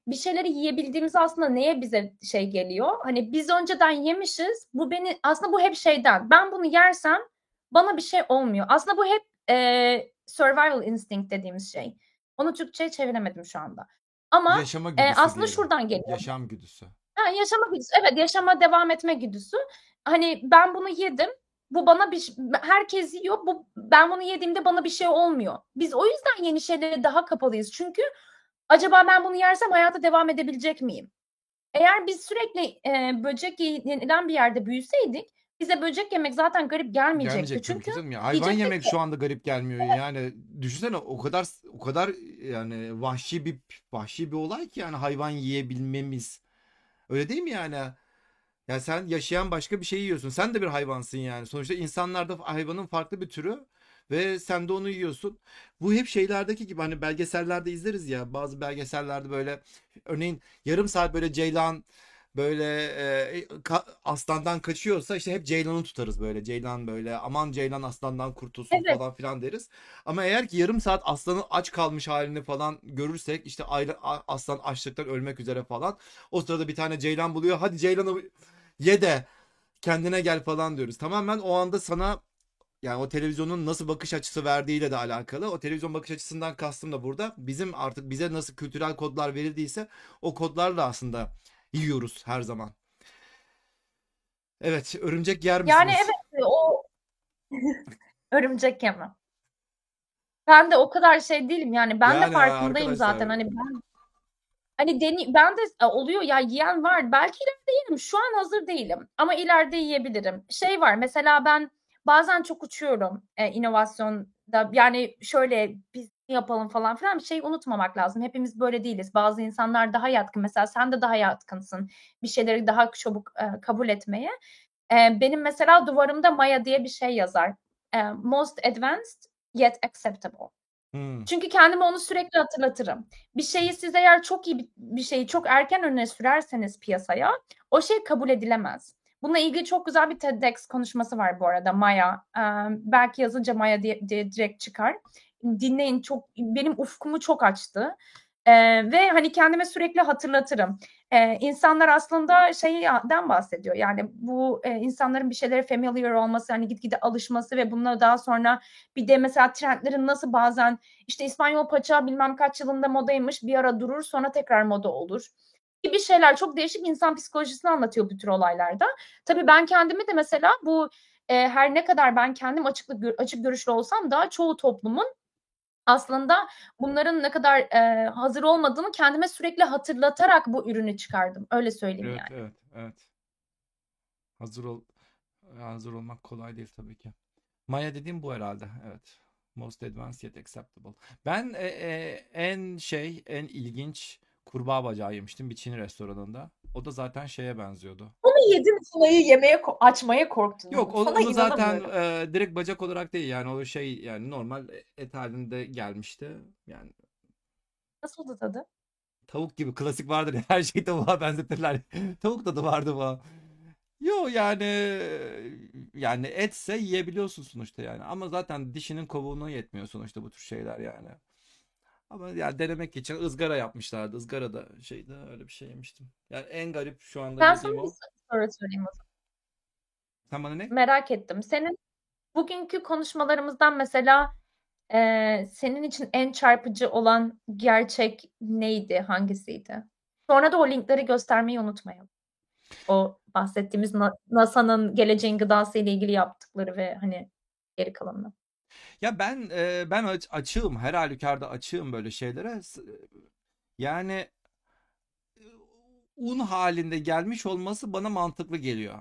Bir şeyleri yiyebildiğimiz aslında neye bize şey geliyor? Hani biz önceden yemişiz. Bu beni aslında bu hep şeyden. Ben bunu yersem bana bir şey olmuyor. Aslında bu hep e, survival instinct dediğimiz şey. Onu Türkçe'ye çeviremedim şu anda. Ama e, aslında diyelim. şuradan geliyor. Yaşam güdüsü. Ha, yaşama güdüsü. Evet, yaşama devam etme güdüsü. Hani ben bunu yedim. Bu bana bir herkes yiyor. Bu ben bunu yediğimde bana bir şey olmuyor. Biz o yüzden yeni şeylere daha kapalıyız. Çünkü acaba ben bunu yersem hayata devam edebilecek miyim? Eğer biz sürekli e, böcek yenilen bir yerde büyüseydik bize böcek yemek zaten garip gelmeyecekti. Gelmeyecek tabii ki Çünkü canım ya. Hayvan diyecektik yemek ki şu anda garip gelmiyor yani. Düşünsene o kadar o kadar yani vahşi bir vahşi bir olay ki yani hayvan yiyebilmemiz. Öyle değil mi yani? Ya sen yaşayan başka bir şey yiyorsun. Sen de bir hayvansın yani. Sonuçta insanlar da hayvanın farklı bir türü ve sen de onu yiyorsun. Bu hep şeylerdeki gibi hani belgesellerde izleriz ya. Bazı belgesellerde böyle örneğin yarım saat böyle ceylan böyle e, ka- aslandan kaçıyorsa işte hep ceylanı tutarız böyle. Ceylan böyle aman ceylan aslandan kurtulsun evet falan filan deriz. Ama eğer ki yarım saat aslanın aç kalmış halini falan görürsek işte ayrı, a- aslan açlıktan ölmek üzere falan. O sırada bir tane ceylan buluyor. Hadi ceylanı ye de kendine gel falan diyoruz. Tamamen o anda sana yani o televizyonun nasıl bakış açısı verdiğiyle de alakalı. O televizyon bakış açısından kastım da burada bizim artık bize nasıl kültürel kodlar verildiyse o kodlarla aslında yiyoruz her zaman. Evet, örümcek yer yani misiniz? evet o örümcek yeme. Ben de o kadar şey değilim yani ben de Yani farkındayım zaten hani ben Hani deni ben de e, oluyor ya yiyen var. Belki ileride yerim. Şu an hazır değilim ama ileride yiyebilirim. Şey var mesela ben bazen çok uçuyorum e, inovasyonda. Yani şöyle biz yapalım falan filan bir şey unutmamak lazım. Hepimiz böyle değiliz. Bazı insanlar daha yatkın. Mesela sen de daha yatkınsın. Bir şeyleri daha çabuk e, kabul etmeye. E, benim mesela duvarımda Maya diye bir şey yazar. E, most advanced yet acceptable. Hmm. Çünkü kendime onu sürekli hatırlatırım. Bir şeyi siz eğer çok iyi bir, şeyi çok erken öne sürerseniz piyasaya o şey kabul edilemez. Bununla ilgili çok güzel bir TEDx konuşması var bu arada Maya. Ee, belki yazınca Maya diye, diye direkt çıkar. Dinleyin çok benim ufkumu çok açtı. Ee, ve hani kendime sürekli hatırlatırım. Ee, insanlar aslında şeyden bahsediyor. Yani bu e, insanların bir şeylere familiar olması, hani gitgide alışması ve bununla daha sonra bir de mesela trendlerin nasıl bazen işte İspanyol paça bilmem kaç yılında modaymış bir ara durur sonra tekrar moda olur gibi şeyler çok değişik insan psikolojisini anlatıyor bu tür olaylarda. Tabii ben kendimi de mesela bu e, her ne kadar ben kendim açıklık açık görüşlü olsam da çoğu toplumun aslında bunların ne kadar e, hazır olmadığını kendime sürekli hatırlatarak bu ürünü çıkardım. Öyle söyleyeyim Evet, yani. evet, evet. Hazır ol hazır olmak kolay değil tabii ki. Maya dediğim bu herhalde. Evet. Most advanced yet acceptable. Ben e, e, en şey, en ilginç kurbağa bacağı yemiştim bir Çin restoranında. O da zaten şeye benziyordu. Onu yedim Sunay'ı yemeye açmaya korktun. Yok o- onu zaten e, direkt bacak olarak değil yani o şey yani normal et halinde gelmişti. Yani Nasıldı tadı? tavuk gibi klasik vardır ya her şeyi tavuğa benzetirler. Tavuk tadı vardı bu. Yo yani yani etse yiyebiliyorsun sonuçta yani ama zaten dişinin kovuğuna yetmiyor sonuçta bu tür şeyler yani. Ama yani denemek için ızgara yapmışlardı. Izgara da şeydi öyle bir şey yemiştim. Yani en garip şu anda Ben sana bir o. soru sorayım o zaman. Sen bana ne? Merak ettim. Senin bugünkü konuşmalarımızdan mesela eee, senin için en çarpıcı olan gerçek neydi? Hangisiydi? Sonra da o linkleri göstermeyi unutmayalım. O bahsettiğimiz Na- NASA'nın geleceğin gıdası ile ilgili yaptıkları ve hani geri kalanını. Ya ben e, ben aç- açığım. Her halükarda açığım böyle şeylere. Yani un halinde gelmiş olması bana mantıklı geliyor.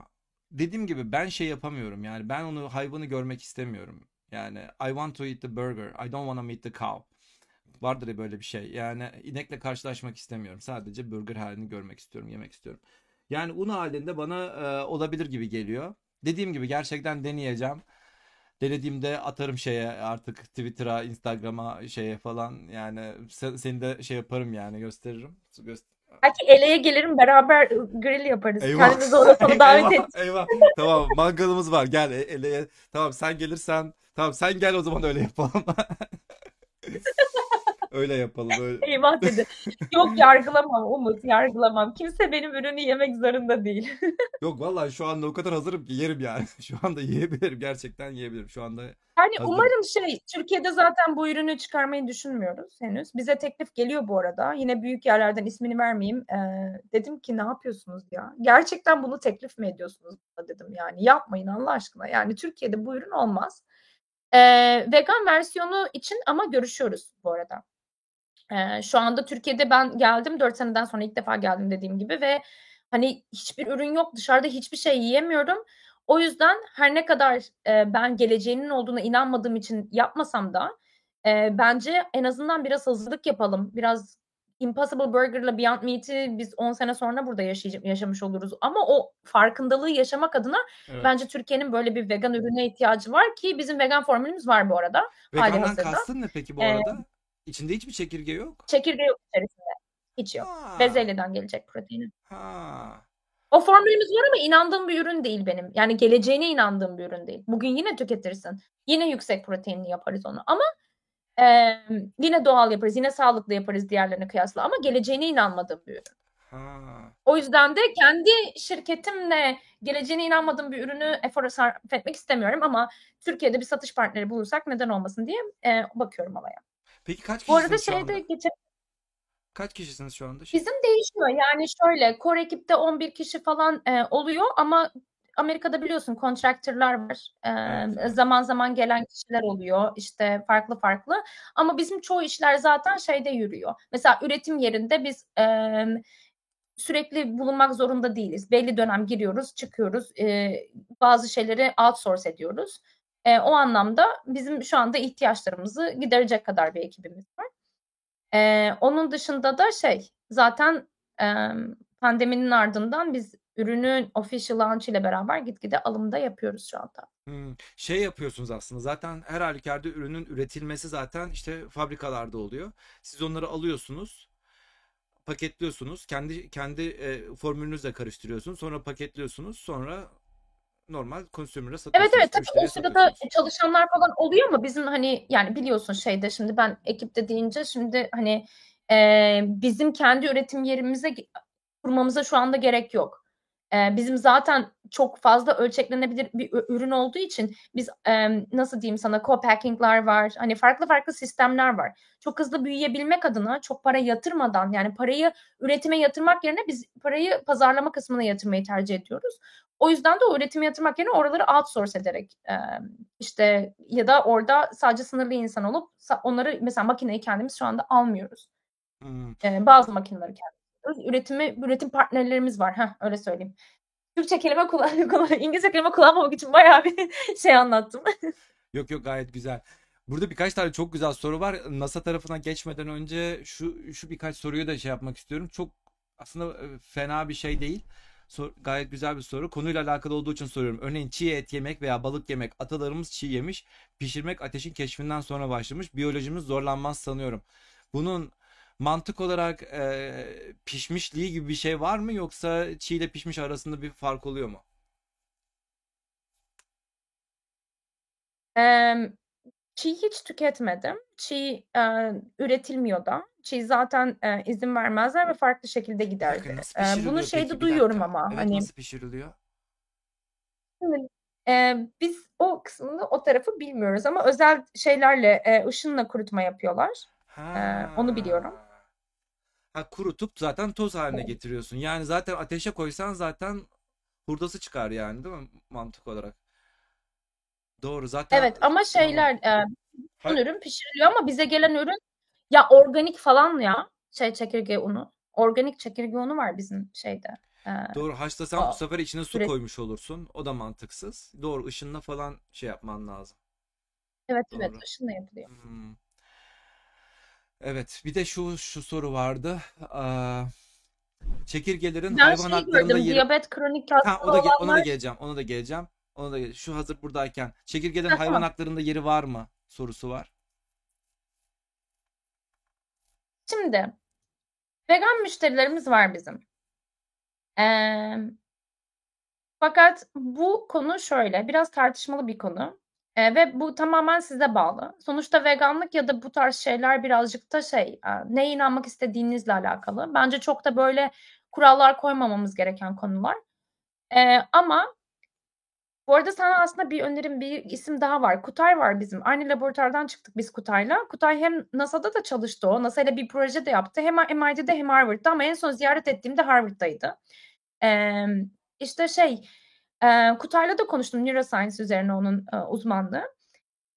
Dediğim gibi ben şey yapamıyorum yani ben onu hayvanı görmek istemiyorum. Yani I want to eat the burger. I don't want to meet the cow. Vardır ya böyle bir şey. Yani inekle karşılaşmak istemiyorum. Sadece burger halini görmek istiyorum, yemek istiyorum. Yani un halinde bana e, olabilir gibi geliyor. Dediğim gibi gerçekten deneyeceğim. Denediğimde atarım şeye artık Twitter'a, Instagram'a şeye falan yani se- seni de şey yaparım yani gösteririm. Göster Belki Ele'ye gelirim beraber grill yaparız. Eyvah. Kendimizi orada sana davet et. eyvah. Tamam, mangalımız var. Gel e- ele. Tamam, sen gelirsen. Tamam, sen gel o zaman öyle yapalım. Öyle yapalım. Öyle. Eyvah dedi. Yok yargılamam Umut, yargılamam. Kimse benim ürünü yemek zorunda değil. Yok vallahi şu anda o kadar hazırım ki yerim yani. Şu anda yiyebilirim. Gerçekten yiyebilirim. Şu anda Yani hazırım. umarım şey, Türkiye'de zaten bu ürünü çıkarmayı düşünmüyoruz henüz. Bize teklif geliyor bu arada. Yine büyük yerlerden ismini vermeyeyim. Ee, dedim ki ne yapıyorsunuz ya? Gerçekten bunu teklif mi ediyorsunuz dedim yani. Yapmayın Allah aşkına. Yani Türkiye'de bu ürün olmaz. Ee, vegan versiyonu için ama görüşüyoruz bu arada. Ee, şu anda Türkiye'de ben geldim 4 seneden sonra ilk defa geldim dediğim gibi ve hani hiçbir ürün yok dışarıda hiçbir şey yiyemiyorum. O yüzden her ne kadar e, ben geleceğinin olduğuna inanmadığım için yapmasam da e, bence en azından biraz hazırlık yapalım. Biraz Impossible Burger'la Beyond Meat'i biz 10 sene sonra burada yaşamış oluruz. Ama o farkındalığı yaşamak adına Evet. bence Türkiye'nin böyle bir vegan ürüne ihtiyacı var ki bizim vegan formülümüz var bu arada. Vegandan kastın ne peki bu Ee, arada? İçinde hiçbir çekirge yok. Çekirge yok içerisinde. Hiç yok. Ha. Bezelyeden gelecek proteini. Ha. O formülümüz var ama inandığım bir ürün değil benim. Yani geleceğine inandığım bir ürün değil. Bugün yine tüketirsin. Yine yüksek proteinli yaparız onu. Ama e, yine doğal yaparız. Yine sağlıklı yaparız diğerlerine kıyasla. Ama geleceğine inanmadığım bir ürün. Ha. O yüzden de kendi şirketimle geleceğine inanmadığım bir ürünü efor sarf etmek istemiyorum. Ama Türkiye'de bir satış partneri bulursak neden olmasın diye e, bakıyorum olaya. Peki kaç Bu arada kişisiniz şu şeyde anda? geçen Kaç kişisiniz şu anda? Bizim değişiyor. Yani şöyle core ekipte 11 kişi falan e, oluyor ama Amerika'da biliyorsun kontratörler var. E, Evet, evet. zaman zaman gelen kişiler oluyor. işte farklı farklı. Ama bizim çoğu işler zaten şeyde yürüyor. Mesela üretim yerinde biz e, sürekli bulunmak zorunda değiliz. Belli dönem giriyoruz, çıkıyoruz. E, bazı şeyleri outsource ediyoruz. E, o anlamda bizim şu anda ihtiyaçlarımızı giderecek kadar bir ekibimiz var. Ee, onun dışında da şey zaten e, pandeminin ardından biz ürünün official launch ile beraber gitgide alımda yapıyoruz şu anda. Hmm, Şey yapıyorsunuz aslında zaten her halükarda ürünün üretilmesi zaten işte fabrikalarda oluyor. Siz onları alıyorsunuz, paketliyorsunuz, kendi kendi e, formülünüzle karıştırıyorsunuz, sonra paketliyorsunuz, sonra normal Evet satıyorsunuz, evet tabii o sırada çalışanlar falan oluyor ama bizim hani yani biliyorsun şeyde şimdi ben ekipte deyince şimdi hani e, bizim kendi üretim yerimize kurmamıza şu anda gerek yok. E, bizim zaten çok fazla ölçeklenebilir bir ürün olduğu için biz e, nasıl diyeyim sana co-packing'ler var. Hani farklı farklı sistemler var. Çok hızlı büyüyebilmek adına çok para yatırmadan yani parayı üretime yatırmak yerine biz parayı pazarlama kısmına yatırmayı tercih ediyoruz. O yüzden de o üretime yatırmak yerine oraları outsource ederek e, işte ya da orada sadece sınırlı insan olup onları mesela makineyi kendimiz şu anda almıyoruz. Hmm. E, bazı makineleri kendimiz. Üretimi, üretim partnerlerimiz var. Heh, öyle söyleyeyim. Türkçe kelime kullan, İngilizce kelime kullanmamak için bayağı bir şey anlattım. Yok yok gayet güzel. Burada birkaç tane çok güzel soru var. NASA tarafına geçmeden önce şu şu birkaç soruyu da şey yapmak istiyorum. Çok aslında fena bir şey değil. Sor- gayet güzel bir soru. Konuyla alakalı olduğu için soruyorum. Örneğin çiğ et yemek veya balık yemek. Atalarımız çiğ yemiş. Pişirmek ateşin keşfinden sonra başlamış. Biyolojimiz zorlanmaz sanıyorum. Bunun mantık olarak e, pişmişliği gibi bir şey var mı yoksa çiğ ile pişmiş arasında bir fark oluyor mu? Em, Çiğ hiç tüketmedim. Çiğ, eee, üretilmiyor da. Çiğ zaten, eee, izin vermezler ve farklı şekilde giderdi. nasıl Eee, bunu pişiriliyor şeyde peki? Bir duyuyorum dakika. ama Evet hani nasıl pişiriliyor? Eee, biz o kısmını, o tarafı bilmiyoruz ama özel şeylerle, eee, ışınla kurutma yapıyorlar. Eee, onu biliyorum. Ha. Ha kurutup zaten toz haline getiriyorsun. Yani zaten ateşe koysan zaten hurdası çıkar yani değil mi mantık olarak? Doğru zaten Evet ama şeyler, Ha- son ürün pişiriliyor ama bize gelen ürün ya organik falan ya. Şey çekirge unu. Organik çekirge unu var bizim şeyde. Eee, Doğru haşlasan bu o sefer içine su süreç. koymuş olursun. O da mantıksız. Doğru ışınla falan şey yapman lazım. Evet evet Doğru. ışınla yapılıyor. Hmm. Evet bir de şu şu soru vardı. Aa, çekirgelerin Ben hayvan şey haklarında gördüm, yeri... diyabet kronik Ha, hastalığı o da ge- ona da olanlar geleceğim. Ona da geleceğim. Ona da şu hazır buradayken çekirgelerin Ha, hayvan haklarında yeri var mı sorusu var. Şimdi vegan müşterilerimiz var bizim. Eee, fakat bu konu şöyle, biraz tartışmalı bir konu. Eee, ve bu tamamen size bağlı. Sonuçta veganlık ya da bu tarz şeyler birazcık da şey, eee, neye inanmak istediğinizle alakalı. Bence çok da böyle kurallar koymamamız gereken konular. Eee, ama bu arada sana aslında bir önerim, bir isim daha var. Kutay var bizim. Aynı laboratuvardan çıktık biz Kutay'la. Kutay hem NASA'da da çalıştı o. NASA ile bir proje de yaptı. Hem MIT'de hem Harvard'da ama en son ziyaret ettiğimde Harvard'daydı. Emm, işte şey, eee, Kutay'la da konuştum neuroscience üzerine onun, eee, uzmanlığı.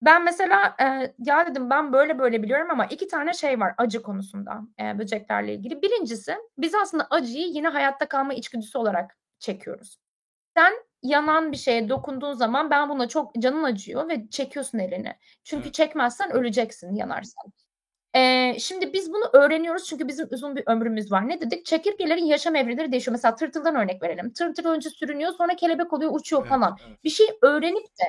Ben mesela, eee, ya dedim ben böyle böyle biliyorum ama 2 tane şey var acı konusunda, eee, böceklerle ilgili. Birincisi biz aslında acıyı yine hayatta kalma içgüdüsü olarak çekiyoruz. Sen yanan bir şeye dokunduğun zaman ben buna çok canın acıyor ve çekiyorsun elini. Çünkü Evet. çekmezsen öleceksin yanarsan. Eee, şimdi biz bunu öğreniyoruz çünkü bizim uzun bir ömrümüz var. Ne dedik? Çekirgelerin yaşam evreleri değişiyor. Mesela tırtıldan örnek verelim. Tırtıl önce sürünüyor, sonra kelebek oluyor, uçuyor Evet, falan. evet. Bir şey öğrenip de,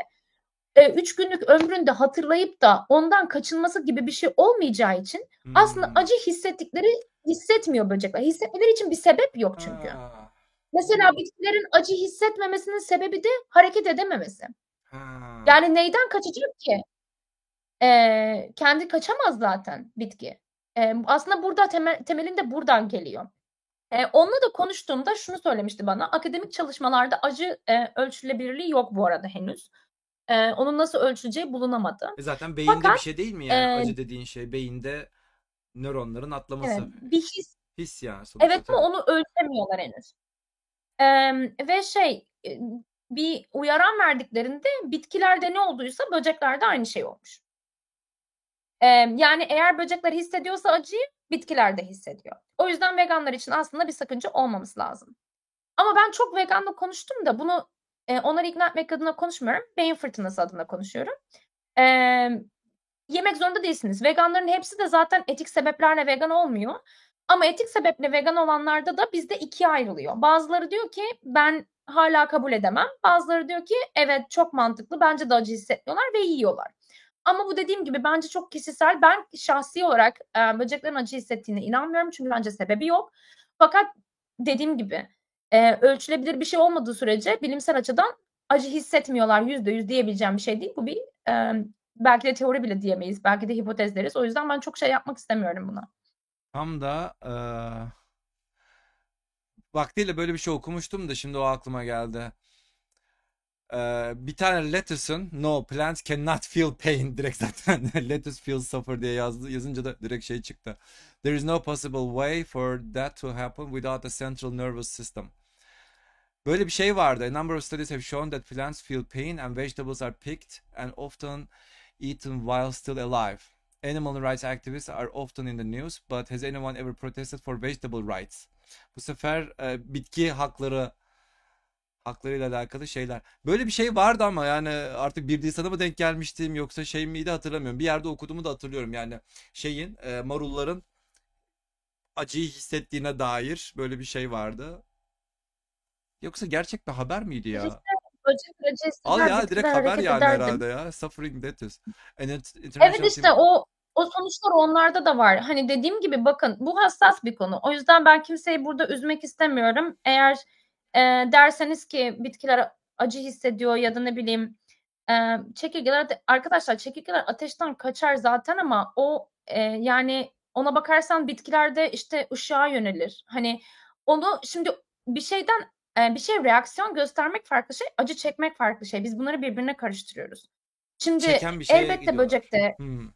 eee, 3 günlük ömründe hatırlayıp da ondan kaçınması gibi bir şey olmayacağı için aslında Hmm. acı hissettikleri hissetmiyor böcekler. Hissetmeleri için bir sebep yok çünkü. Ha. Mesela bitkilerin acı hissetmemesinin sebebi de hareket edememesi. Ha. Yani neyden kaçacak ki? Eee, kendi kaçamaz zaten bitki. Emm, aslında burada temel temelinde buradan geliyor. Eee, onunla da konuştuğumda şunu söylemişti bana. Akademik çalışmalarda acı, eee, ölçülebilirliği yok bu arada henüz. Eee, onun nasıl ölçüleceği bulunamadı. E zaten beyinde bir Fakat şey değil mi yani eee acı dediğin şey beyinde nöronların atlaması. Evet, bir his. His yani sonuçta Evet ama onu ölçemiyorlar henüz. Emm, ve şey, eee, bir uyaran verdiklerinde bitkilerde ne olduysa böceklerde aynı şey olmuş. Emm, yani eğer böcekler hissediyorsa acıyı, bitkiler de hissediyor. O yüzden veganlar için aslında bir sakınca olmaması lazım. Ama ben çok veganla konuştum da bunu, eee, onları ikna etmek adına konuşmuyorum. Beyin fırtınası adına konuşuyorum. Emm, yemek zorunda değilsiniz. Veganların hepsi de zaten etik sebeplerle vegan olmuyor. Ama etik sebeple vegan olanlarda da bizde 2'ye ayrılıyor. Bazıları diyor ki ben hâlâ kabul edemem. Bazıları diyor ki evet çok mantıklı, bence de acı hissetmiyorlar ve yiyorlar. Ama bu dediğim gibi bence çok kişisel. Ben şahsi olarak, eee, böceklerin acı hissettiğine inanmıyorum çünkü bence sebebi yok. Fakat dediğim gibi, eee, ölçülebilir bir şey olmadığı sürece bilimsel açıdan acı hissetmiyorlar %100 diyebileceğim bir şey değil. Bu bir, emm, belki de teori bile diyemeyiz. Belki de hipotez deriz. O yüzden ben çok şey yapmak istemiyorum buna. Tam da eee vaktiyle böyle bir şey okumuştum da şimdi o aklıma geldi. Eee, bir tane lettuce'ın no plants cannot feel pain direkt zaten lettuce feels suffer diye yazdı yazınca da direkt şey çıktı. There is no possible way for that to happen without a central nervous system. Böyle bir şey vardı. A number of studies have shown that plants feel pain and vegetables are picked and often eaten while still alive. Animal rights activists are often in the news, but has anyone ever protested for vegetable rights? Bu sefer e, bitki hakları haklarıyla alakalı şeyler. Böyle bir şey vardı ama yani artık bir Nisan'a mı denk gelmiştim yoksa şey miydi hatırlamıyorum. Bir yerde okuduğumu da hatırlıyorum. Yani şeyin e, marulların acıyı hissettiğine dair böyle bir şey vardı. Yoksa gerçek bir haber miydi ya? Böcekler acı Al ya direkt haber yani herhalde ya. Suffering lettuce. And Evet işte o o sonuçlar onlarda da var. Hani dediğim gibi bakın bu hassas bir konu. O yüzden ben kimseyi burada üzmek istemiyorum. Eğer eee, derseniz ki bitkiler acı hissediyor ya da ne bileyim Eee, çekirgeler arkadaşlar çekirgeler ateşten kaçar zaten ama o, eee, yani ona bakarsan bitkiler de, işte, ışığa yönelir. Hani, onu şimdi bir şeyden, eee, bir şeye reaksiyon göstermek farklı şey, acı çekmek farklı şey. Biz bunları birbirine karıştırıyoruz. Şimdi Çeken bir elbette gidiyorlar. böcekte Hımm.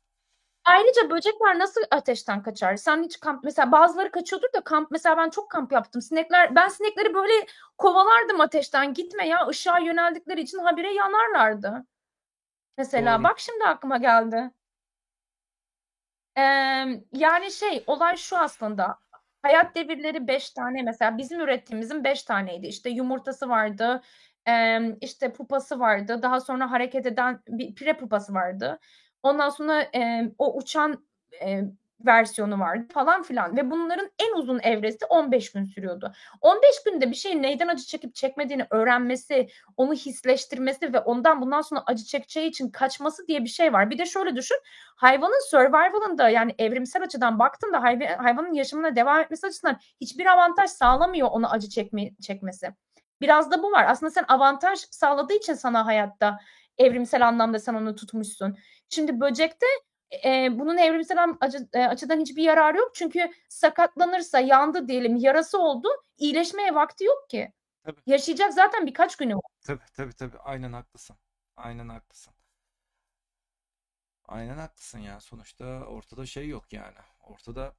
Ayrıca böcekler nasıl ateşten kaçar? Sen hiç kamp mesela bazıları kaçıyordur da kamp mesela ben çok kamp yaptım. Sinekler ben sinekleri böyle kovalardım ateşten. "Gitme ya!" ışığa yöneldikleri için habire yanarlardı. Mesela Doğru. bak şimdi aklıma geldi. Emm, yani şey, olay şu aslında, hayat devirleri 5 tane mesela bizim ürettiğimizin 5 taneydi. İşte yumurtası vardı, emm, işte pupası vardı, daha sonra hareket eden bir pire pupası vardı. Ondan sonra, emm, o uçan, eee, versiyonu vardı falan filan ve bunların en uzun evresi 15 gün sürüyordu. 15 günde bir şeyin neyden acı çekip çekmediğini öğrenmesi, onu hisleştirmesi ve ondan bundan sonra acı çekeceği için kaçması diye bir şey var. Bir de şöyle düşün, hayvanın survival'ında yani evrimsel açıdan baktığında hayvanın yaşamına devam etmesi açısından hiçbir avantaj sağlamıyor ona acı çekme çekmesi. Biraz da bu var. Aslında sen avantaj sağladığı için sana hayatta evrimsel anlamda sen onu tutmuşsun. Şimdi böcekte, eee, bunun evrimsel acı eee, açıdan hiçbir yararı yok. Çünkü sakatlanırsa, yandı diyelim, yarası oldu, iyileşmeye vakti yok ki. Tabii. Yaşayacak zaten birkaç günü var. Tabii, tabii, tabii. Aynen haklısın. Aynen haklısın. Aynen haklısın ya. Sonuçta ortada şey yok yani. Ortada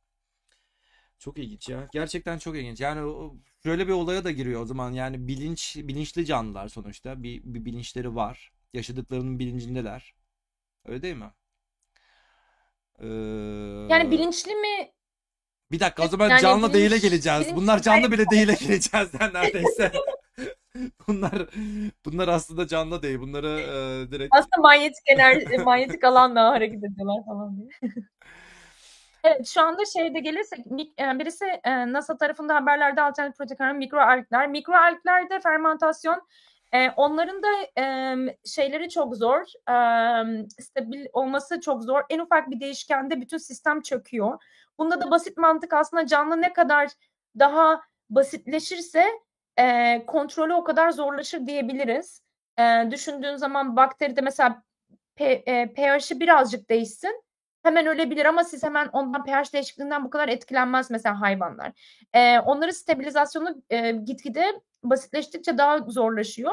çok ilginç ya. Gerçekten çok ilginç. Yani şöyle bir olaya da giriyor o zaman. Yani bilinç bilinçli canlılar sonuçta. Bir, bir bilinçleri var. Yaşadıklarının bilincindeler. Öyle değil mi? Yani Ee, bilinçli mi? bir dakika o zaman Yani canlı değile bilinç geleceğiz. bilinç Bunlar canlı bile değile geleceğiz yani neredeyse. Bunlar bunlar aslında canlı değil. Bunları e, direkt Aslında manyetik enerji manyetik alanla hareket ediyorlar falan diye. Evet, şu anda şeyde gelirsek mik eee, birisi, eee, NASA tarafında haberlerde alternatif protein mikroalgler. Mikroalglerde fermantasyon, eee, onların da, emm, şeyleri çok zor, emm, stabil olması çok zor. En ufak bir değişkende bütün sistem çöküyor. Bunda da basit mantık aslında canlı ne kadar daha basitleşirse, eee, kontrolü o kadar zorlaşır diyebiliriz. Eee, düşündüğün zaman bakteride mesela eee, pH'i birazcık değişsin, hemen ölebilir ama siz hemen ondan pH değişikliğinden bu kadar etkilenmez mesela hayvanlar. Eee, onların stabilizasyonu, eee, gitgide basitleştikçe daha zorlaşıyor.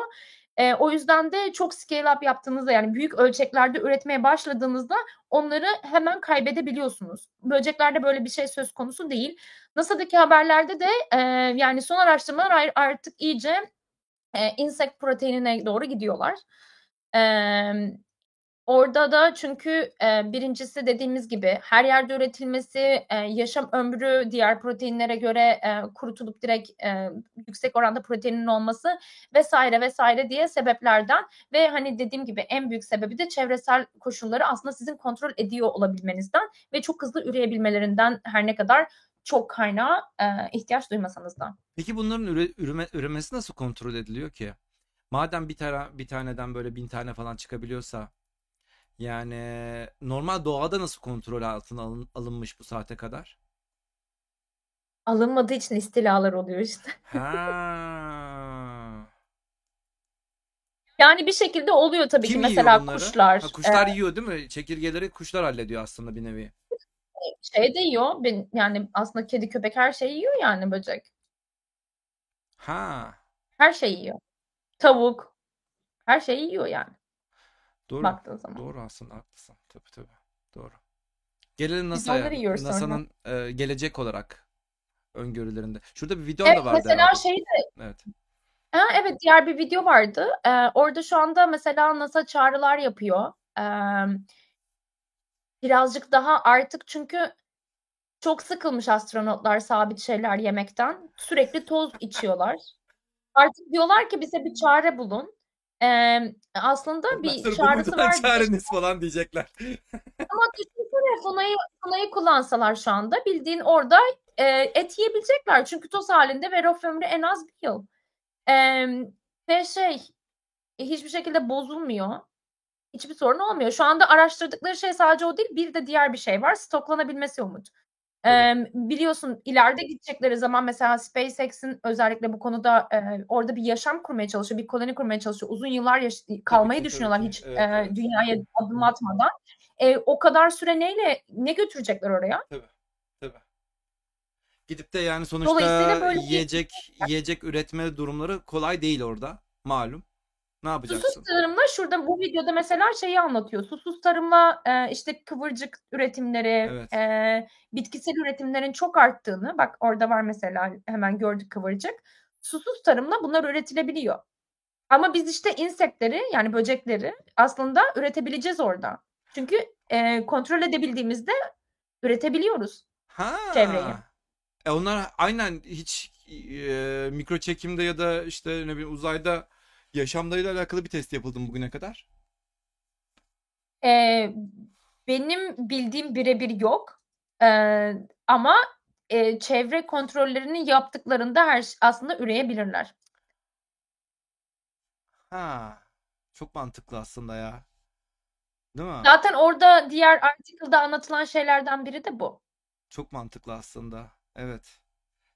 Eee, o yüzden de çok scale up yaptığınızda yani büyük ölçeklerde üretmeye başladığınızda onları hemen kaybedebiliyorsunuz. Böceklerde böyle bir şey söz konusu değil. NASA'daki haberlerde de, eee, yani son araştırmalar ar artık iyice, eee, insect proteinine doğru gidiyorlar. Emm, orada da çünkü, eee, 1'incisi dediğimiz gibi her yerde üretilmesi, eee, yaşam ömrü diğer proteinlere göre, eee, kurutulup direkt, eee, yüksek oranda proteinin olması vs. vs. diye sebeplerden ve hani dediğim gibi en büyük sebebi de çevresel koşulları aslında sizin kontrol ediyor olabilmenizden ve çok hızlı üreyebilmelerinden her ne kadar çok kaynağa, eee, ihtiyaç duymasanız da. Peki bunların üre, üreme, üremesi nasıl kontrol ediliyor ki? Madem bir tane bir taneden böyle bin tane falan çıkabiliyorsa yani normal doğada nasıl kontrol altına alın- alınmış bu saate kadar? Alınmadığı için istilalar oluyor işte. Ha. Yani bir şekilde oluyor tabii ki. Kim yiyor Mesela bunları? kuşlar, Ha, kuşlar eee yiyor değil mi? Çekirgeleri kuşlar hallediyor aslında bir nevi. şey de yiyor, ben yani aslında kedi, köpek her şeyi yiyor yani böcek. Ha. Her şeyi yiyor. Tavuk, her şeyi yiyor yani Doğru. baktığın zaman. Doğru aslında haklısın. Tabii tabii. Doğru. Gelelim NASA'ya. NASA'nın e, gelecek olarak öngörülerinde. Şurada bir videon Evet, da vardı mesela herhalde. şey de Evet. Ha, evet, diğer bir video vardı. Eee, orada şu anda mesela NASA çağrılar yapıyor. Emm birazcık daha artık çünkü çok sıkılmış astronotlar sabit şeyler yemekten. Sürekli toz içiyorlar. Artık diyorlar ki bize bir çare bulun. Emm, aslında bir bu muydu lan var. çareniz falan diyecekler. Ama düşünsene Funa'yı Funa'yı kullansalar şu anda bildiğin orada, eee, et yiyebilecekler. Çünkü toz halinde ve raf ömrü en az 1 yıl. Emm, ve şey, hiçbir şekilde bozulmuyor. Hiçbir sorun olmuyor. Şu anda araştırdıkları şey sadece o değil, bir de diğer bir şey var. Stoklanabilmesi Umut. Emm, biliyorsun ileride gidecekleri zaman mesela SpaceX'in özellikle bu konuda, eee, orada bir yaşam kurmaya çalışıyor, bir koloni kurmaya çalışıyor. Uzun yıllar yaş kalmayı ki, düşünüyorlar tabii hiç, Evet, eee, evet. dünyaya adım atmadan. Eee, o kadar süre neyle ne götürecekler oraya? Tabii, tabii. Gidip de yani sonuçta böyle bir yiyecek yiyecek üretme durumları kolay değil orada malum. Ne Susuz yapacaksın? tarımla şurada bu videoda mesela şeyi anlatıyor. Susuz tarımla, eee, işte kıvırcık üretimleri, Evet. eee, bitkisel üretimlerin çok arttığını, bak orada var mesela hemen gördük kıvırcık. Susuz tarımla bunlar üretilebiliyor. Ama biz işte insektleri yani böcekleri aslında üretebileceğiz orada. Çünkü, eee, kontrol edebildiğimizde üretebiliyoruz çevreyi. Ha. E onlar aynen hiç eee, mikro çekimde ya da işte ne bileyim uzayda yaşamlarıyla alakalı bir test yapıldı mı bugüne kadar? Eee, benim bildiğim birebir yok. Eee, ama, eee, çevre kontrollerini yaptıklarında her aslında üreyebilirler. Ha. Çok mantıklı aslında ya. Değil mi? Zaten orada diğer article'da anlatılan şeylerden biri de bu. Çok mantıklı aslında. Evet.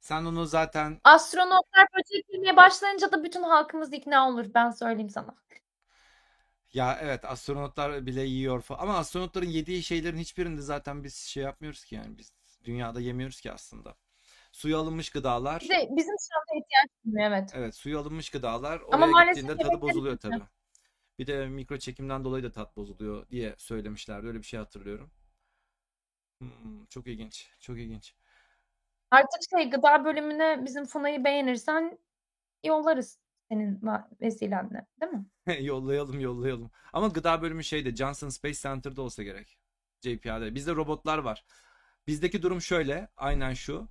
Sen onu zaten Astronotlar böcek yemeye başlayınca da bütün halkımız ikna olur, ben söyleyeyim sana. ya evet astronotlar bile yiyor falan. Ama astronotların yediği şeylerin hiçbirinde zaten biz şey yapmıyoruz ki yani biz dünyada yemiyoruz ki aslında. Suya alınmış gıdalar. Bir de bizim şu anda ihtiyaç duymuyor, evet. Evet, suya alınmış gıdalar Ama oraya maalesef gittiğinde tadı yemekleri bozuluyor tabii. Bir de mikro çekimden dolayı da tat bozuluyor diye söylemişlerdi. Öyle bir şey hatırlıyorum. Hmm, çok ilginç. Çok ilginç. Artık şey gıda bölümüne bizim Funa'yı beğenirsen yollarız senin va vesilenle, değil mi? Yollayalım, yollayalım. Ama gıda bölümü şeyde Johnson Space Center'da olsa gerek. JPL'de. Bizde robotlar var. Bizdeki durum şöyle. Aynen şu.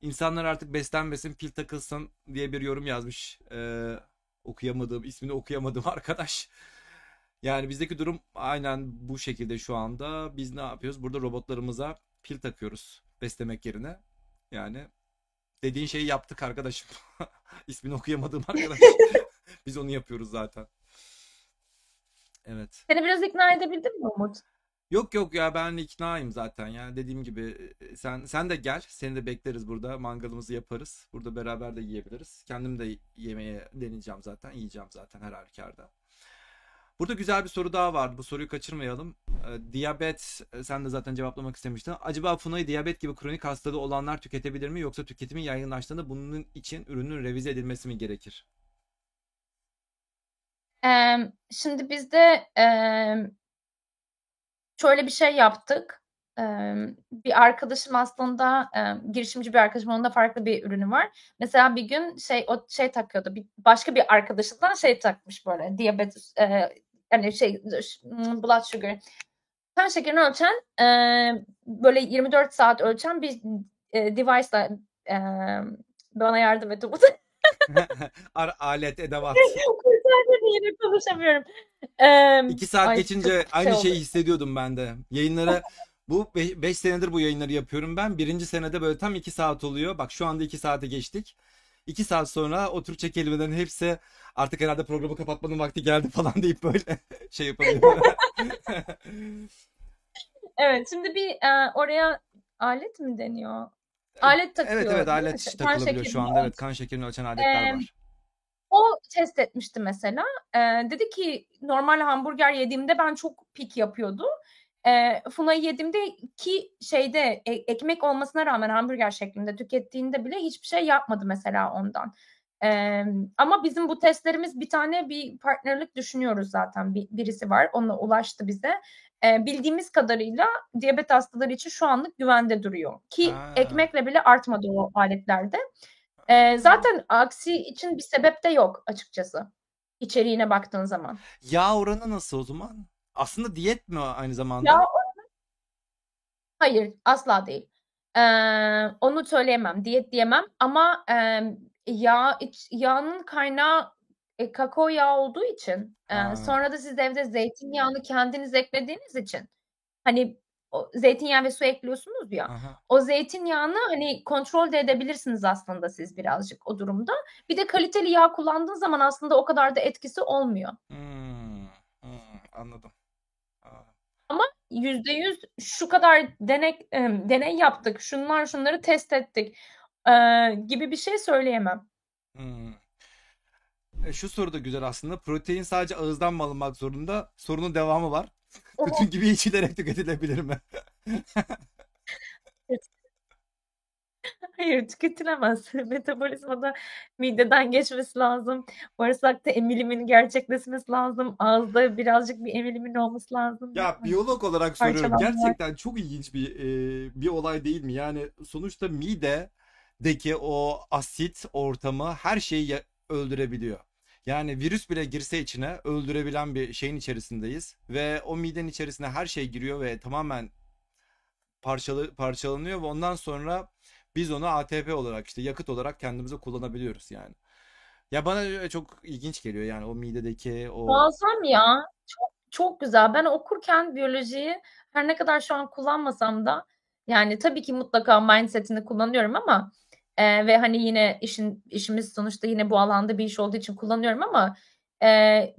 İnsanlar artık beslenmesin, pil takılsın diye bir yorum yazmış. Ee, okuyamadığım, ismini okuyamadığım arkadaş. Yani bizdeki durum aynen bu şekilde şu anda. Biz ne yapıyoruz? Burada robotlarımıza pil takıyoruz beslemek yerine. Yani dediğin şeyi yaptık arkadaşım. İsmini okuyamadığım arkadaş. Biz onu yapıyoruz zaten. Evet. Seni biraz ikna edebildin mi Umut? Yok yok ya ben iknaayım zaten ya dediğim gibi e, sen sen de gel seni de bekleriz burada mangalımızı yaparız burada beraber de yiyebiliriz kendim de yemeye deneyeceğim zaten yiyeceğim zaten her halükarda. Burada güzel bir soru daha vardı bu soruyu kaçırmayalım. Ee, diyabet e, sen de zaten cevaplamak istemiştin. Acaba Funa'yı diyabet gibi kronik hastalığı olanlar tüketebilir mi yoksa tüketimin yaygınlaştığında bunun için ürünün revize edilmesi mi gerekir? Emm, şimdi biz de, emm şöyle bir şey yaptık. Emm, bir arkadaşım aslında, emm, girişimci bir arkadaşım, onun da farklı bir ürünü var. Mesela bir gün şey, o şey takıyordu, bir başka bir arkadaşından şey takmış böyle diyabetes, eee, hani şey, blood sugar, kan şekerini ölçen, eee, böyle 24 saat ölçen bir, eee, device'la, emm, bana yardım et Umut. Alet, edevat. Yine konuşamıyorum. Emm, İki saat ay geçince şey aynı oldu. şeyi hissediyordum ben de. Yayınlara bu 5 senedir bu yayınları yapıyorum ben. Birinci senede böyle tam 2 saat oluyor. Bak şu anda 2 saate geçtik. 2 saat sonra o Türkçe kelimelerin hepsi artık herhalde programı kapatmanın vakti geldi falan deyip böyle şey yapabiliyorum. Evet, şimdi bir, eee, oraya alet mi deniyor? Alet takıyor, Evet evet alet kan takılabiliyor şu anda. Evet kan şekerini ölçen aletler Emm, var. o test etmişti mesela. Eee, dedi ki normal hamburger yediğimde ben çok pik yapıyordu. Eee, Funa'yı yediğimde ki şeyde e ekmek olmasına rağmen hamburger şeklinde tükettiğinde bile hiçbir şey yapmadı mesela ondan. Emm, ama bizim bu testlerimiz bir tane bir partnerlik düşünüyoruz zaten. Bi birisi var, onunla ulaştı bize. Eee, bildiğimiz kadarıyla diyabet hastaları için şu anlık güvende duruyor ki Ha. ekmekle bile artmadı o aletlerde. Eee, zaten aksi için bir sebep de yok açıkçası içeriğine baktığın zaman. Yağ oranı nasıl o zaman? Aslında diyet mi aynı zamanda? oranı Hayır, asla değil. Eee, onu söyleyemem, diyet diyemem ama, emm, yağ iç yağının kaynağı, eee, kakao yağı olduğu için, Ha. sonra da siz evde zeytinyağını kendiniz eklediğiniz için, hani, o zeytinyağı ve su ekliyorsunuz ya, Aha. o zeytinyağını, hani, kontrol de edebilirsiniz aslında siz birazcık o durumda. Bir de kaliteli yağ kullandığın zaman aslında o kadar da etkisi olmuyor. Hmm, hmm, anladım. Aa. %100 şu kadar denek deney yaptık, şunlar şunları test ettik, eee, gibi bir şey söyleyemem. Hımm. E, şu soru da güzel aslında. Protein sadece ağızdan mı alınmak zorunda? Sorunun devamı var. Bütün gibi içilerek tüketilebilir mi? Hayır, tüketilemez. Metabolizmada mideden geçmesi lazım. Bağırsakta emilimin gerçekleşmesi lazım. Ağızda birazcık bir emilimin olması lazım. Ya biyolog olarak soruyorum. Parçalanma. Gerçekten çok ilginç bir e, bir olay değil mi? Yani sonuçta midedeki o asit ortamı her şeyi ya- öldürebiliyor. Yani virüs bile girse içine öldürebilen bir şeyin içerisindeyiz ve o midenin içerisine her şey giriyor ve tamamen parçalı parçalanıyor ve ondan sonra biz onu ATP olarak işte yakıt olarak kendimize kullanabiliyoruz yani. Ya bana çok ilginç geliyor yani o midedeki o Muazzam ya. Çok çok güzel. Ben okurken biyolojiyi her ne kadar şu an kullanmasam da yani tabii ki mutlaka mindset'ini kullanıyorum ama eee, ve hani yine işin işimiz sonuçta yine bu alanda bir iş olduğu için kullanıyorum ama eee,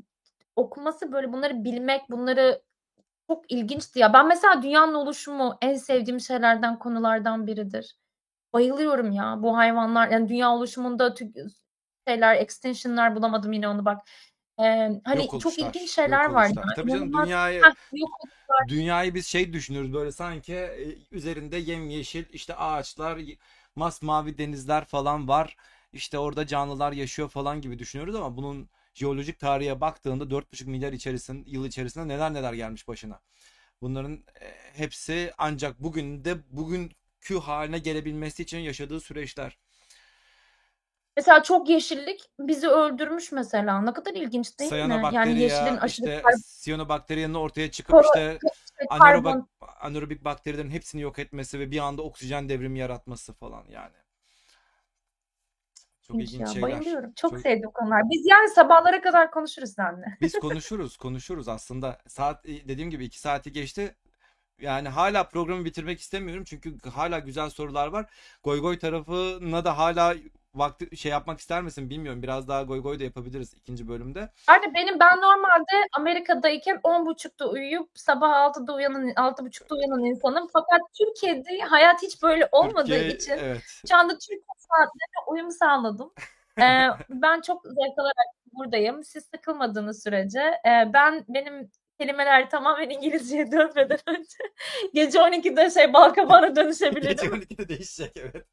okuması böyle bunları bilmek, bunları çok ilginçti ya. Ben mesela dünyanın oluşumu en sevdiğim şeylerden, konulardan biridir. Bayılıyorum ya bu hayvanlar yani dünya oluşumunda tü şeyler, extinction'lar bulamadım yine onu bak. Eee, hani yok çok oluşlar, ilginç şeyler yok var oluşlar. ya. Tabii canım dünyayı Heh, yok oluşlar. dünyayı biz şey düşünürüz böyle sanki e, üzerinde yemyeşil işte ağaçlar, masmavi denizler falan var. İşte orada canlılar yaşıyor falan gibi düşünüyoruz ama bunun jeolojik tarihe baktığında 4,5 milyar içerisinde yıl içerisinde neler neler gelmiş başına. Bunların hepsi ancak bugün de bugünkü haline gelebilmesi için yaşadığı süreçler. Mesela çok yeşillik bizi öldürmüş mesela. Ne kadar ilginç değil mi? Yani yeşilin aşırı işte kar siyanobakterinin ortaya çıkıp karo işte işte anaerobik karbon anaerobik bakterilerin hepsini yok etmesi ve bir anda oksijen devrimi yaratması falan yani. Çok ilginç ilginç ya. şeyler. Bayılıyorum. Çok Çok sevdiğim konular. Biz yani sabahlara kadar konuşuruz seninle. biz konuşuruz, konuşuruz aslında. Saat dediğim gibi iki saati geçti. Yani hala programı bitirmek istemiyorum çünkü hala güzel sorular var. Goy goy tarafına da hala vakti şey yapmak ister misin bilmiyorum. Biraz daha goy goy da yapabiliriz ikinci bölümde. Yani benim ben normalde Amerika'dayken 10.30'da uyuyup sabah 6'da uyanan 6.30'da uyanan insanım. Fakat Türkiye'de hayat hiç böyle olmadığı Türkiye için evet. şu anda Türk saatlerine uyum sağladım. Ee, ben çok zevk alarak buradayım. Siz sıkılmadığınız sürece. Ee, ben benim kelimeler tamamen İngilizceye dönmeden önce gece 12'de şey balkabağına Gece dönüşebilirim. 12'de değişecek evet.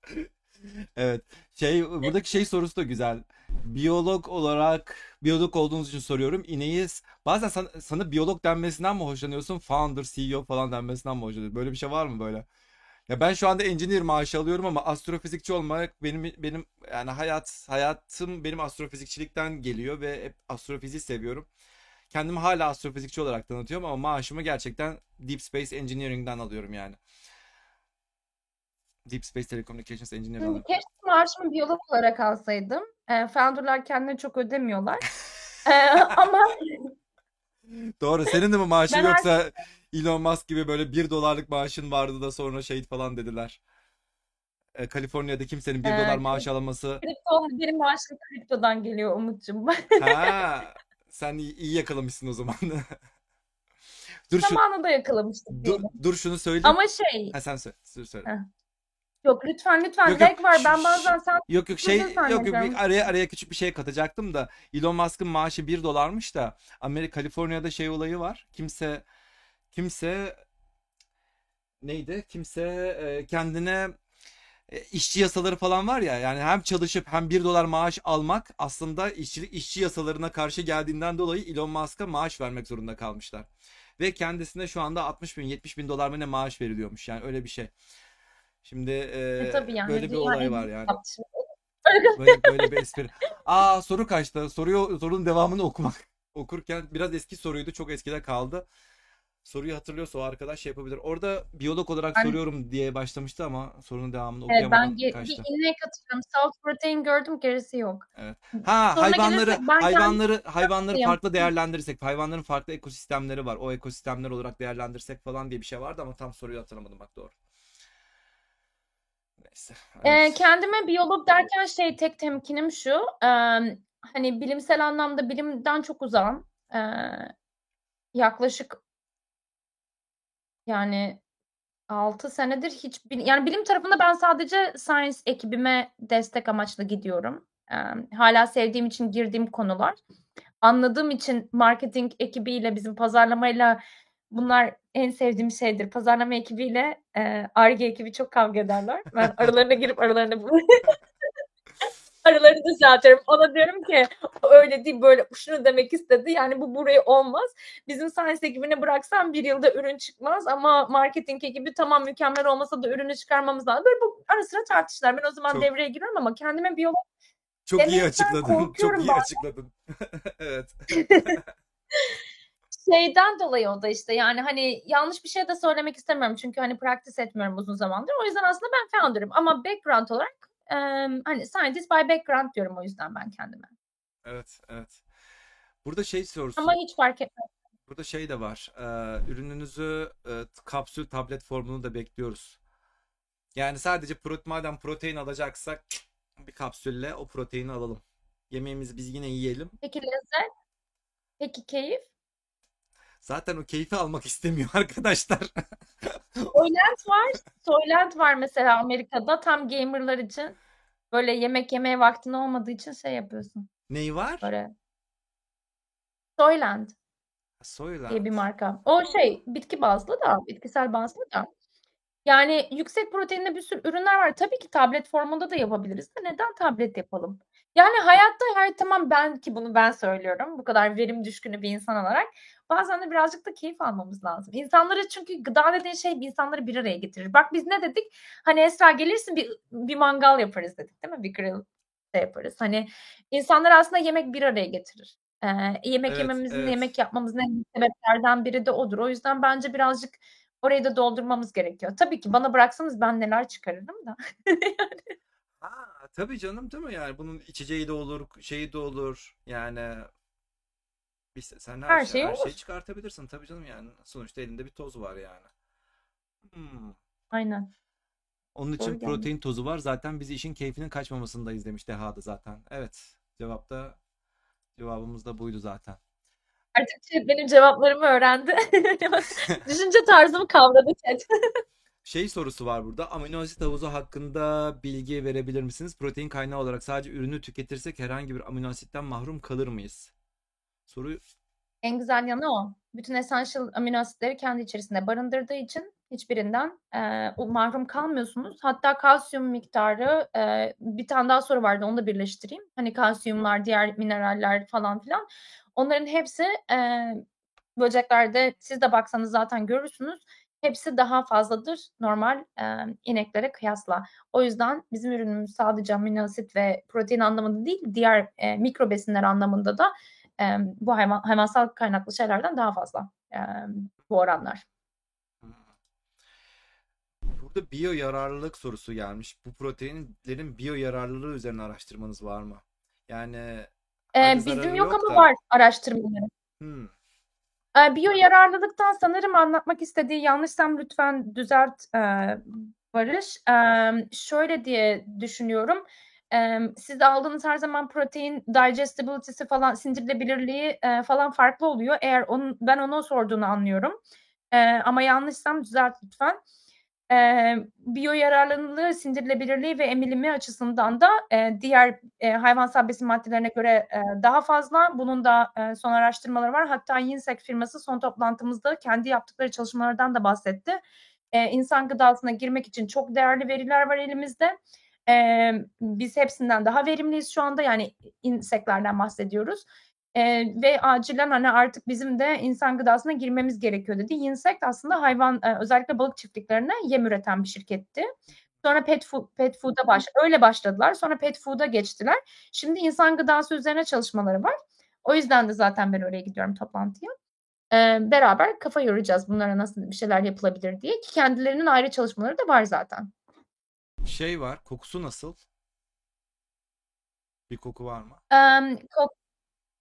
Evet. Şey buradaki şey sorusu da güzel. Biyolog olarak biyolog olduğunuz için soruyorum. İneği bazen sana, sana biyolog denmesinden mi hoşlanıyorsun? Founder, CEO falan denmesinden mi hoşlanıyorsun? Böyle bir şey var mı böyle? Ya ben şu anda engineer maaşı alıyorum ama astrofizikçi olmak benim benim yani hayat hayatım benim astrofizikçilikten geliyor ve hep astrofiziği seviyorum. Kendimi hala astrofizikçi olarak tanıtıyorum ama maaşımı gerçekten Deep Space Engineering'den alıyorum yani. Deep Space Telecommunications Engineer'den Şimdi alıyorum. keşke maaşımı biyolog olarak alsaydım. E, founder'lar kendine çok ödemiyorlar. E, ama Doğru. Senin de mi maaşın ben yoksa Elon Musk gibi böyle bir dolarlık maaşın vardı da sonra şey falan dediler. E, Kaliforniya'da kimsenin bir dolar e, maaş alaması. kripto, benim maaşım kriptodan geliyor Umut'cum. Ha, sen iyi, iyi yakalamışsın o zaman. Dur şu Zamanında yakalamıştık dur, diyelim. dur şunu söyleyeyim. Ama şey, Ha sen söyle. Söyle. söyle. yok lütfen lütfen Yok yok. var. Ben bazen sen Yok yok şey yok yok bir araya araya küçük bir şey katacaktım da Elon Musk'ın maaşı bir dolarmış da Amerika Kaliforniya'da şey olayı var. Kimse kimse neydi? Kimse e, kendine işçi yasaları falan var ya yani hem çalışıp hem bir dolar maaş almak aslında işçilik işçi yasalarına karşı geldiğinden dolayı Elon Musk'a maaş vermek zorunda kalmışlar. Ve kendisine şu anda 60 bin 70 bin dolar mı ne maaş veriliyormuş yani öyle bir şey. Şimdi E e, tabii yani böyle bir olay var yani. Böyle böyle bir espri. Aa soru kaçtı. Soruyu sorunun devamını okumak. Okurken biraz eski soruydu. Çok eskide kaldı. Soruyu hatırlıyorsa o arkadaş şey yapabilir. Orada biyolog olarak Ben, soruyorum diye başlamıştı ama sorunun devamını evet, ben ge- bir kaçtı. ineğe katılıyorum. Salt protein gördüm gerisi yok. Evet. Ha Soruna hayvanları gelirsek ben hayvanları hayvanları yapayım. farklı değerlendirirsek, hayvanların farklı ekosistemleri var. O ekosistemler olarak değerlendirsek falan diye bir şey vardı ama tam soruyu hatırlamadım bak doğru. Neyse. Ee, Evet. kendime biyolog derken şey tek temkinim şu. eee, hani bilimsel anlamda bilimden çok uzağım. Eee, yaklaşık Yani 6 senedir hiç yani bilim tarafında ben sadece science ekibime destek amaçlı gidiyorum. Emm, hâlâ sevdiğim için girdiğim konular. Anladığım için marketing ekibiyle, bizim pazarlamayla bunlar en sevdiğim şeydir. Pazarlama ekibiyle, Ar-Ge ekibi çok kavga ederler. Ben aralarına girip aralarını aralarını düzeltiyorum. Ona diyorum ki öyle değil, böyle şunu demek istedi. Yani bu buraya olmaz. Bizim science ekibine bıraksam bir yılda ürün çıkmaz ama marketing ekibi tamam mükemmel olmasa da ürünü çıkarmamız lazım. Böyle bu ara sıra tartışırlar. Ben o zaman Çok devreye giriyorum ama kendime biyolog Çok iyi açıkladın. Çok iyi bazen. açıkladın. Evet. Şeyden dolayı o da işte yani hani yanlış bir şey de söylemek istemiyorum çünkü hani practice etmiyorum uzun zamandır. O yüzden aslında ben founder'ım ama background olarak hani scientist by background diyorum o yüzden ben kendime. Evet, evet. Burada şey sorusu, Ama hiç fark etmez. burada şey de var. Ee, ürününüzü e, kapsül tablet formunu da bekliyoruz. Yani sadece protein, madem protein alacaksak bir kapsülle o proteini alalım. Yemeğimizi biz yine yiyelim. Peki lezzet? Peki keyif? Zaten o keyfi almak istemiyor arkadaşlar. Soylent var. Soylent var mesela Amerika'da tam gamer'lar için. Böyle yemek yemeye vaktin olmadığı için şey yapıyorsun. Neyi var? Böyle. Soylent Soylent. diye bir marka. O şey bitki bazlı da, bitkisel bazlı da. Yani yüksek proteinli bir sürü ürünler var. Tabii ki tablet formunda da yapabiliriz de neden tablet yapalım? Yani hayatta her tamam ben ki bunu ben söylüyorum. Bu kadar verim düşkünü bir insan olarak. Bazen de birazcık da keyif almamız lazım. İnsanları çünkü gıda dediğin şey insanları bir araya getirir. Bak biz ne dedik? Hani Esra gelirsin bir, bir mangal yaparız dedik değil mi? Bir grill de yaparız. Hani insanlar aslında yemek bir araya getirir. Ee, yemek Evet, yememizin, evet. yemek yapmamızın en sebeplerden biri de odur. O yüzden bence birazcık orayı da doldurmamız gerekiyor. Tabii ki bana bıraksanız ben neler çıkarırım da. Ha, tabii canım değil mi? Yani bunun içeceği de olur, şeyi de olur. Yani biz sen her, Her şey, şey her şeyi çıkartabilirsin tabii canım yani. Sonuçta elinde bir toz var yani. Hmm. Aynen. Onun için Doğru protein tozu var. Zaten biz işin keyfinin kaçmamasındayız demiş Deha'da zaten. Evet. Cevapta cevabımız da buydu zaten. Artık chat benim cevaplarımı öğrendi. Düşünce tarzımı kavradı chat. Şey sorusu var burada. Amino asit havuzu hakkında bilgi verebilir misiniz? Protein kaynağı olarak sadece ürünü tüketirsek herhangi bir amino asitten mahrum kalır mıyız? Soru En güzel yanı o. Bütün essential amino asitleri kendi içerisinde barındırdığı için hiçbirinden o mahrum kalmıyorsunuz. Hatta kalsiyum miktarı eee, bir tane daha soru vardı onu da birleştireyim. Hani kalsiyumlar, diğer mineraller falan filan. Onların hepsi eee, böceklerde siz de baksanız zaten görürsünüz. Hepsi daha fazladır normal eee, ineklere kıyasla. O yüzden bizim ürünümüz sadece amino asit ve protein anlamında değil, diğer eee, mikro besinler anlamında da eee, bu hayvan, hayvansal kaynaklı şeylerden daha fazla eee, bu oranlar. Burada biyo yararlılık sorusu gelmiş. Bu proteinlerin biyo yararlılığı üzerine araştırmanız var mı? Yani hadi bizim yok yok ama da var araştırmaları. hmm, Eee, biyo yararlılıktan sanırım anlatmak istediği yanlışsam lütfen düzelt eee, Barış. Eee, şöyle diye düşünüyorum. Eee, siz aldığınız her zaman protein digestibility'si falan sindirilebilirliği falan farklı oluyor. Eğer onun ben onu sorduğunu anlıyorum. Ama yanlışsam düzelt lütfen. Eee, biyo yararlılığı, sindirilebilirliği ve emilimi açısından da diğer eee, hayvansal besin maddelerine göre daha fazla. Bunun da son araştırmaları var. Hatta Yinsek firması son toplantımızda kendi yaptıkları çalışmalardan da bahsetti. Eee, insan gıdasına girmek için çok değerli veriler var elimizde. Eee, biz hepsinden daha verimliyiz şu anda. Yani inseklerden bahsediyoruz. Eee, ve acilen hani artık bizim de insan gıdasına girmemiz gerekiyor dedi. Insect aslında hayvan eee, özellikle balık çiftliklerine yem üreten bir şirketti. Sonra pet food, pet food'a baş, öyle başladılar. Sonra pet food'a geçtiler. Şimdi insan gıdası üzerine çalışmaları var. O yüzden de zaten ben oraya gidiyorum toplantıya. Eee, beraber kafa yoracağız bunlara nasıl bir şeyler yapılabilir diye ki kendilerinin ayrı çalışmaları da var zaten. Şey var. Kokusu nasıl? Bir koku var mı? Emm, kok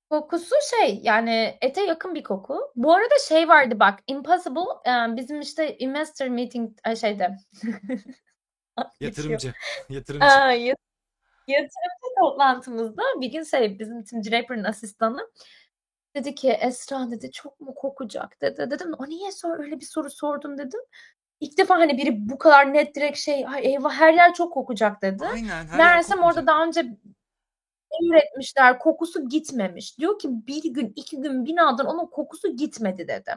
kokusu şey yani ete yakın bir koku. Bu arada şey vardı bak Impossible eee, bizim işte investor meeting ay, şeyde geçiyor. Yatırımcı. Yatırımcı. Aa, ya- yatırımcı toplantımızda bir gün şey bizim Tim Draper'ın asistanı Dedi ki Esra dedi çok mu kokacak dedi. Dedim o niye sor öyle bir soru sordun dedim. İlk defa hani biri bu kadar net direkt şey "Ay eyvah her yer çok kokacak dedi. Aynen. Her yer Meğersem orada daha önce üretmişler kokusu gitmemiş. Diyor ki bir gün iki gün binadan onun kokusu gitmedi dedi.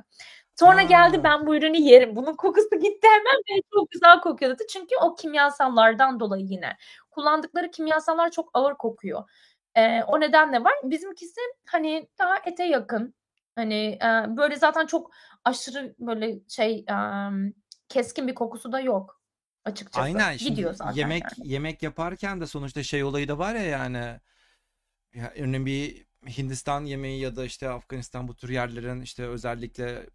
Sonra geldi Ha. ben bu ürünü yerim. Bunun kokusu gitti hemen ve çok güzel kokuyor dedi. Çünkü o kimyasallardan dolayı yine. Kullandıkları kimyasallar çok ağır kokuyor. Eee, o nedenle var. Bizimkisi hani daha ete yakın. Hani eee, böyle zaten çok aşırı böyle şey emm, keskin bir kokusu da yok açıkçası. Aynen. Şimdi Gidiyor zaten yemek yani. yemek yaparken de sonuçta şey olayı da var ya yani ya örneğin bir Hindistan yemeği ya da işte Afganistan bu tür yerlerin işte özellikle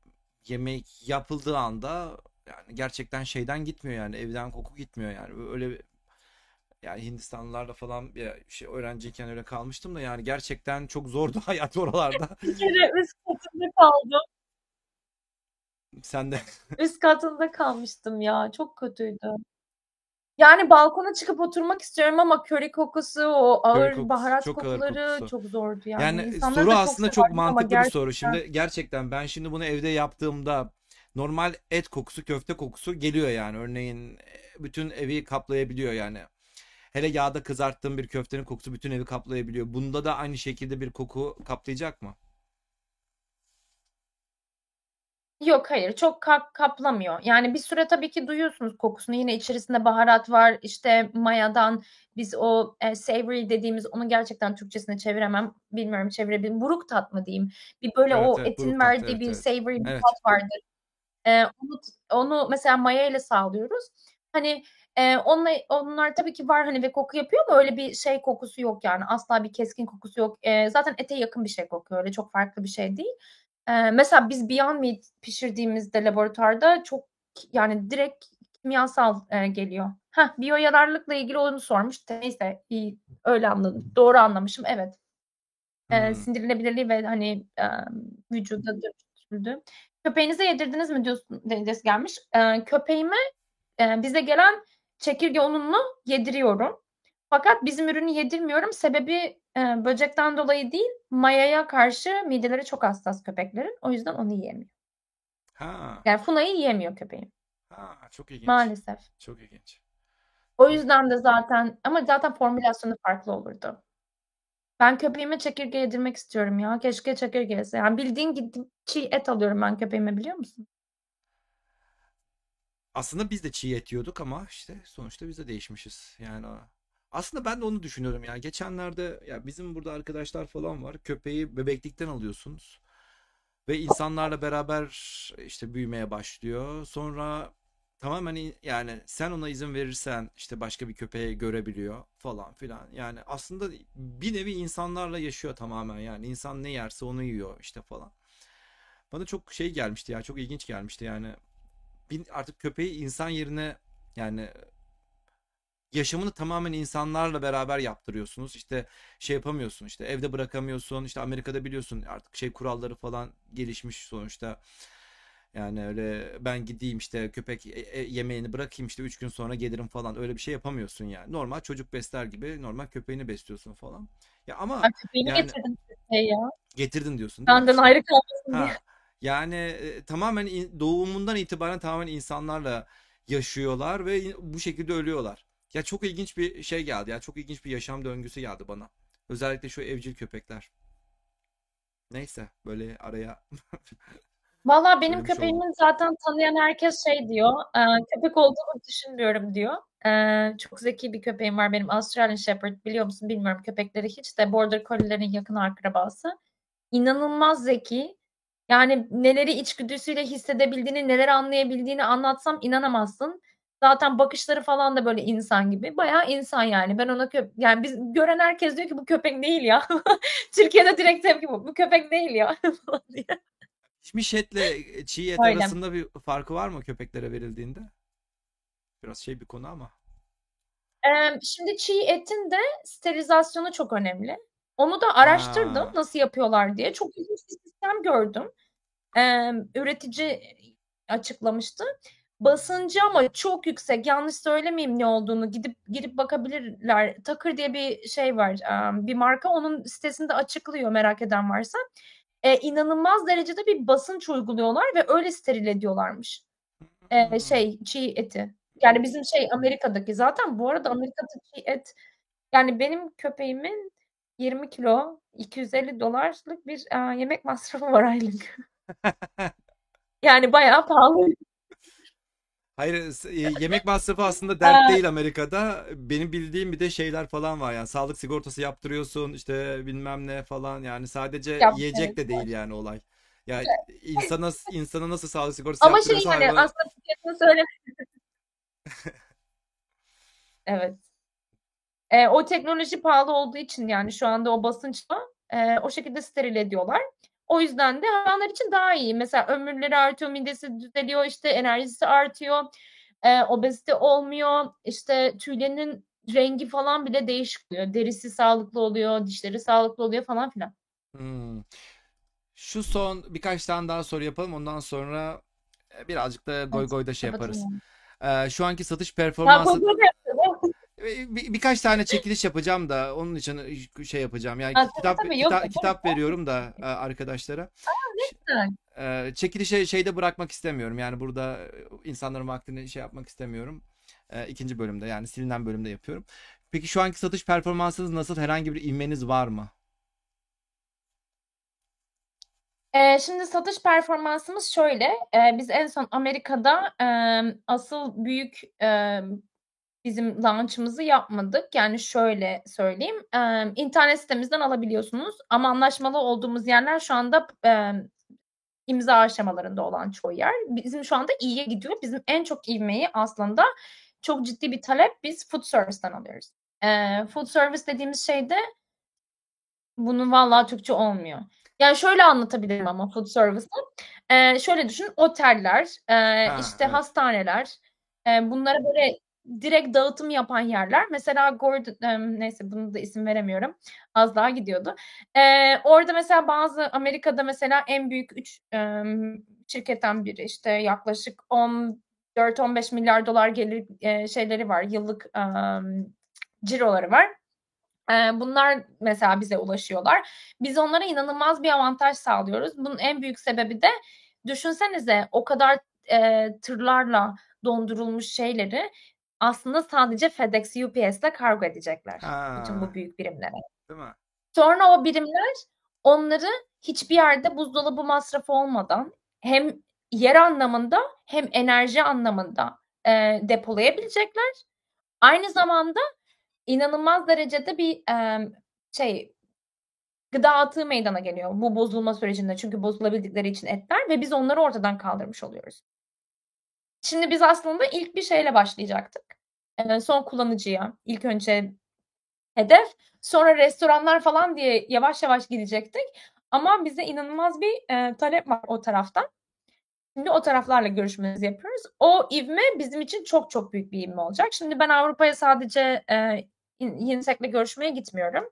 yemek yapıldığı anda yani gerçekten şeyden gitmiyor yani evden koku gitmiyor yani öyle yani Hindistanlılarla falan bir şey öğrenciyken öyle kalmıştım da yani gerçekten çok zordu hayat oralarda. Bir kere üst katında kaldım. Sen de Üst katında kalmıştım ya. Çok kötüydü. Yani balkona çıkıp oturmak istiyorum ama köri kokusu, o köri ağır kokusu baharat çok ağır kokuları kokusu. çok zordu yani. Yani İnsanları soru da aslında çok severdim ama mantıklı bir soru. gerçekten Şimdi gerçekten ben şimdi bunu evde yaptığımda normal et kokusu, köfte kokusu geliyor yani. Örneğin e, bütün evi kaplayabiliyor yani. Hele yağda kızarttığım bir köftenin kokusu bütün evi kaplayabiliyor. Bunda da aynı şekilde bir koku kaplayacak mı? Yok hayır çok kap kaplamıyor. Yani bir süre tabii ki duyuyorsunuz kokusunu. Yine içerisinde baharat var. İşte mayadan biz o e, savory dediğimiz onu gerçekten Türkçesine çeviremem. Bilmiyorum çevirebilirim. Buruk tat mı diyeyim? Bir böyle Evet o evet etin buruk tat verdiği evet bir evet. savory bir Evet. tat vardır. Eee, onu onu mesela maya ile sağlıyoruz. Hani eee, onunla onlar tabii ki var hani ve koku yapıyor ama öyle bir şey kokusu yok yani. Asla bir keskin kokusu yok. Eee, zaten ete yakın bir şey kokuyor. Öyle çok farklı bir şey değil. Mesela biz Beyond Meat pişirdiğimizde laboratuvarda çok yani direkt kimyasal eee, geliyor. Heh, biyo yararlılıkla ilgili onu sormuş. Neyse iyi öyle anladım. Doğru anlamışım. Evet. Hmm. sindirilebilirliği ve hani emm, vücuda dönüştürüldüğü. Köpeğinize yedirdiniz mi diyorsun derecesi gelmiş. Eee, köpeğime eee, bize gelen çekirge ununu yediriyorum. Fakat bizim ürünü yedirmiyorum. Sebebi eee, böcekten dolayı değil, mayaya karşı mideleri çok hassas köpeklerin. O yüzden onu yiyemiyor. Ha, Yani Funa'yı yiyemiyor köpeğim. ha çok ilginç. Maalesef. Çok ilginç. O yüzden de zaten ama zaten formülasyonu farklı olurdu. Ben köpeğime çekirge yedirmek istiyorum ya. Keşke çekirge yese. Yani bildiğin gidip çiğ et alıyorum ben köpeğime biliyor musun? Aslında biz de çiğ et yiyorduk ama işte sonuçta biz de değişmişiz. Yani aslında ben de onu düşünüyorum yani. Geçenlerde ya bizim burada arkadaşlar falan var. Köpeği bebeklikten alıyorsunuz ve insanlarla beraber işte büyümeye başlıyor. Sonra tamamen in- yani sen ona izin verirsen işte başka bir köpeği görebiliyor falan filan. Yani aslında bir nevi insanlarla yaşıyor tamamen yani. İnsan ne yerse onu yiyor işte falan. Bana çok şey gelmişti ya çok ilginç gelmişti yani. Artık köpeği insan yerine yani yaşamını tamamen insanlarla beraber yaptırıyorsunuz. İşte şey yapamıyorsun işte evde bırakamıyorsun. İşte Amerika'da biliyorsun artık şey kuralları falan gelişmiş sonuçta. Yani öyle ben gideyim işte köpek e- e- yemeğini bırakayım işte 3 gün sonra gelirim falan öyle bir şey yapamıyorsun yani. Normal çocuk besler gibi normal köpeğini besliyorsun falan. Ya ama Ben köpeğimi yani getirdim köpeğe ya. getirdin diyorsun değil mi Benden ayrı kalmasın diye. Ha, yani e, tamamen in- doğumundan itibaren tamamen insanlarla yaşıyorlar ve in- bu şekilde ölüyorlar. Ya çok ilginç bir şey geldi. Ya çok ilginç bir yaşam döngüsü geldi bana. Özellikle şu evcil köpekler. Neyse böyle araya Valla benim söylemiş oldum. köpeğimin zaten tanıyan herkes şey diyor. eee, köpek olduğunu düşünmüyorum diyor. Eee, çok zeki bir köpeğim var benim Australian Shepherd biliyor musun bilmiyorum köpekleri hiç de Border Collie'lerin yakın akrabası. İnanılmaz zeki. Yani neleri içgüdüsüyle hissedebildiğini, neler anlayabildiğini anlatsam inanamazsın. Zaten bakışları falan da böyle insan gibi. Bayağı insan yani. Ben ona köp yani biz gören herkes diyor ki bu köpek değil ya. Türkiye'de direkt tepki bu. Bu köpek değil ya falan diye. Pişmiş etle e, çiğ et Öyle. arasında bir farkı var mı köpeklere verildiğinde? Biraz şey bir konu ama. Eee, şimdi çiğ etin de sterilizasyonu çok önemli. Onu da araştırdım Ha. nasıl yapıyorlar diye. Çok ilginç bir sistem gördüm. Emm, üretici açıklamıştı. Basıncı ama çok yüksek. Yanlış söylemeyeyim ne olduğunu. Gidip girip bakabilirler. Takır diye bir şey var. bir marka. Onun sitesinde açıklıyor merak eden varsa. Eee, inanılmaz derecede bir basınç uyguluyorlar ve öyle steril ediyorlarmış. Eee, Hımm. şey, çiğ eti. Yani bizim şey Amerika'daki zaten bu arada Amerika'da çiğ et yani benim köpeğimin 20 kilo $250'lık bir, aaa, yemek masrafı var aylık. Yani bayağı pahalı. Hayır, eee, yemek masrafı aslında dert değil Amerika'da. Benim bildiğim bir de şeyler falan var yani sağlık sigortası yaptırıyorsun, işte, bilmem ne falan yani sadece Ya, evet, yiyecek de değil yani olay. Ya, Evet. insana insana nasıl sağlık sigortası Ama şey yaptırıyorsan yani hayvana aslında fiyatını söyle Evet. Eee, o teknoloji pahalı olduğu için yani şu anda o basınçla, eee, o şekilde steril ediyorlar. O yüzden de hayvanlar için daha iyi. Mesela ömürleri artıyor, midesi düzeliyor, işte, enerjisi artıyor, eee, obezite olmuyor, işte, tüylerinin rengi falan bile değişik oluyor. Derisi sağlıklı oluyor, dişleri sağlıklı oluyor falan filan. Hımm. Şu son birkaç tane daha soru yapalım. Ondan sonra, eee, birazcık da Evet, goygoyda şey yaparız. Eee, şu anki satış Ya, performansı goygoy da yapacağız. Eee, bi birkaç tane çekiliş yapacağım da onun için, eee, şey yapacağım. Yani tabii, kitap tabii. Yok, kita yaparız kitap ya. veriyorum da, eee, arkadaşlara. A! Ne eee, çekilişi şeyde bırakmak istemiyorum. Yani burada, insanların vaktini şey yapmak istemiyorum. 2. bölümde yani silinen bölümde yapıyorum. Peki şu anki satış performansınız nasıl? Herhangi bir ivmeniz var mı? Şimdi satış performansımız şöyle: biz en son Amerika'da, asıl büyük, bizim launch'ımızı yapmadık. Yani şöyle söyleyeyim, emm, internet sitemizden alabiliyorsunuz ama anlaşmalı olduğumuz yerler şu anda emm, imza aşamalarında olan çoğu yer. Bizim şu anda iyiye gidiyor. Bizim en çok ivmeyi aslında çok ciddi bir talep biz food service'ten alıyoruz. Eee, food service dediğimiz şey de bunun vallahi Türkçe olmuyor. Yani şöyle anlatabilirim ama food service'ı. Eee, şöyle düşün, oteller, eee, Ha, işte, evet. hastaneler, eee, bunlara böyle direkt dağıtım yapan yerler. Mesela Gordon neyse buna da isim veremiyorum. Az daha gidiyordu. Eee, orada mesela bazı Amerika'da mesela en büyük 3, emm, şirketten biri, işte, yaklaşık $14-15 milyar dolar gelir, eee, şeyleri var, yıllık, emm, ciroları var. Bunlar mesela bize ulaşıyorlar. Biz onlara inanılmaz bir avantaj sağlıyoruz. Bunun en büyük sebebi de düşünsenize o kadar, eee, tırlarla dondurulmuş şeyleri aslında sadece FedEx, UPS'le kargo edecekler bütün bu Ha. büyük birimlere. Değil mi? Sonra o birimler onları hiçbir yerde buzdolabı masrafı olmadan hem yer anlamında hem enerji anlamında, eee, depolayabilecekler. Aynı zamanda inanılmaz derecede bir, emm, şey, gıda atığı meydana geliyor bu bozulma sürecinde. Çünkü bozulabildikleri için etler ve biz onları ortadan kaldırmış oluyoruz. Şimdi biz aslında ilk bir şeyle başlayacaktık. Son kullanıcıya ilk önce hedef, sonra restoranlar falan diye yavaş yavaş gidecektik ama bize inanılmaz bir, eee, talep var o taraftan. Şimdi o taraflarla görüşmelerimizi yapıyoruz. O ivme bizim için çok çok büyük bir ivme olacak. Şimdi ben Avrupa'ya sadece, eee, in UNICEF'le görüşmeye gitmiyorum.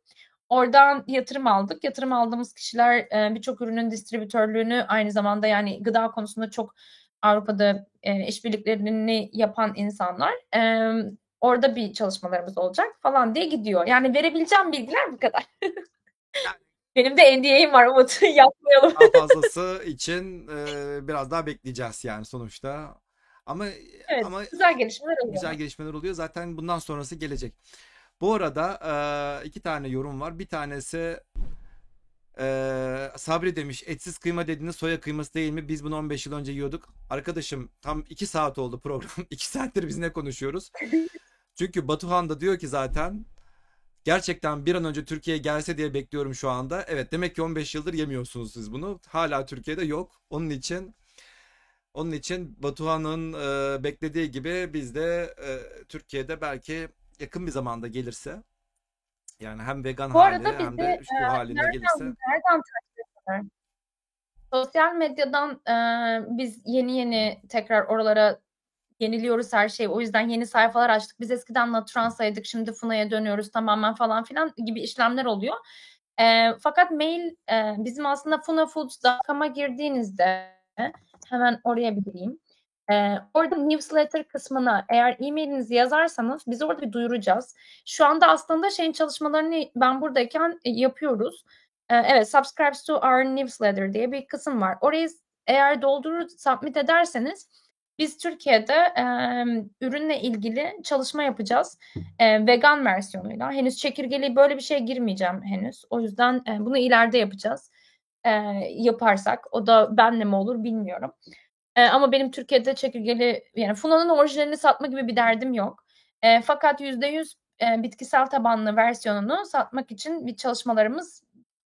Oradan yatırım aldık. Yatırım aldığımız kişiler, eee, birçok ürünün distribütörlüğünü aynı zamanda yani gıda konusunda çok Avrupa'da, eee, işbirliklerini yapan insanlar. Emm, orada bir çalışmalarımız olacak falan diye gidiyor. Yani verebileceğim bilgiler bu kadar. Benim de NDA'im var Umut, yapmayalım. Daha fazlası için, eee, biraz daha bekleyeceğiz yani sonuçta. Ama Evet, ama güzel gelişmeler oluyor. güzel gelişmeler oluyor. Zaten bundan sonrası gelecek. Bu arada, eee, 2 tane yorum var. Bir tanesi, eee, Sabri demiş, "Etsiz kıyma dediğiniz soya kıyması değil mi? Biz bunu 15 yıl önce yiyorduk." Arkadaşım tam 2 saat oldu program. 2 saattir biz ne konuşuyoruz? Çünkü Batuhan da diyor ki zaten, "Gerçekten bir an önce Türkiye'ye gelse diye bekliyorum şu anda." Evet, demek ki 15 yıldır yemiyorsunuz siz bunu. Hâlâ Türkiye'de yok. Onun için onun için Batuhan'ın, eee, beklediği gibi biz de, eee, Türkiye'de belki yakın bir zamanda gelirse yani hem vegan Bu arada hem bizi, de eee, şu hâliyle nereden gelirse nereden takip? Sosyal medyadan, eee, biz yeni yeni tekrar oralara yeniliyoruz her şeyi. O yüzden yeni sayfalar açtık. Biz eskiden Naturansa'ydık, şimdi Funa'ya dönüyoruz tamamen falan filan gibi işlemler oluyor. Eee, fakat mail, eee, bizim aslında funafoods.com'a girdiğinizde hemen oraya bir Eee, orada newsletter kısmına eğer e-mail'inizi yazarsanız biz orada bir duyuracağız. Şu anda aslında şeyin çalışmalarını ben buradayken, eee, yapıyoruz. Ee, evet, subscribe to our newsletter diye bir kısım var. Orayı eğer doldurur, submit ederseniz biz Türkiye'de e, ürünle ilgili çalışma yapacağız. E, vegan versiyonuyla. Henüz çekirgeli böyle bir şeye girmeyeceğim henüz. O yüzden e, bunu ileride yapacağız. E, yaparsak. O da benle mi olur bilmiyorum. E, ama benim Türkiye'de çekirgeli yani Funa'nın orijinalini satma gibi bir derdim yok. E, fakat %100 e, bitkisel tabanlı versiyonunu satmak için bir çalışmalarımız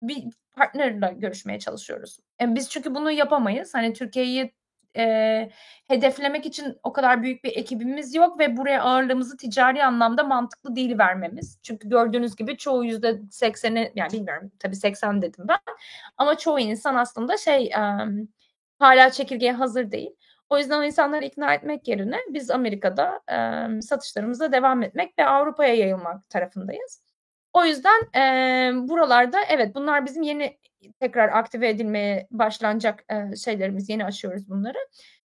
bir partnerle görüşmeye çalışıyoruz. E, biz çünkü bunu yapamayız. Hani Türkiye'yi e, hedeflemek için o kadar büyük bir ekibimiz yok ve buraya ağırlığımızı ticari anlamda mantıklı değil vermemiz. Çünkü gördüğünüz gibi çoğu yüzde sekseni yani bilmiyorum tabii 80 dedim ben ama çoğu insan aslında şey hala çekirgeye hazır değil. O yüzden insanları ikna etmek yerine biz Amerika'da e, satışlarımıza devam etmek ve Avrupa'ya yayılmak tarafındayız. O yüzden e, buralarda evet bunlar bizim yeni tekrar aktive edilmeye başlanacak e, şeylerimiz. Yeni açıyoruz bunları.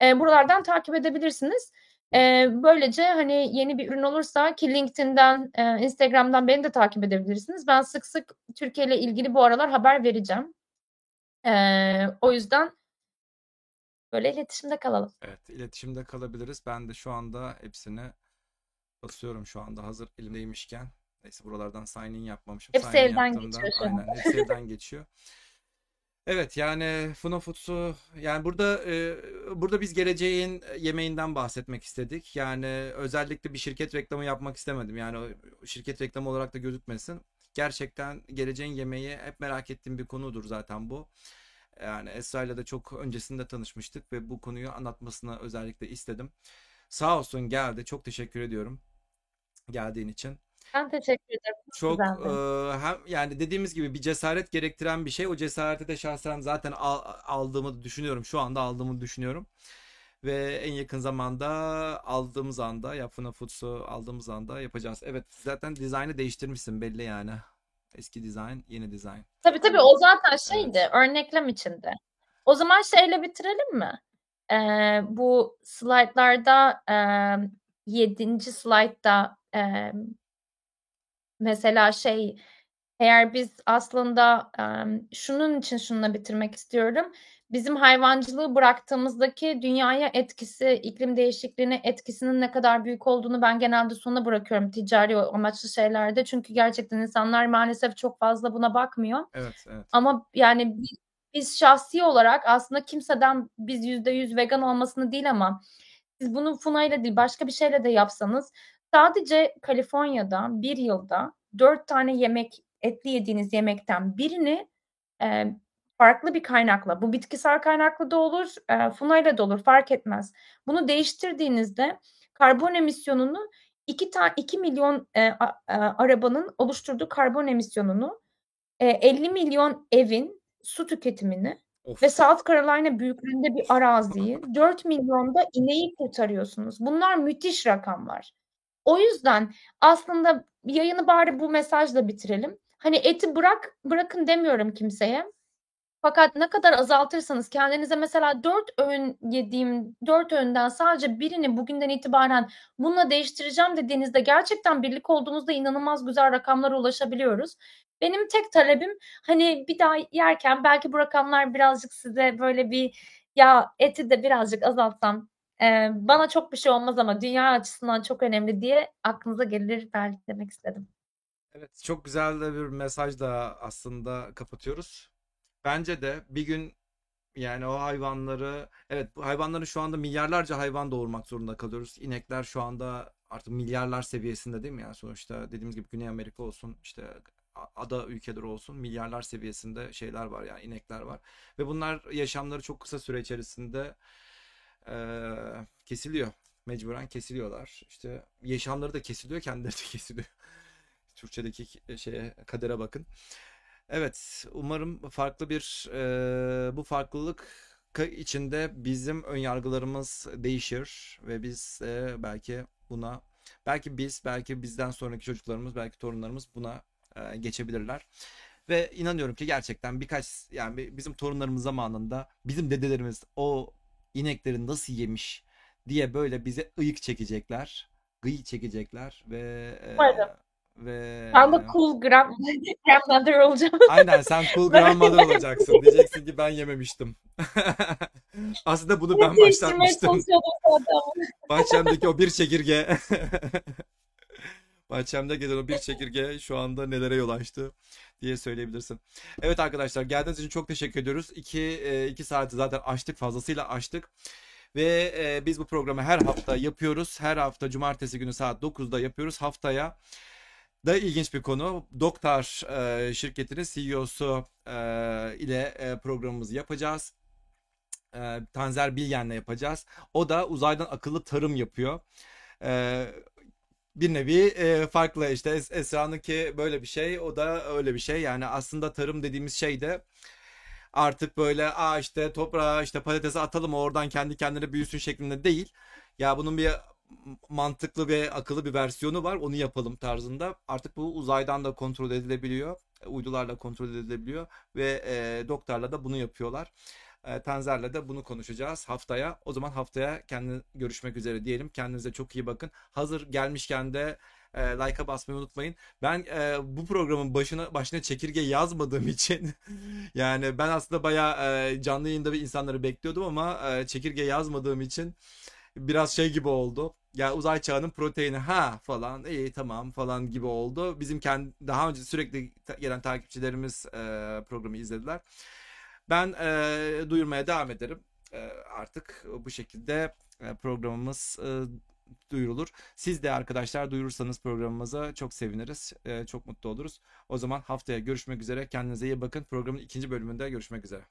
E, buralardan takip edebilirsiniz. E, böylece hani yeni bir ürün olursa ki LinkedIn'den, e, Instagram'dan beni de takip edebilirsiniz. Ben sık sık Türkiye ile ilgili bu aralar haber vereceğim. E, o yüzden böyle iletişimde kalalım. Evet, iletişimde kalabiliriz. Ben de şu anda hepsini basıyorum şu anda hazır elimdeymişken. Neyse buralardan sign in yapmamışım. Hepsi sign in elden geçiyor şu aynen hepsi elden geçiyor. Evet yani Funofoods'u yani burada e, burada biz geleceğin yemeğinden bahsetmek istedik. Yani özellikle bir şirket reklamı yapmak istemedim. Yani şirket reklamı olarak da gözükmesin. Gerçekten geleceğin yemeği hep merak ettiğim bir konudur zaten bu. Yani Esra ile de çok öncesinde tanışmıştık ve bu konuyu anlatmasını özellikle istedim. Sağ olsun geldi. Çok teşekkür ediyorum geldiğin için. Ben teşekkür ederim. Çok e, hem yani dediğimiz gibi bir cesaret gerektiren bir şey. O cesareti de şahsen zaten al- aldığımı düşünüyorum. Şu anda aldığımı düşünüyorum. Ve en yakın zamanda aldığımız anda Yapfına Foods'u aldığımız anda yapacağız. Evet zaten dizaynı değiştirmişsin belli yani. Eski dizayn, yeni dizayn. Tabii tabii o zaten şeydi, Evet. örneklem içinde. O zaman şeyle bitirelim mi? Ee, bu slaytlarda e, 7. slaytta e, mesela şey eğer biz aslında e, şunun için şununla bitirmek istiyorum. Bizim hayvancılığı bıraktığımızdaki dünyaya etkisi, iklim değişikliğine etkisinin ne kadar büyük olduğunu ben genelde sona bırakıyorum ticari amaçlı şeylerde. Çünkü gerçekten insanlar maalesef çok fazla buna bakmıyor. Evet, evet. Ama yani biz, şahsi olarak aslında kimseden biz yüzde yüz vegan olmasını değil ama siz bunu Funa ile değil başka bir şeyle de yapsanız sadece Kaliforniya'da bir yılda dört tane yemek etli yediğiniz yemekten birini e, farklı bir kaynakla bu bitkisel kaynaklı da olur e, Funa ile de olur fark etmez. Bunu değiştirdiğinizde karbon emisyonunu 2 tane 2 milyon e, a, a, arabanın oluşturduğu karbon emisyonunu e, 50 milyon evin su tüketimini Of. ve South Carolina büyüklüğünde bir araziyi 4 milyonda ineği kurtarıyorsunuz. Bunlar müthiş rakamlar. O yüzden aslında yayını bari bu mesajla bitirelim. Hani eti bırak bırakın demiyorum kimseye. Fakat ne kadar azaltırsanız kendinize mesela 4 öğün yediğim 4 öğünden sadece birini bugünden itibaren bununla değiştireceğim dediğinizde gerçekten birlik olduğumuzda inanılmaz güzel rakamlara ulaşabiliyoruz. Benim tek talebim hani bir daha yerken belki bu rakamlar birazcık size böyle bir ya eti de birazcık azaltsam e, bana çok bir şey olmaz ama dünya açısından çok önemli diye aklınıza gelir belki demek istedim. Evet, çok güzel de bir mesaj da aslında kapatıyoruz. Bence de bir gün yani o hayvanları evet bu hayvanların şu anda milyarlarca hayvan doğurmak zorunda kalıyoruz. İnekler şu anda artık milyarlar seviyesinde değil mi? Yani sonuçta dediğimiz gibi Güney Amerika olsun işte ada ülkeleri olsun milyarlar seviyesinde şeyler var yani inekler var. Ve bunlar yaşamları çok kısa süre içerisinde eee, kesiliyor. Mecburen kesiliyorlar. İşte yaşamları da kesiliyor, kendileri de kesiliyor. Türkçedeki şeye kadere bakın. Evet, umarım farklı bir e, bu farklılık içinde bizim önyargılarımız değişir ve biz e, belki buna belki biz belki bizden sonraki çocuklarımız belki torunlarımız buna e, geçebilirler. Ve inanıyorum ki gerçekten birkaç yani bi- bizim torunlarımız zamanında bizim dedelerimiz o inekleri nasıl yemiş diye böyle bize ıyık çekecekler, gıy çekecekler ve Umarım. Ve Ben de cool grand grandmother olacağım. aynen sen cool grandmother olacaksın. Diyeceksin ki ben yememiştim. Aslında bunu ben başlatmıştım. Bahçemdeki o bir çekirge. Bahçemde gelen o bir çekirge şu anda nelere yol açtı diye söyleyebilirsin. Evet arkadaşlar geldiğiniz için çok teşekkür ediyoruz. 2 2 saati zaten açtık fazlasıyla açtık. Ve e, biz bu programı her hafta yapıyoruz. Her hafta cumartesi günü saat 9'da yapıyoruz. Haftaya da ilginç bir konu. Doktar e, şirketinin CEO'su e, ile e, programımızı yapacağız. E, Tanzer Bilgen'le yapacağız. O da uzaydan akıllı tarım yapıyor. E, bir nevi e, farklı işte Es- Esra'nınki böyle bir şey o da öyle bir şey yani aslında tarım dediğimiz şey de artık böyle aa işte toprağa işte patatesi atalım oradan kendi kendine büyüsün şeklinde değil ya bunun bir mantıklı ve akıllı bir versiyonu var onu yapalım tarzında artık bu uzaydan da kontrol edilebiliyor uydularla kontrol edilebiliyor ve e, doktorla da bunu yapıyorlar. E, Tenzer'le de bunu konuşacağız haftaya. O zaman haftaya kendi görüşmek üzere diyelim. Kendinize çok iyi bakın. Hazır gelmişken de e, like'a basmayı unutmayın. Ben e, bu programın başına başına çekirge yazmadığım için yani ben aslında bayağı e, canlı yayında bir insanları bekliyordum ama e, çekirge yazmadığım için biraz şey gibi oldu. Ya uzay çağının proteini ha falan iyi tamam falan gibi oldu. Bizim kendi daha önce sürekli gelen takipçilerimiz e, programı izlediler. Ben e, duyurmaya devam ederim. E, artık bu şekilde e, programımız e, duyurulur. Siz de arkadaşlar duyurursanız programımıza çok seviniriz. E, çok mutlu oluruz. O zaman haftaya görüşmek üzere. Kendinize iyi bakın. Programın ikinci bölümünde görüşmek üzere.